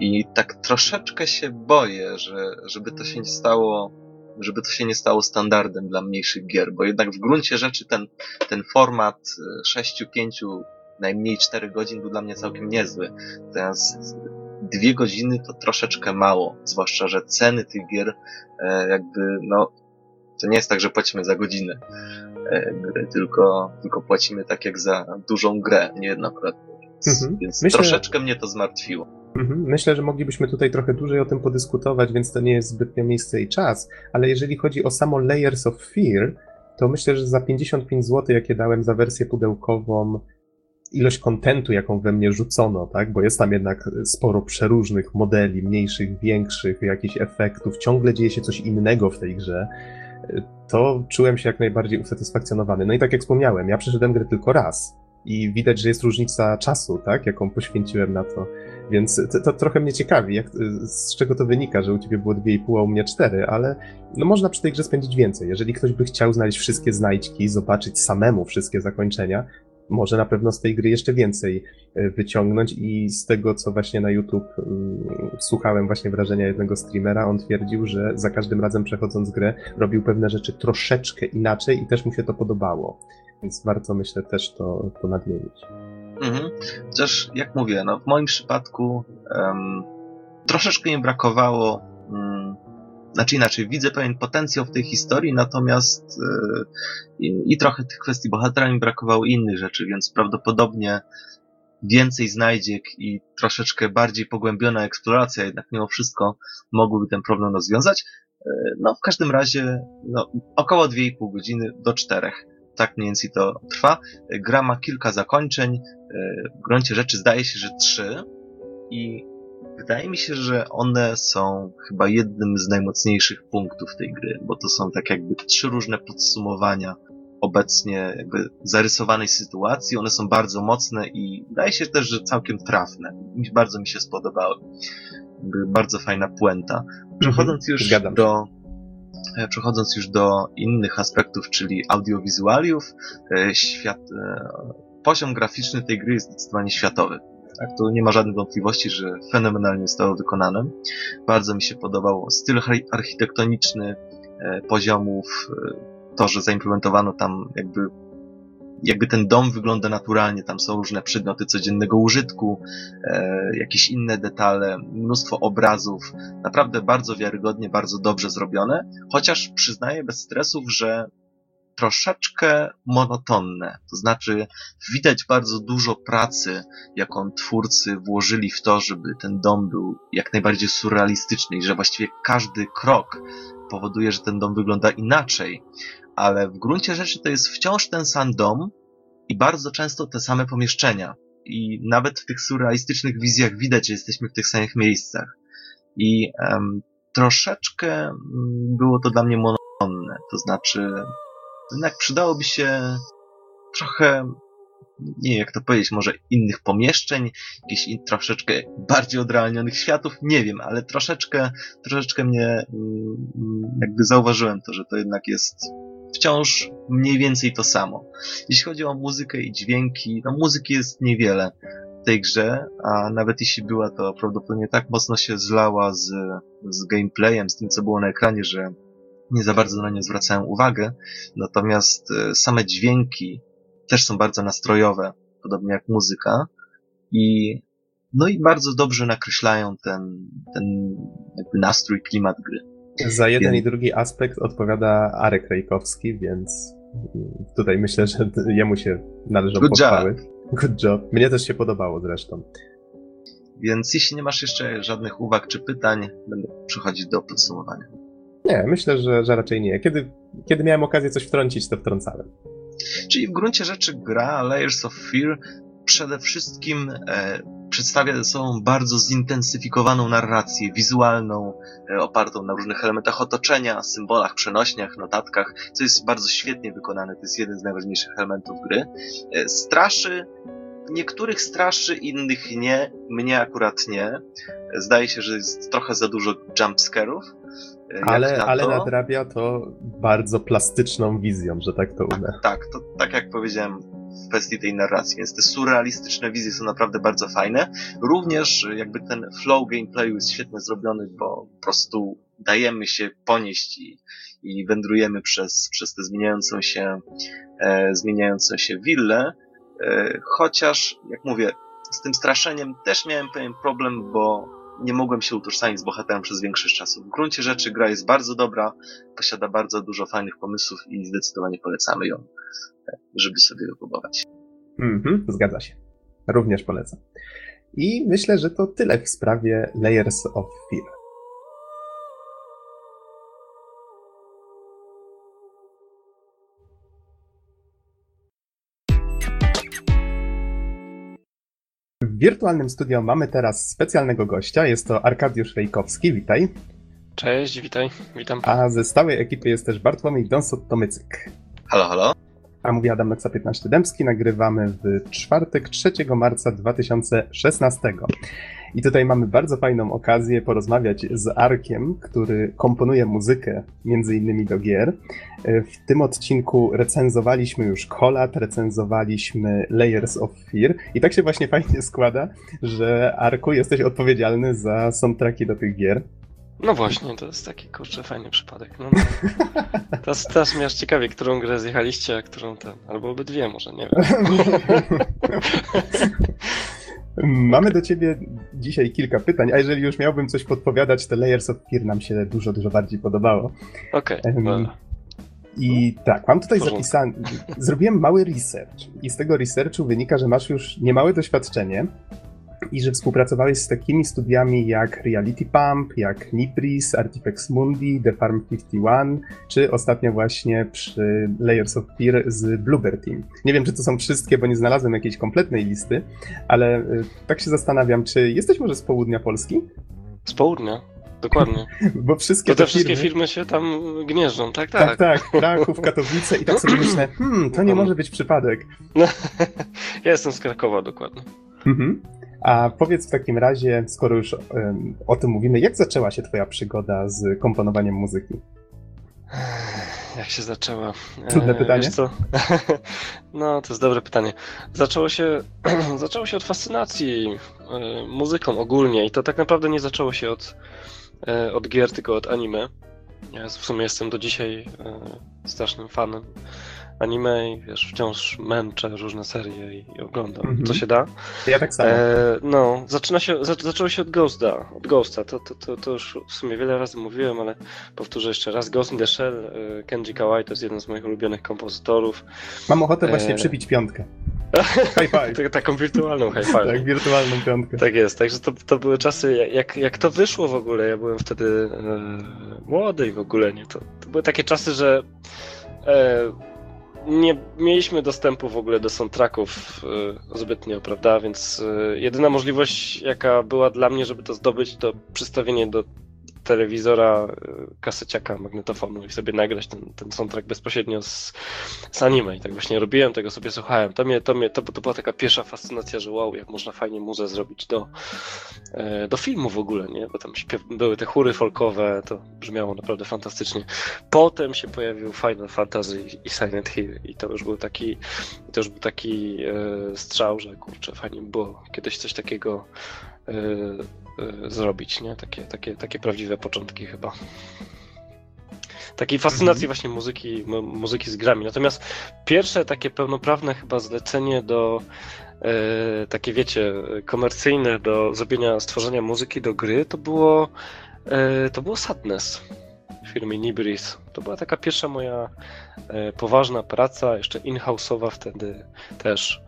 D: I tak troszeczkę się boję, że żeby to się nie stało, żeby to się nie stało standardem dla mniejszych gier, bo jednak w gruncie rzeczy ten, ten format 6-5, e, najmniej 4 godzin był dla mnie całkiem niezły. Teraz dwie godziny to troszeczkę mało, zwłaszcza, że ceny tych gier e, jakby, no, to nie jest tak, że płacimy za godzinę e, gry, tylko, tylko płacimy tak jak za dużą grę, niejednokrotnie. Więc, mhm. więc Myślę... troszeczkę mnie to zmartwiło.
A: Mhm. Myślę, że moglibyśmy tutaj trochę dłużej o tym podyskutować, więc to nie jest zbytnio miejsce i czas, ale jeżeli chodzi o samo Layers of Fear, to myślę, że za 55 zł, jakie dałem za wersję pudełkową, ilość kontentu, jaką we mnie rzucono, tak? Bo jest tam jednak sporo przeróżnych modeli, mniejszych, większych, jakichś efektów, ciągle dzieje się coś innego w tej grze to czułem się jak najbardziej usatysfakcjonowany. No i tak jak wspomniałem, ja przeszedłem grę tylko raz i widać, że jest różnica czasu, tak, jaką poświęciłem na to. Więc to, to trochę mnie ciekawi, jak, z czego to wynika, że u ciebie było 2,5, a u mnie 4, ale no można przy tej grze spędzić więcej. Jeżeli ktoś by chciał znaleźć wszystkie znajdźki, zobaczyć samemu wszystkie zakończenia, może na pewno z tej gry jeszcze więcej e, wyciągnąć i z tego, co właśnie na YouTube mm, słuchałem właśnie wrażenia jednego streamera, on twierdził, że za każdym razem przechodząc grę robił pewne rzeczy troszeczkę inaczej i też mu się to podobało. Więc warto myślę też to, to nadmienić.
D: Mhm. Chociaż jak mówię, no w moim przypadku um, troszeczkę mi brakowało um, znaczy inaczej, widzę pewien potencjał w tej historii, natomiast yy, i, trochę tych kwestii bohatera mi brakowało innych rzeczy, więc prawdopodobnie więcej znajdziek i troszeczkę bardziej pogłębiona eksploracja jednak mimo wszystko mogłyby ten problem rozwiązać. Yy, no w każdym razie no, około 2,5 godziny do 4. Tak mniej więcej to trwa. Gra ma kilka zakończeń. Yy, w gruncie rzeczy zdaje się, że trzy. I Wydaje mi się, że one są chyba jednym z najmocniejszych punktów tej gry, bo to są tak jakby trzy różne podsumowania obecnie jakby zarysowanej sytuacji. One są bardzo mocne i wydaje się też, że całkiem trafne. Bardzo mi się spodobały. Bardzo fajna puenta. Przechodząc mhm, już do e, przechodząc już do innych aspektów, czyli audiowizualiów, e, świat, poziom graficzny tej gry jest zdecydowanie światowy. Tak, tu nie ma żadnych wątpliwości, że fenomenalnie zostało wykonane. Bardzo mi się podobał styl architektoniczny poziomów, to, że zaimplementowano tam jakby jakby ten dom wygląda naturalnie, tam są różne przedmioty codziennego użytku, e, jakieś inne detale, mnóstwo obrazów, naprawdę bardzo wiarygodnie, bardzo dobrze zrobione, chociaż przyznaję bez stresów, że troszeczkę monotonne. To znaczy, widać bardzo dużo pracy, jaką twórcy włożyli w to, żeby ten dom był jak najbardziej surrealistyczny i że właściwie każdy krok powoduje, że ten dom wygląda inaczej, ale w gruncie rzeczy to jest wciąż ten sam dom i bardzo często te same pomieszczenia. I nawet w tych surrealistycznych wizjach widać, że jesteśmy w tych samych miejscach. I um, troszeczkę mm, było to dla mnie monotonne. To znaczy, jednak przydałoby się trochę, nie wiem jak to powiedzieć, może innych pomieszczeń, jakichś in, troszeczkę bardziej odrealnionych światów, nie wiem, ale troszeczkę, troszeczkę mnie mm, jakby zauważyłem to, że to jednak jest wciąż mniej więcej to samo. Jeśli chodzi o muzykę i dźwięki, no muzyki jest niewiele w tej grze, a nawet jeśli była, to prawdopodobnie tak mocno się zlała z, z gameplayem, z tym co było na ekranie, że nie za bardzo na nie zwracałem uwagę. Natomiast e, same dźwięki też są bardzo nastrojowe, podobnie jak muzyka. I no i bardzo dobrze nakreślają ten, ten jakby nastrój, klimat gry.
A: Za jeden i drugi aspekt odpowiada Arek Rejkowski, więc tutaj myślę, że jemu się należą Good pochwały. Job. Good job. Mnie też się podobało zresztą.
D: Więc jeśli nie masz jeszcze żadnych uwag czy pytań, będę przechodzić do podsumowania.
A: Nie, myślę, że, że raczej nie. Kiedy, kiedy miałem okazję coś wtrącić, to wtrącałem.
D: Czyli w gruncie rzeczy gra Layers of Fear przede wszystkim e, przedstawia ze sobą bardzo zintensyfikowaną narrację wizualną, e, opartą na różnych elementach otoczenia, symbolach, przenośniach, notatkach, co jest bardzo świetnie wykonane. To jest jeden z najważniejszych elementów gry. E, straszy niektórych straszy, innych nie. Mnie akurat nie. E, zdaje się, że jest trochę za dużo jumpscarów.
A: Ale, ale nadrabia to bardzo plastyczną wizją, że tak to umie.
D: Tak, tak, to tak jak powiedziałem, w kwestii tej narracji, więc te surrealistyczne wizje są naprawdę bardzo fajne. Również jakby ten flow gameplayu jest świetnie zrobiony, bo po prostu dajemy się ponieść i, i wędrujemy przez, przez te zmieniającą się, e, zmieniającą się willę. E, chociaż, jak mówię, z tym straszeniem też miałem pewien problem, bo nie mogłem się utożsamić z bohaterem przez większość czasu. W gruncie rzeczy gra jest bardzo dobra, posiada bardzo dużo fajnych pomysłów i zdecydowanie polecamy ją, żeby sobie wypróbować.
A: Mhm, zgadza się. Również polecam. I myślę, że to tyle w sprawie Layers of Fear. W wirtualnym studio mamy teraz specjalnego gościa. Jest to Arkadiusz Rejkowski. Witaj.
E: Cześć, witaj. Witam.
A: A ze stałej ekipy jest też Bartłomiej Donsot-Tomycyk.
D: Halo, halo.
A: A mówi Adam Noxa 15 Dębski. Nagrywamy w czwartek 3 marca 2016. I tutaj mamy bardzo fajną okazję porozmawiać z Arkiem, który komponuje muzykę między innymi do gier. W tym odcinku recenzowaliśmy już Kolat, recenzowaliśmy Layers of Fear i tak się właśnie fajnie składa, że Arku jesteś odpowiedzialny za soundtracki do tych gier.
E: No właśnie, to jest taki kurczę fajny przypadek. No, no. Teraz, teraz mnie aż ciekawie, którą grę zjechaliście, a którą ten. Albo obydwie może, nie wiem.
A: Mamy do ciebie dzisiaj kilka pytań, a jeżeli już miałbym coś podpowiadać, to Layers of Fear nam się dużo, dużo bardziej podobało.
E: Okej, okay, um,
A: I tak, mam tutaj zapisane. Zrobiłem mały research, i z tego researchu wynika, że masz już niemałe doświadczenie i że współpracowałeś z takimi studiami jak Reality Pump, jak Nibris, Artifex Mundi, The Farm 51, czy ostatnio właśnie przy Layers of Fear z Bluebird Team. Nie wiem, czy to są wszystkie, bo nie znalazłem jakiejś kompletnej listy, ale y, tak się zastanawiam, czy jesteś może z południa Polski?
E: Z południa? Dokładnie.
A: Bo wszystkie
E: to te, te wszystkie firmy... firmy się tam gnieżdżą, tak, tak.
A: Tak, tak. Kraków, Katowice i tak sobie myślę, hmm, to nie może być przypadek. No,
E: ja jestem z Krakowa, dokładnie. Mhm.
A: A powiedz w takim razie, skoro już o tym mówimy, jak zaczęła się Twoja przygoda z komponowaniem muzyki?
E: Jak się zaczęła?
A: Trudne pytanie.
E: co? no, to jest dobre pytanie. Zaczęło się, zaczęło się od fascynacji muzyką ogólnie i to tak naprawdę nie zaczęło się od, od gier, tylko od anime. Ja w sumie jestem do dzisiaj strasznym fanem anime i wiesz, wciąż męczę różne serie i, i oglądam, mm -hmm. co się da.
A: Ja tak samo. E,
E: no, zaczyna się, za, zaczęło się od Ghosta, od Ghosta, to, to, to, to, już w sumie wiele razy mówiłem, ale powtórzę jeszcze raz, Ghost in the Shell, e, Kenji Kawai to jest jeden z moich ulubionych kompozytorów.
A: Mam ochotę właśnie e... przybić piątkę.
E: High five. Taką wirtualną high five.
A: tak, wirtualną piątkę.
E: Tak jest, także to, to były czasy, jak, jak to wyszło w ogóle, ja byłem wtedy e, młody i w ogóle nie, to, to były takie czasy, że e, nie mieliśmy dostępu w ogóle do soundtracków y, zbytnio, prawda? Więc y, jedyna możliwość, jaka była dla mnie, żeby to zdobyć, to przystawienie do telewizora, y, kaseciaka, magnetofonu i sobie nagrać ten, ten soundtrack bezpośrednio z, z anime. I tak właśnie robiłem, tego sobie słuchałem. To, mnie, to, mnie, to, to była taka pierwsza fascynacja, że wow, jak można fajnie muzę zrobić do, e, do filmu w ogóle, nie? Bo tam śpiew, były te chóry folkowe, to brzmiało naprawdę fantastycznie. Potem się pojawił Final Fantasy i Silent Hill i to już był taki, to już był taki e, strzał, że kurczę, fajnie było kiedyś coś takiego e, zrobić, nie? Takie, takie, takie prawdziwe początki chyba. Takiej fascynacji mhm. właśnie muzyki, muzyki z grami. Natomiast pierwsze takie pełnoprawne chyba zlecenie do e, takie wiecie, komercyjne do zrobienia, stworzenia muzyki do gry to było e, to było Sadness w firmie Nibris. To była taka pierwsza moja e, poważna praca, jeszcze in-house'owa wtedy też.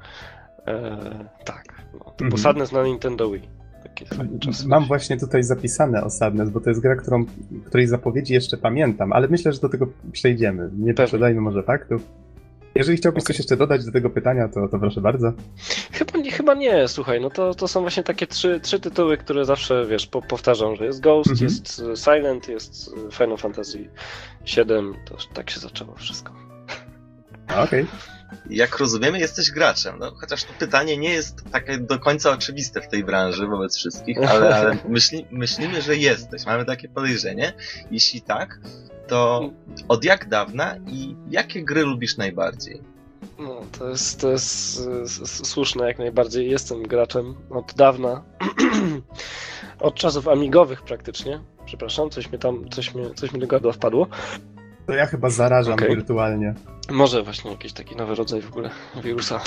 E: tak, no, to mhm. był Sadness na Nintendo Wii takie fajne czasy.
A: Mam właśnie tutaj zapisane o Sadness, bo to jest gra, którą, której zapowiedzi jeszcze pamiętam, ale myślę, że do tego przejdziemy. Nie przeszedajmy może faktów. Jeżeli chciałbyś okay. coś jeszcze dodać do tego pytania, to, to proszę bardzo.
E: Chyba nie, chyba nie, słuchaj, no to, to są właśnie takie trzy, trzy tytuły, które zawsze, wiesz, po, powtarzam, że jest Ghost, mm -hmm. jest Silent, jest Final Fantasy VII, to tak się zaczęło wszystko.
A: Okej. Okay
D: jak rozumiemy, jesteś graczem. No, chociaż to pytanie nie jest takie do końca oczywiste w tej branży wobec wszystkich, ale, ale myśli, myślimy, że jesteś. Mamy takie podejrzenie. Jeśli tak, to od jak dawna i jakie gry lubisz najbardziej?
E: No, to jest, to jest słuszne jak najbardziej. Jestem graczem od dawna. od czasów amigowych praktycznie. Przepraszam, coś mi tam, coś mi, coś mi do gardła wpadło.
A: To ja chyba zarażam okay. wirtualnie.
E: Może właśnie jakiś taki nowy rodzaj w ogóle wirusa.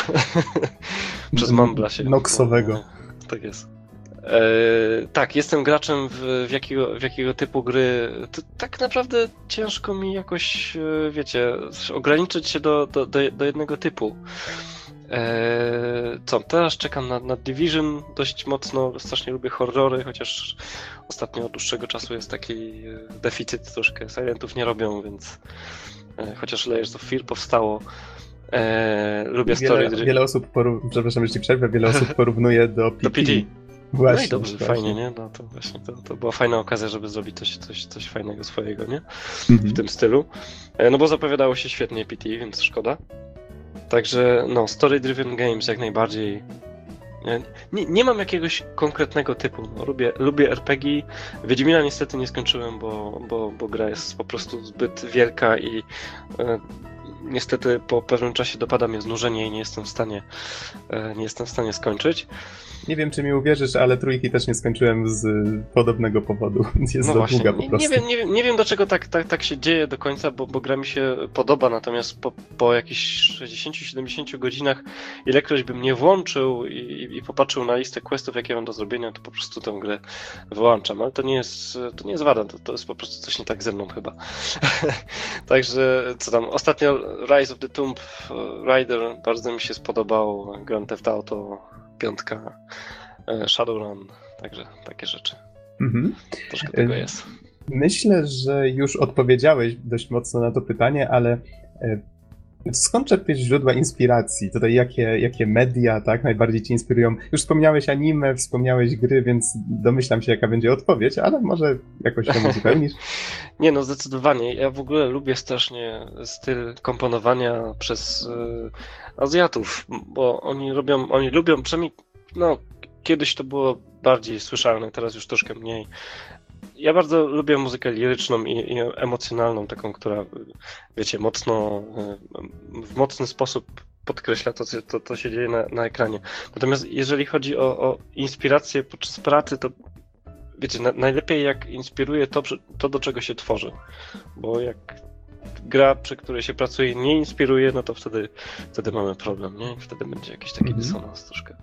E: Przez Mambla się.
A: Noxowego. No,
E: tak jest. E, tak, jestem graczem w, w, jakiego, w jakiego typu gry. To tak naprawdę ciężko mi jakoś, e, wiecie, ograniczyć się do, do, do, do jednego typu. E, co, teraz czekam na, na Division dość mocno, strasznie lubię horrory, chociaż ostatnio od dłuższego czasu jest taki e, deficyt troszkę, Silentów nie robią, więc e, chociaż Layers of Fear powstało, e, lubię
A: wiele,
E: story.
A: Wiele osób, porów... przepraszam, ci przerwę, wiele osób porównuje do PT. Do PT.
E: Właśnie, no i dobrze, właśnie. fajnie, nie? No to właśnie, to, to była fajna okazja, żeby zrobić coś, coś, coś fajnego swojego, nie? Mhm. W tym stylu. No bo zapowiadało się świetnie PT, więc szkoda. Także no, story-driven games jak najbardziej. Nie, nie mam jakiegoś konkretnego typu. No, lubię, lubię RPG. Wiedźmina niestety nie skończyłem, bo, bo, bo gra jest po prostu zbyt wielka i e, niestety po pewnym czasie dopada mnie znużenie i nie jestem w stanie, e, nie jestem w stanie skończyć.
A: Nie wiem, czy mi uwierzysz, ale trójki też nie skończyłem z podobnego powodu. Jest no właśnie, długa po prostu.
E: Nie, nie, wiem, nie, wiem, nie wiem, dlaczego tak, tak, tak się dzieje do końca, bo, bo gra mi się podoba, natomiast po, po jakichś 60-70 godzinach, ilekroć bym nie włączył i, i popatrzył na listę questów, jakie mam do zrobienia, to po prostu tę grę wyłączam. Ale to nie jest, to nie jest wada, to, to jest po prostu coś nie tak ze mną chyba. Także co tam, ostatnio Rise of the Tomb Raider bardzo mi się spodobał, Grand Theft Auto piątka, e, Shadowrun, także takie rzeczy. Mhm. Troszkę tego jest.
A: Myślę, że już odpowiedziałeś dość mocno na to pytanie, ale e, skąd czerpiesz źródła inspiracji? Tutaj jakie, jakie media tak najbardziej ci inspirują? Już wspomniałeś anime, wspomniałeś gry, więc domyślam się, jaka będzie odpowiedź, ale może jakoś to uzupełnisz?
E: Nie, no zdecydowanie. Ja w ogóle lubię strasznie styl komponowania przez y, Azjatów, bo oni robią, oni lubią, przynajmniej no, kiedyś to było bardziej słyszalne, teraz już troszkę mniej. Ja bardzo lubię muzykę liryczną i, i emocjonalną, taką, która, wiecie, mocno, w mocny sposób podkreśla to, co to, się dzieje na, na ekranie. Natomiast jeżeli chodzi o, o inspirację podczas pracy, to wiecie, na, najlepiej jak inspiruje to, to, do czego się tworzy. Bo jak gra, przy której się pracuje, nie inspiruje, no to wtedy, wtedy mamy problem, nie? Wtedy będzie jakiś taki mhm. dysonans troszkę.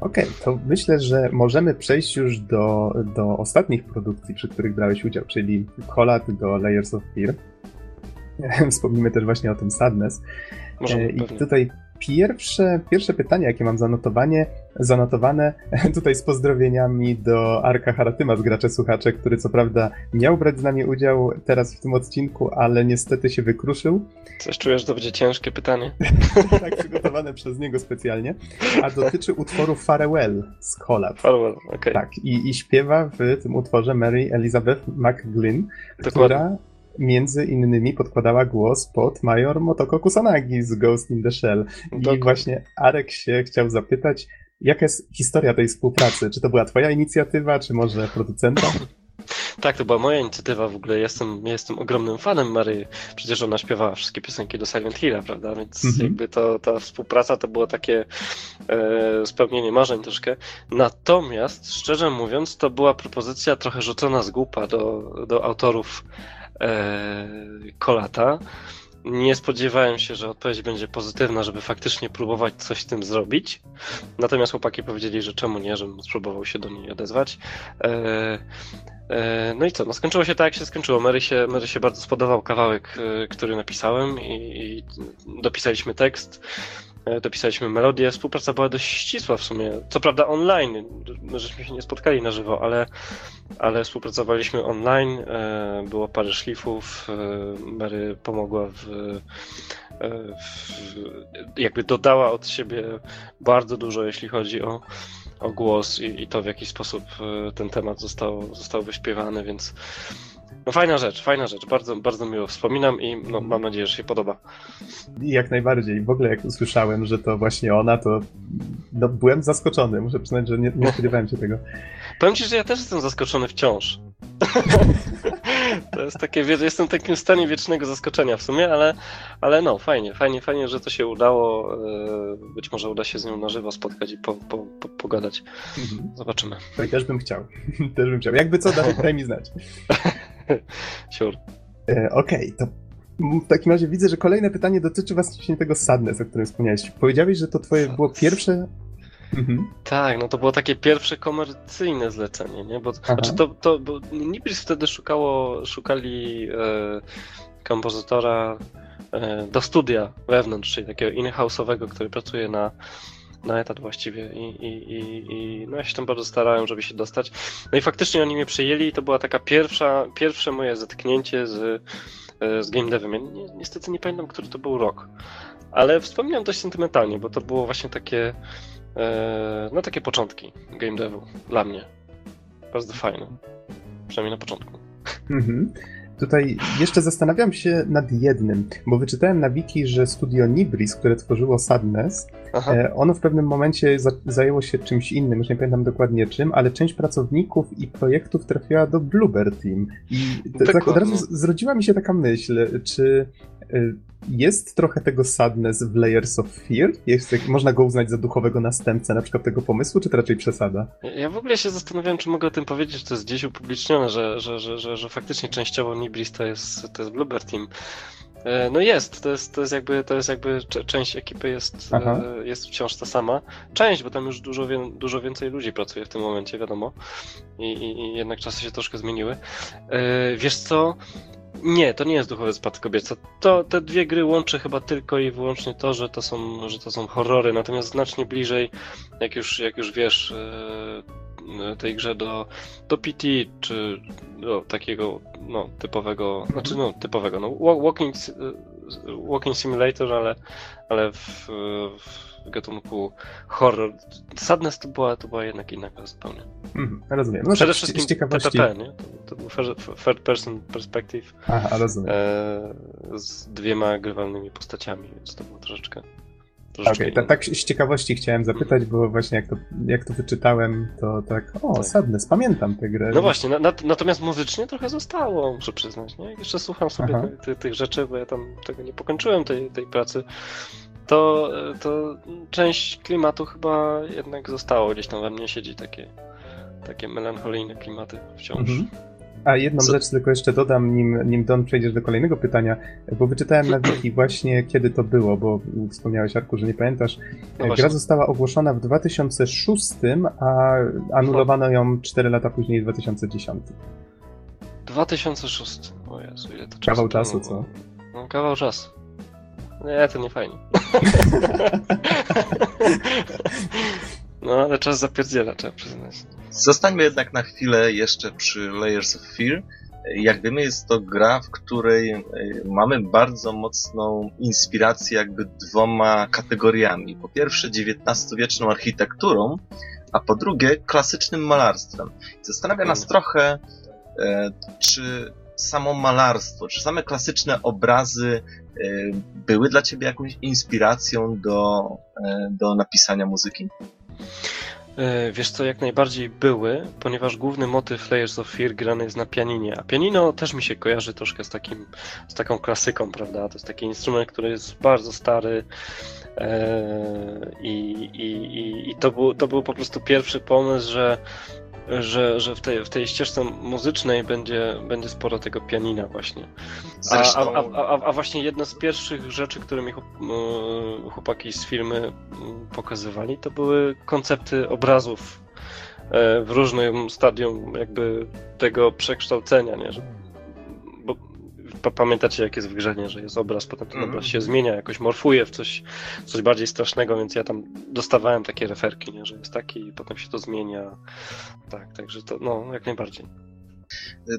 A: Okej, okay, to myślę, że możemy przejść już do, do ostatnich produkcji, przy których brałeś udział, czyli Collab do Layers of Fear. Wspomnimy też właśnie o tym Sadness. Możemy, I pewnie. tutaj Pierwsze, pierwsze pytanie, jakie mam zanotowanie, zanotowane tutaj z pozdrowieniami do Arka Haratyma z Gracze Słuchacze, który co prawda miał brać z nami udział teraz w tym odcinku, ale niestety się wykruszył.
E: Coś czujesz, to będzie ciężkie pytanie.
A: tak, przygotowane przez niego specjalnie. A dotyczy utworu Farewell z Collab.
E: Farewell, okej. Okay.
A: Tak, i, i śpiewa w tym utworze Mary Elizabeth McGlynn, Dokładnie. która między innymi podkładała głos pod major Motoko Kusanagi z Ghost in the Shell. I właśnie Arek się chciał zapytać, jaka jest historia tej współpracy? Czy to była twoja inicjatywa, czy może producenta?
E: Tak, to była moja inicjatywa w ogóle. Jestem, jestem ogromnym fanem Mary. Przecież ona śpiewała wszystkie piosenki do Silent Hilla, prawda? Więc mm -hmm. jakby to, ta współpraca to było takie e, spełnienie marzeń troszkę. Natomiast, szczerze mówiąc, to była propozycja trochę rzucona z głupa do, do autorów Kolata. Nie spodziewałem się, że odpowiedź będzie pozytywna, żeby faktycznie próbować coś z tym zrobić. Natomiast chłopaki powiedzieli, że czemu nie, żebym spróbował się do niej odezwać. E, e, no i co? No skończyło się tak, jak się skończyło. Mary się, Mary się bardzo spodobał kawałek, e, który napisałem i, i dopisaliśmy tekst. E, dopisaliśmy melodię. Współpraca była dość ścisła w sumie. Co prawda online, żeśmy się nie spotkali na żywo, ale, ale współpracowaliśmy online. E, było parę szlifów. E, Mary pomogła w, w, jakby dodała od siebie bardzo dużo, jeśli chodzi o, o głos i, i to, w jaki sposób ten temat został, został wyśpiewany, więc no fajna rzecz, fajna rzecz. Bardzo, bardzo miło wspominam i no, mam nadzieję, że się podoba.
A: Jak najbardziej. W ogóle jak usłyszałem, że to właśnie ona, to no, byłem zaskoczony. Muszę przyznać, że nie, nie spodziewałem się tego.
E: Powiem ci, że ja też jestem zaskoczony wciąż. to jest takie, jestem w takim stanie wiecznego zaskoczenia w sumie, ale, ale no, fajnie, fajnie, fajnie, że to się udało. E, być może uda się z nią na żywo spotkać i po, po, po, pogadać. Mhm. Zobaczymy.
A: Tak, też bym chciał. też bym chciał. Jakby co, daj mi znać.
E: sure.
A: E, Okej, okay, to w takim razie widzę, że kolejne pytanie dotyczy właśnie tego Sadness, o którym wspomniałeś. Powiedziałeś, że to twoje było pierwsze
E: Mhm. Tak, no to było takie pierwsze komercyjne zlecenie, nie? Bo, znaczy to, to, bo Nibris wtedy szukało, szukali e, kompozytora e, do studia wewnątrz, czyli takiego in-house'owego, który pracuje na, na etat właściwie I, i, i, i, no ja się tam bardzo starałem, żeby się dostać. No i faktycznie oni mnie przyjęli i to była taka pierwsza, pierwsze moje zetknięcie z, e, z game devem. Ja ni niestety nie pamiętam, który to był rok, ale wspominam dość sentymentalnie, bo to było właśnie takie E, no takie początki game devu dla mnie. Bardzo fajne. Przynajmniej na początku.
A: Mhm. Tutaj jeszcze zastanawiam się nad jednym, bo wyczytałem na wiki, że studio Nibris, które tworzyło Sadness, Aha. E, ono w pewnym momencie zajęło się czymś innym, już nie pamiętam dokładnie czym, ale część pracowników i projektów trafiła do Bluebird Team. I tak od razu zrodziła mi się taka myśl, czy jest trochę tego sadness w Layers of Fear? Jest, można go uznać za duchowego następcę na przykład tego pomysłu, czy to raczej przesada?
E: Ja w ogóle się zastanawiałem, czy mogę o tym powiedzieć, że to jest gdzieś upublicznione, że, że, że, że, że faktycznie częściowo Niblis to jest, to jest Bluebird Team. E, no jest, to jest, to jest jakby, to jest jakby część ekipy jest, e, jest wciąż ta sama. Część, bo tam już dużo, dużo więcej ludzi pracuje w tym momencie, wiadomo. I, i, i jednak czasy się troszkę zmieniły. E, wiesz co, nie, to nie jest duchowy spadkobierca. To te dwie gry łączy chyba tylko i wyłącznie to, że to są, że to są horrory, natomiast znacznie bliżej, jak już, jak już wiesz, e, tej grze do, do PT, czy do takiego no, typowego, znaczy no typowego, no walking, walking simulator, ale, ale w, w gatunku horror. Sadness to była, to była jednak inna gra zupełnie.
A: Mm, rozumiem. No
E: Przede tak, wszystkim z ciekawości... TPP, nie? To, był third person perspective.
A: Aha, rozumiem.
E: E, z dwiema grywalnymi postaciami, więc to było troszeczkę
A: Okej, okay, tak z ciekawości chciałem zapytać, bo właśnie jak to, jak to wyczytałem, to tak, o, tak. Sadness, pamiętam tę grę.
E: No właśnie, na, na, natomiast muzycznie trochę zostało, muszę przyznać, nie? Jeszcze słucham sobie ty, ty, tych rzeczy, bo ja tam tego nie pokończyłem, tej, tej pracy, to, to część klimatu chyba jednak zostało, gdzieś tam we mnie siedzi takie, takie melancholijne klimaty wciąż. Mhm.
A: A jedną Co? rzecz tylko jeszcze dodam, nim, nim Don przejdziesz do kolejnego pytania, bo wyczytałem na wiki właśnie kiedy to było, bo wspomniałeś Arku, że nie pamiętasz. No Gra została ogłoszona w 2006, a anulowano ją 4 lata później w 2010.
E: 2006. O Jezu, ile to czasu.
A: Kawał czasu, co?
E: No, kawał czasu. Nie, to nie fajnie. no, ale czas zapierdziela, trzeba przyznać.
D: Zostańmy jednak na chwilę jeszcze przy Layers of Fear. Jak wiemy, jest to gra, w której e, mamy bardzo mocną inspirację jakby dwoma kategoriami. Po pierwsze XIX-wieczną architekturą, a po drugie klasycznym malarstwem. Zastanawia nas trochę, e, czy samo malarstwo, czy same klasyczne obrazy e, były dla ciebie jakąś inspiracją do, do napisania muzyki?
E: E, wiesz co, jak najbardziej były, ponieważ główny motyw Layers of Fear grany jest na pianinie, a pianino też mi się kojarzy troszkę z, takim, z taką klasyką, prawda? To jest taki instrument, który jest bardzo stary e, i, i, i, i to, był, to był po prostu pierwszy pomysł, że że, że w, tej, w tej ścieżce muzycznej będzie, będzie sporo tego pianina właśnie. A, a, a, a, właśnie jedna z pierwszych rzeczy, które mi chłopaki z filmy pokazywali, to były koncepty obrazów e, w różnym stadium jakby tego przekształcenia, nie? Że pamiętacie jak jest w grze, nie? że jest obraz, potem ten mm. obraz się zmienia, jakoś morfuje w coś, coś bardziej strasznego, więc ja tam dostawałem takie referki, nie? że jest taki i potem się to zmienia. Tak, także to, no, jak najbardziej.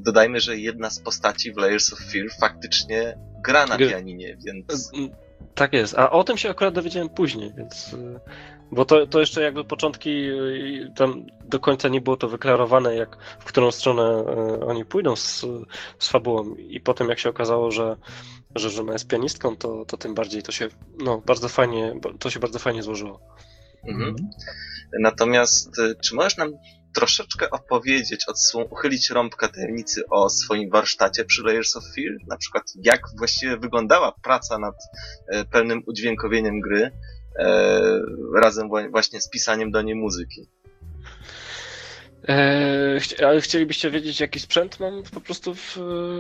D: Dodajmy, że jedna z postaci w Layers of Fear faktycznie gra na pianinie, więc...
E: Tak jest, a o tym się akurat dowiedziałem później, więc y, bo to, to jeszcze jakby początki, y, tam do końca nie było to wyklarowane, jak, w którą stronę y, oni pójdą z, z fabułą. I potem jak się okazało, że, że żona jest pianistką, to, to tym bardziej to się no, bardzo fajnie, to się bardzo fajnie złożyło. Mhm.
D: Natomiast y, czy możesz nam troszeczkę opowiedzieć, odsłon- uchylić rąbka tajemnicy o swoim warsztacie przy Layers of Fear? Na przykład jak właściwie wyglądała praca nad pełnym udźwiękowieniem gry? E, razem właśnie z pisaniem do niej muzyki.
E: Eee, ale chcielibyście wiedzieć, jaki sprzęt mam po prostu w,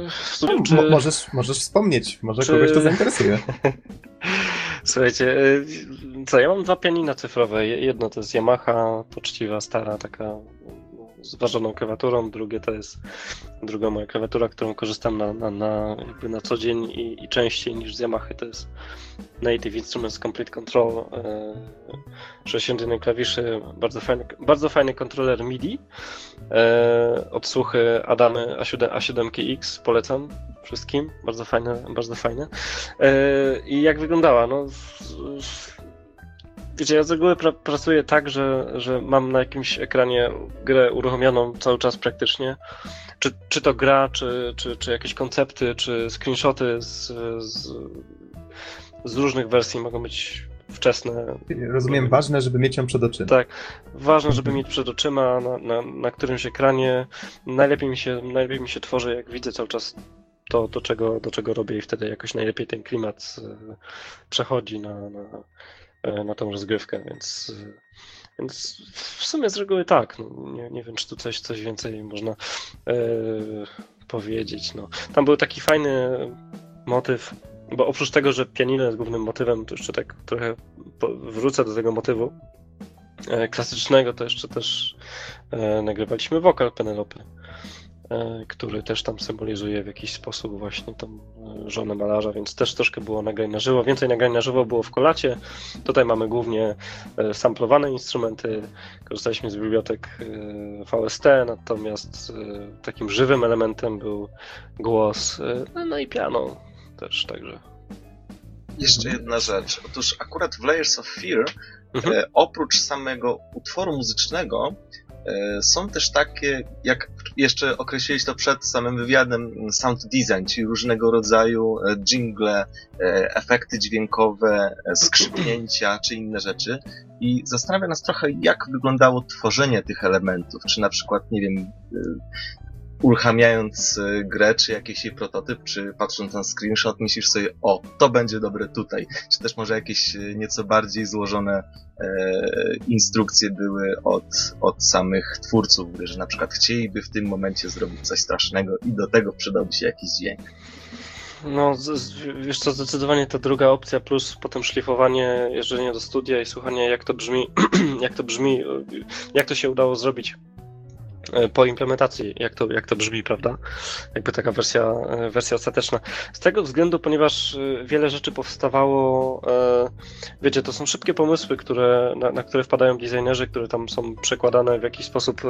E: w studiu? Czy...
A: możesz, możesz wspomnieć, może czy... kogoś to zainteresuje.
E: Słuchajcie, e, co, ja mam dwa pianina cyfrowe. Jedno to jest Yamaha, poczciwa, stara, taka z ważoną klawiaturą, drugie to jest druga moja klawiatura, którą korzystam na, na, na, jakby na co dzień i, i częściej niż z Yamaha, to jest Native Instruments Complete Control e, 61 klawiszy, bardzo fajny, bardzo fajny kontroler MIDI, e, odsłuchy Adamy A7, A7X, polecam wszystkim, bardzo fajne, bardzo fajne. E, I jak wyglądała? No, Wiecie, ja z reguły pra pracuję tak, że, że mam na jakimś ekranie grę uruchomioną cały czas praktycznie. Czy, czy to gra, czy, czy, czy jakieś koncepty, czy screenshoty z, z, z różnych wersji mogą być wczesne.
A: Rozumiem, ważne, żeby mieć ją przed oczyma.
E: Tak, ważne, żeby mieć przed oczyma na, na, na którymś ekranie. Najlepiej mi, się, najlepiej mi się tworzy, jak widzę cały czas to, do czego, do czego robię i wtedy jakoś najlepiej ten klimat e, przechodzi na, na, na tą rozgrywkę, więc, więc w sumie z reguły tak. No, nie, nie wiem, czy tu coś, coś więcej można e, powiedzieć. No. Tam był taki fajny motyw, bo oprócz tego, że pianino jest głównym motywem, to jeszcze tak trochę wrócę do tego motywu e, klasycznego, to jeszcze też e, nagrywaliśmy wokal Penelopy. E, który też tam symbolizuje w jakiś sposób właśnie tą e, żonę malarza, więc też troszkę było nagrań na żywo. Więcej nagrań na żywo było w kolacie. Tutaj mamy głównie e, samplowane instrumenty. Korzystaliśmy z bibliotek VST, natomiast takim żywym elementem był głos, no i piano też, także.
D: Jeszcze jedna rzecz. Otóż akurat w Layers of Fear, mhm. oprócz samego utworu muzycznego, są też takie, jak jeszcze określiłeś to przed samym wywiadem, sound design, czyli różnego rodzaju e, jingle, e, efekty dźwiękowe, skrzypnięcia czy inne rzeczy. I zastanawia nas trochę, jak wyglądało tworzenie tych elementów. Czy na przykład, nie wiem, uruchamiając grę, czy jakiś jej prototyp, czy patrząc na screenshot, myślisz sobie, o, to będzie dobre tutaj. Czy też może jakieś nieco bardziej złożone e, instrukcje były od, od samych twórców że na przykład chcieliby w tym momencie zrobić coś strasznego i do tego przydałby się jakiś dźwięk.
E: No, wiesz co, zdecydowanie ta druga opcja, plus potem szlifowanie, jeżdżenie do studia i słuchanie, jak to brzmi, jak to brzmi, jak to się udało zrobić E, po implementacji, jak to, jak to brzmi, prawda? Jakby taka wersja, e, wersja ostateczna. Z tego względu, ponieważ e, wiele rzeczy powstawało, wiecie, to są szybkie pomysły, które, na, na które wpadają designerzy, które tam są przekładane w jakiś sposób,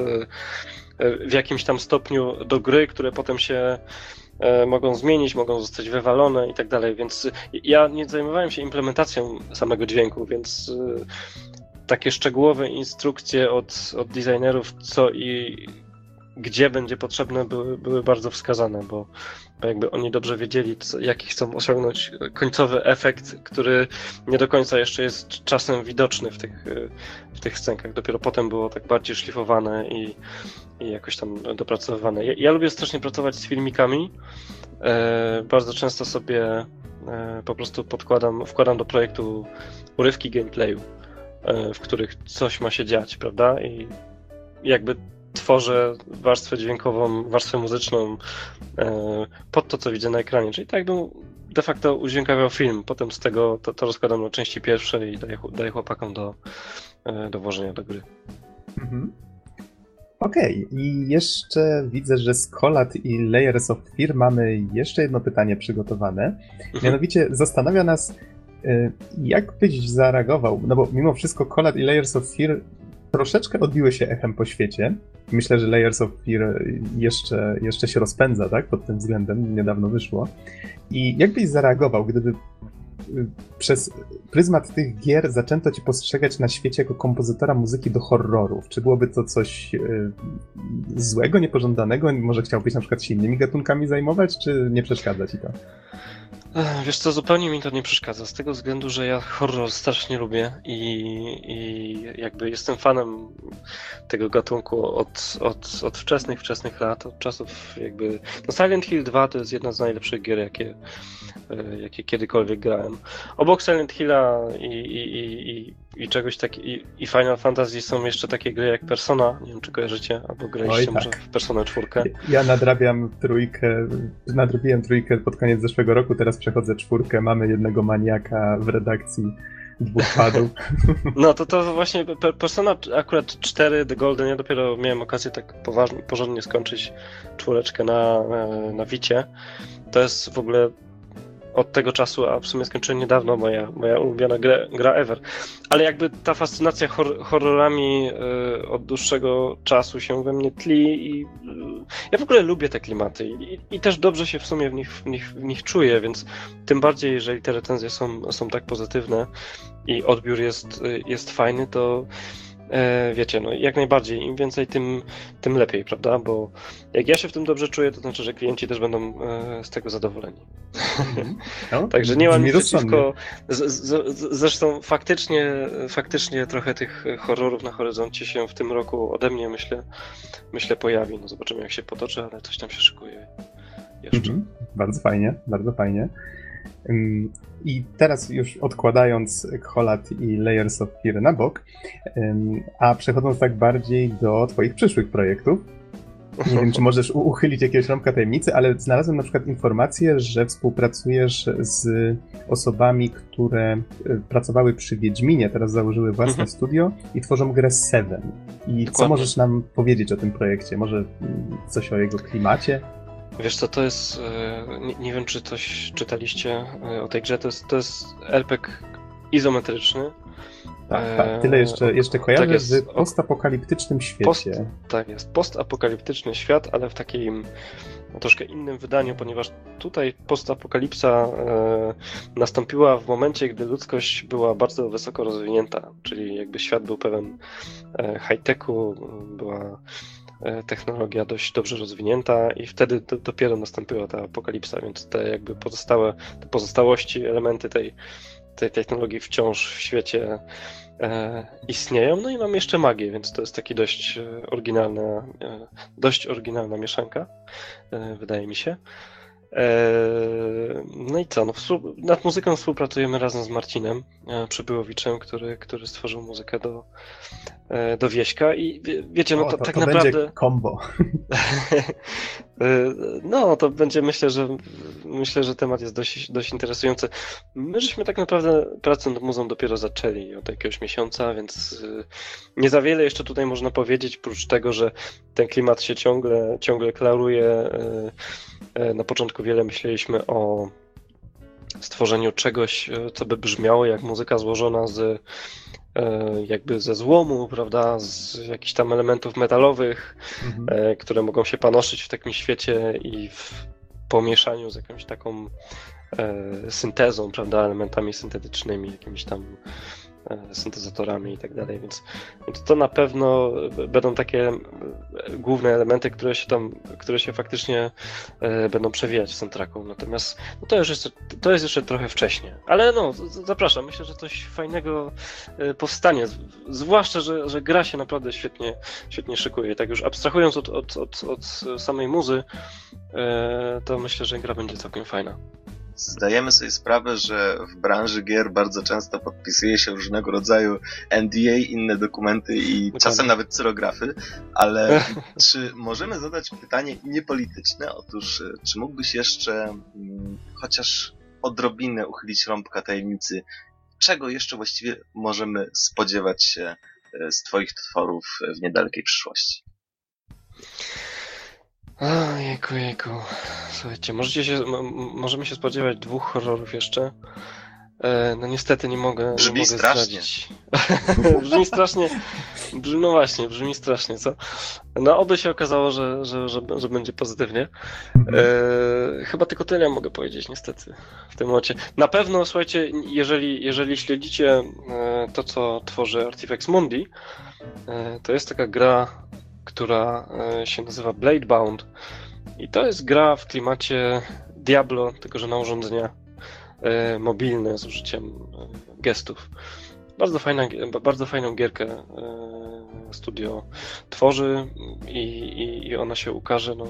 E: w jakimś tam stopniu do gry, które potem się mogą zmienić, mogą zostać wywalone i tak dalej, więc ja nie zajmowałem się implementacją samego dźwięku, więc takie szczegółowe instrukcje od, od designerów, co i gdzie będzie potrzebne, były, były bardzo wskazane, bo, bo jakby oni dobrze wiedzieli, co, jaki chcą osiągnąć końcowy efekt, który nie do końca jeszcze jest czasem widoczny w tych, w tych scenkach. Dopiero potem było tak bardziej szlifowane i, i jakoś tam dopracowywane. Ja, ja lubię strasznie pracować z filmikami. E, bardzo często sobie e, po prostu podkładam, wkładam do projektu urywki gameplayu w których coś ma się dziać, prawda? I jakby tworzę warstwę dźwiękową, warstwę muzyczną e, pod to, co widzę na ekranie. Czyli tak jakbym de facto udźwiękawiał film. Potem z tego to, to rozkładam na części pierwsze i daję, daję chłopakom do, e, do włożenia do gry. Mhm.
A: Okej, okay. i jeszcze widzę, że z Colat i Layers of Fear mamy jeszcze jedno pytanie przygotowane. Mhm. Mianowicie zastanawia nas, jak byś zareagował? No bo mimo wszystko Collab i Layers of Fear troszeczkę odbiły się echem po świecie. Myślę, że Layers of Fear jeszcze, jeszcze się rozpędza, tak? Pod tym względem, niedawno wyszło. I jak byś zareagował, gdyby y, przez pryzmat tych gier zaczęto cię postrzegać na świecie jako kompozytora muzyki do horrorów? Czy byłoby to coś y, złego, niepożądanego? Może chciałbyś na przykład się innymi gatunkami zajmować, czy nie przeszkadza ci to?
E: Wiesz co, zupełnie mi to nie przeszkadza, z tego względu, że ja horror strasznie lubię i, i jakby jestem fanem tego gatunku od, od, od wczesnych, wczesnych lat, od czasów jakby... No Silent Hill 2 to jest jedna z najlepszych gier, jakie, e, jakie kiedykolwiek grałem. Obok Silent Hilla i, i, i, i czegoś takiego, i, i Final Fantasy są jeszcze takie gry jak Persona, nie wiem czy kojarzycie, albo graliście może tak. w Persona 4.
A: Ja nadrabiam trójkę, nadrobiłem trójkę pod koniec zeszłego roku, teraz przechodzę czwórkę, mamy jednego maniaka w redakcji dwóch padów.
E: No to to właśnie Persona akurat 4 The Golden, ja dopiero miałem okazję tak poważnie, porządnie skończyć czwóreczkę na, na Wicie. To jest w ogóle od tego czasu, a w sumie skończyłem niedawno, moja, moja ulubiona gra, gra ever. Ale jakby ta fascynacja hor horrorami y, od dłuższego czasu się we mnie tli i y, ja w ogóle lubię te klimaty i, i, też dobrze się w sumie w nich, w, nich, w nich czuję, więc tym bardziej, jeżeli te recenzje są, są tak pozytywne i odbiór jest, y, jest fajny, to wiecie, no jak najbardziej, im więcej, tym, tym lepiej, prawda? Bo jak ja się w tym dobrze czuję, to znaczy, że klienci też będą e, z tego zadowoleni. Mhm. No, Także nie mam nic przeciwko. Z, z, zresztą faktycznie, faktycznie trochę tych horrorów na horyzoncie się w tym roku ode mnie, myślę, myślę pojawi. No zobaczymy, jak się potoczy, ale coś tam się szykuje jeszcze. Mhm.
A: Bardzo fajnie, bardzo fajnie. I teraz już odkładając Kholat i Layers of Fear na bok, a przechodząc tak bardziej do Twoich przyszłych projektów, nie wiem, czy możesz uchylić jakiegoś rąbka tajemnicy, ale znalazłem na przykład informację, że współpracujesz z osobami, które e, pracowały przy Wiedźminie, teraz założyły własne mhm. studio i tworzą grę Seven. I Dokładnie. co możesz nam powiedzieć o tym projekcie? Może mm, coś o jego klimacie?
E: Wiesz co, to jest, e, nie, nie, wiem czy coś czytaliście e, o tej grze, to jest, to jest RPG izometryczny,
A: Tak, tak. Tyle jeszcze, jeszcze kojarzę tak jest, w postapokaliptycznym świecie. Post,
E: tak jest, postapokaliptyczny świat, ale w takim troszkę innym wydaniu, ponieważ tutaj postapokalipsa e, nastąpiła w momencie, gdy ludzkość była bardzo wysoko rozwinięta, czyli jakby świat był pełen e, high-techu, była e, technologia dość dobrze rozwinięta i wtedy do, dopiero nastąpiła ta apokalipsa, więc te jakby pozostałe, te pozostałości, elementy tej, tej technologii wciąż w świecie e, istnieją. No i mam jeszcze magię, więc to jest taki dość e, oryginalna, e, dość oryginalna mieszanka, e, wydaje mi się. E, no i co? No, nad muzyką współpracujemy razem z Marcinem e, Przybyłowiczem, który, który stworzył muzykę do, e, do Wieśka i wie, wiecie, no to,
A: o, to
E: tak
A: to
E: naprawdę...
A: Będzie combo.
E: no, to będzie, myślę, że myślę, że temat jest dość, dość interesujący. My żeśmy tak naprawdę pracę nad muzą dopiero zaczęli od jakiegoś miesiąca, więc nie za wiele jeszcze tutaj można powiedzieć, prócz tego, że ten klimat się ciągle, ciągle klaruje. Na początku wiele myśleliśmy o stworzeniu czegoś, e, co by brzmiało jak muzyka złożona z e, jakby ze złomu, prawda, z jakichś tam elementów metalowych, mhm. E, które mogą się panoszyć w takim świecie i w pomieszaniu z jakąś taką syntezą, prawda, elementami syntetycznymi, jakimiś tam E, syntezatorami i tak dalej, więc, więc to na pewno będą takie e, główne elementy, które się tam, które się faktycznie e, będą przewijać w soundtracku. Natomiast no to, już jest, to jest jeszcze trochę wcześnie. Ale no, zapraszam, myślę, że coś fajnego powstanie. Zwłaszcza, że, że gra się naprawdę świetnie, świetnie szykuje. Tak już abstrahując od, od, od, od samej muzy, to myślę, że gra będzie całkiem fajna
D: zdajemy sobie sprawę, że w branży gier bardzo często podpisuje się różnego rodzaju NDA, inne dokumenty i czasem nawet cyrografy, ale czy możemy zadać pytanie niepolityczne? Otóż, e, czy mógłbyś jeszcze hmm, chociaż odrobinę uchylić rąbka tajemnicy, czego jeszcze właściwie możemy spodziewać się e, z Twoich tworów w niedalekiej przyszłości?
E: Ojejku, jejku. Słuchajcie, możecie się, możemy się spodziewać dwóch horrorów jeszcze. E, no niestety nie mogę,
D: brzmi
E: nie mogę
D: strasznie.
E: brzmi strasznie. Brzmi, no właśnie, brzmi strasznie, co? No oby się okazało, że, że, że, że będzie pozytywnie. E, chyba tylko tyle mogę powiedzieć niestety w tym momencie. Na pewno, słuchajcie, jeżeli, jeżeli śledzicie e, to, co tworzy Artifex Mundi, e, to jest taka gra która e, się nazywa Bladebound. I to jest gra w klimacie Diablo, tylko że na urządzenia e, mobilne z użyciem e, gestów. Bardzo, fajna, bardzo fajną gierkę studio tworzy i, i, i ona się ukaże no,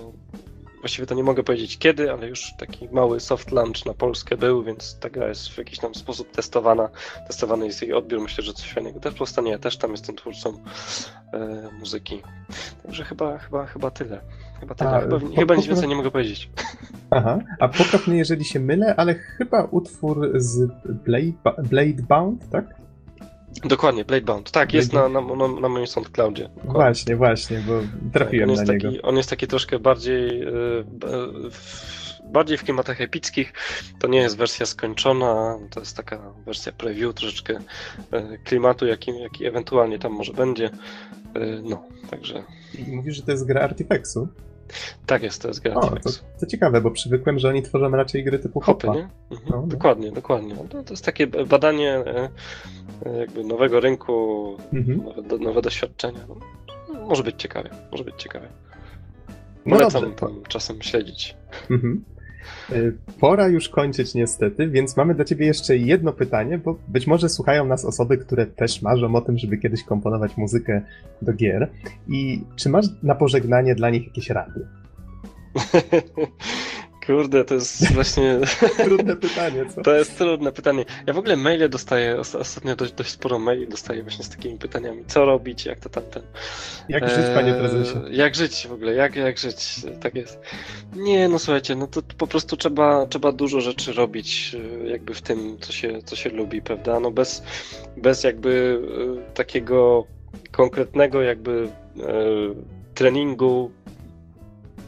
E: Właściwie to nie mogę powiedzieć kiedy, ale już taki mały soft launch na Polskę był, więc ta gra jest w jakiś tam sposób testowana. Testowany jest jej odbiór. Myślę, że coś fajnego też powstanie. Ja też tam jestem twórcą e, muzyki. Także chyba, chyba, chyba tyle. Chyba tyle. A, chyba, po, chyba nic więcej nie mogę powiedzieć.
A: Aha, a popraw mnie, jeżeli się mylę, ale chyba utwór z Blade, Blade Bound, tak?
E: Dokładnie, Bladebound. Tak, jest na, na, na, na moim SoundCloudzie. Dokładnie.
A: Właśnie, właśnie, bo trafiłem
E: tak,
A: na
E: niego. on jest taki troszkę bardziej yy, bardziej w klimatach epickich. To nie jest wersja skończona, to jest taka wersja preview, troszeczkę yy, klimatu, jaki, jaki ewentualnie tam może będzie. No, także...
A: I mówisz, że to jest gra Artifexu?
E: Tak jest, to jest gra o, to,
A: to, ciekawe, bo przywykłem, że oni tworzą raczej gry typu
E: hopy, nie? Mhm, no, no. Dokładnie, dokładnie. To, to jest takie badanie e, e, jakby nowego rynku, mhm. nowe, nowe doświadczenia. No, może być ciekawe, może być ciekawe. Polecam no tam czasem śledzić. Mhm.
A: E, pora już kończyć niestety, więc mamy dla ciebie jeszcze jedno pytanie, bo być może słuchają nas osoby, które też marzą o tym, żeby kiedyś komponować muzykę do gier. I czy masz na pożegnanie dla nich jakieś rady?
E: Kurde, to jest właśnie.
A: trudne pytanie, co?
E: To jest trudne pytanie. Ja w ogóle maile dostaję, ostatnio dość, dość sporo maili dostaję właśnie z takimi pytaniami. Co robić, jak to tamten.
A: Jak żyć, panie prezesie?
E: Jak żyć w ogóle, jak, jak żyć, tak jest. Nie, no słuchajcie, no to po prostu trzeba, trzeba dużo rzeczy robić e, jakby w tym, co się, co się lubi, prawda? No bez, bez jakby e, takiego konkretnego jakby e, treningu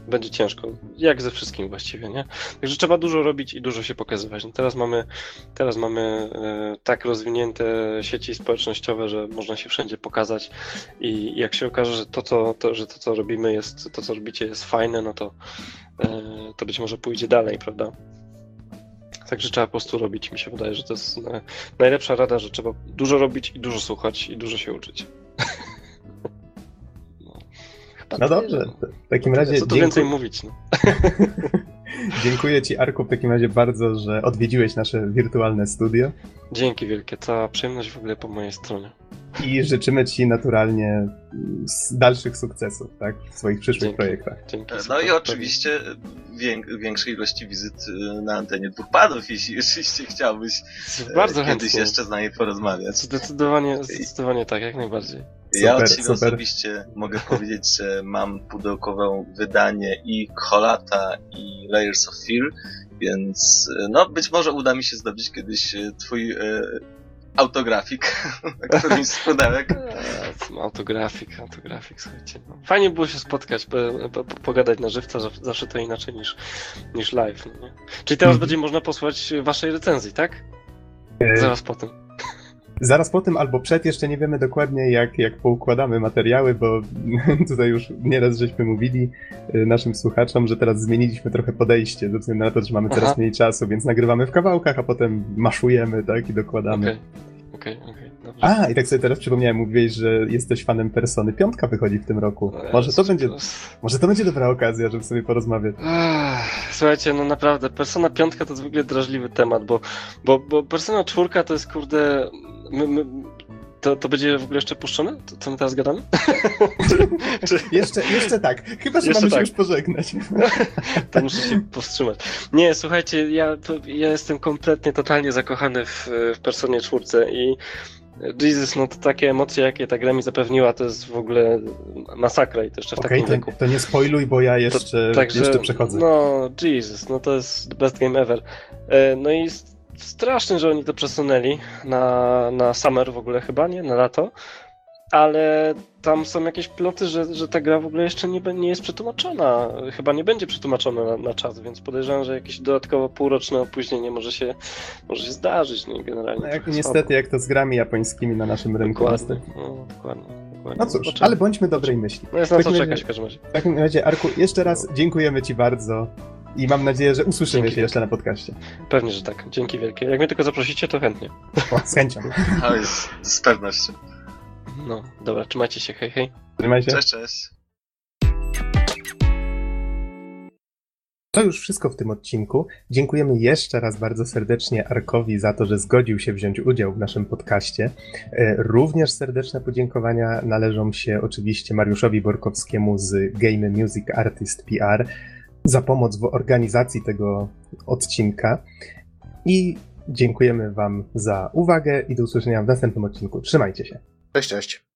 E: będzie ciężko. Jak ze wszystkim właściwie, nie? Także trzeba dużo robić i dużo się pokazywać. No teraz mamy, teraz mamy e, tak rozwinięte sieci społecznościowe, że można się wszędzie pokazać i jak się okaże, że to, co, to, że to, co robimy jest, to, co robicie jest fajne, no to, e, to być może pójdzie dalej, prawda? Także trzeba po prostu robić. Mi się wydaje, że to jest najlepsza rada, że trzeba dużo robić i dużo słuchać i dużo się uczyć.
A: No, no dobrze, w takim razie.
E: Co tu dziękuję... więcej mówić? No.
A: dziękuję Ci, Arku, w takim razie bardzo, że odwiedziłeś nasze wirtualne studio.
E: Dzięki wielkie, cała przyjemność w ogóle po mojej stronie.
A: I życzymy Ci naturalnie dalszych sukcesów, tak? W swoich przyszłych
E: Dzięki.
A: projektach.
E: Dzięki,
D: no i oczywiście większej ilości wizyt y, na antenie dwóch padów, jeśli oczywiście chciałbyś
E: Bardzo
D: kiedyś
E: chętnie.
D: jeszcze z nami porozmawiać.
E: Zdecydowanie, zdecydowanie tak, jak najbardziej.
D: Ja od siebie osobiście mogę powiedzieć, że mam pudełkowe wydanie i Kolata i Layers of Fear, więc no być może uda mi się zdobyć kiedyś twój e, autografik na którymś z pudełek.
E: Autografik, autografik, słuchajcie. No. Fajnie było się spotkać, po, po, pogadać na żywca, zawsze to inaczej niż, niż live. No nie? Czyli teraz hmm. będzie można posłuchać waszej recenzji, tak? Zaraz po tym.
A: Zaraz po tym albo przed, jeszcze nie wiemy dokładnie jak, jak poukładamy materiały, bo tutaj już nieraz żeśmy mówili y, naszym słuchaczom, że teraz zmieniliśmy trochę podejście, ze względu na to, że mamy coraz Aha. mniej czasu, więc nagrywamy w kawałkach, a potem maszujemy, tak, i dokładamy.
E: Okej, okay. okej, okay, okej. Okay.
A: A, i tak sobie teraz przypomniałem, mówiłeś, że jesteś fanem Persony. Piątka wychodzi w tym roku. Może to będzie, może to będzie dobra okazja, żeby sobie porozmawiać.
E: Słuchajcie, no naprawdę, Persona Piątka to ogóle drażliwy temat, bo, bo, bo Persona Czwórka to jest, kurde, my, my, to, to będzie w ogóle jeszcze puszczone? To, co my teraz gadamy?
A: Czy... jeszcze, jeszcze tak. Chyba, że jeszcze mamy tak. się już pożegnać.
E: to muszę się powstrzymać. Nie, słuchajcie, ja, ja jestem kompletnie, totalnie zakochany w, w Personie czwórce i Jesus, no to takie emocje, jakie ta gra mi zapewniła, to jest w ogóle masakra i to jeszcze w okay, takim
A: to,
E: wieku.
A: to nie spoiluj, bo ja jeszcze, to, także, jeszcze przechodzę.
E: No, Jesus, no to jest the best game ever. E, no i strasznie, że oni to przesunęli na, na summer w ogóle chyba, nie? Na lato. Ale tam są jakieś ploty, że, że ta gra w ogóle jeszcze nie, nie jest przetłumaczona. Chyba nie będzie przetłumaczona na, na czas, więc podejrzewam, że jakieś dodatkowo półroczne opóźnienie może się, może się zdarzyć, nie? Generalnie. No
A: jak, niestety, jak to z grami japońskimi na naszym rynku.
E: Dokładnie, no, dokładnie.
A: No cóż, ale bądźmy dobrej myśli.
E: No jest na co czekać w każdym razie.
A: W takim razie, Arku, jeszcze raz dziękujemy Ci bardzo i mam nadzieję, że usłyszymy Dzięki się jeszcze na podcaście.
E: Pewnie, że tak. Dzięki wielkie. Jak mnie tylko zaprosicie, to chętnie.
A: O, z chęcią.
D: Ale z, z pewnością.
E: No, dobra, trzymajcie się, hej, hej.
A: Trzymaj się.
D: Cześć, cześć.
A: To już wszystko w tym odcinku. Dziękujemy jeszcze raz bardzo serdecznie Arkowi za to, że zgodził się wziąć udział w naszym podcaście. E, również serdeczne podziękowania należą się oczywiście Mariuszowi Borkowskiemu z Game Music Artist PR za pomoc w organizacji tego odcinka. I dziękujemy Wam za uwagę i do usłyszenia w następnym odcinku. Trzymajcie się.
B: Cześć, cześć.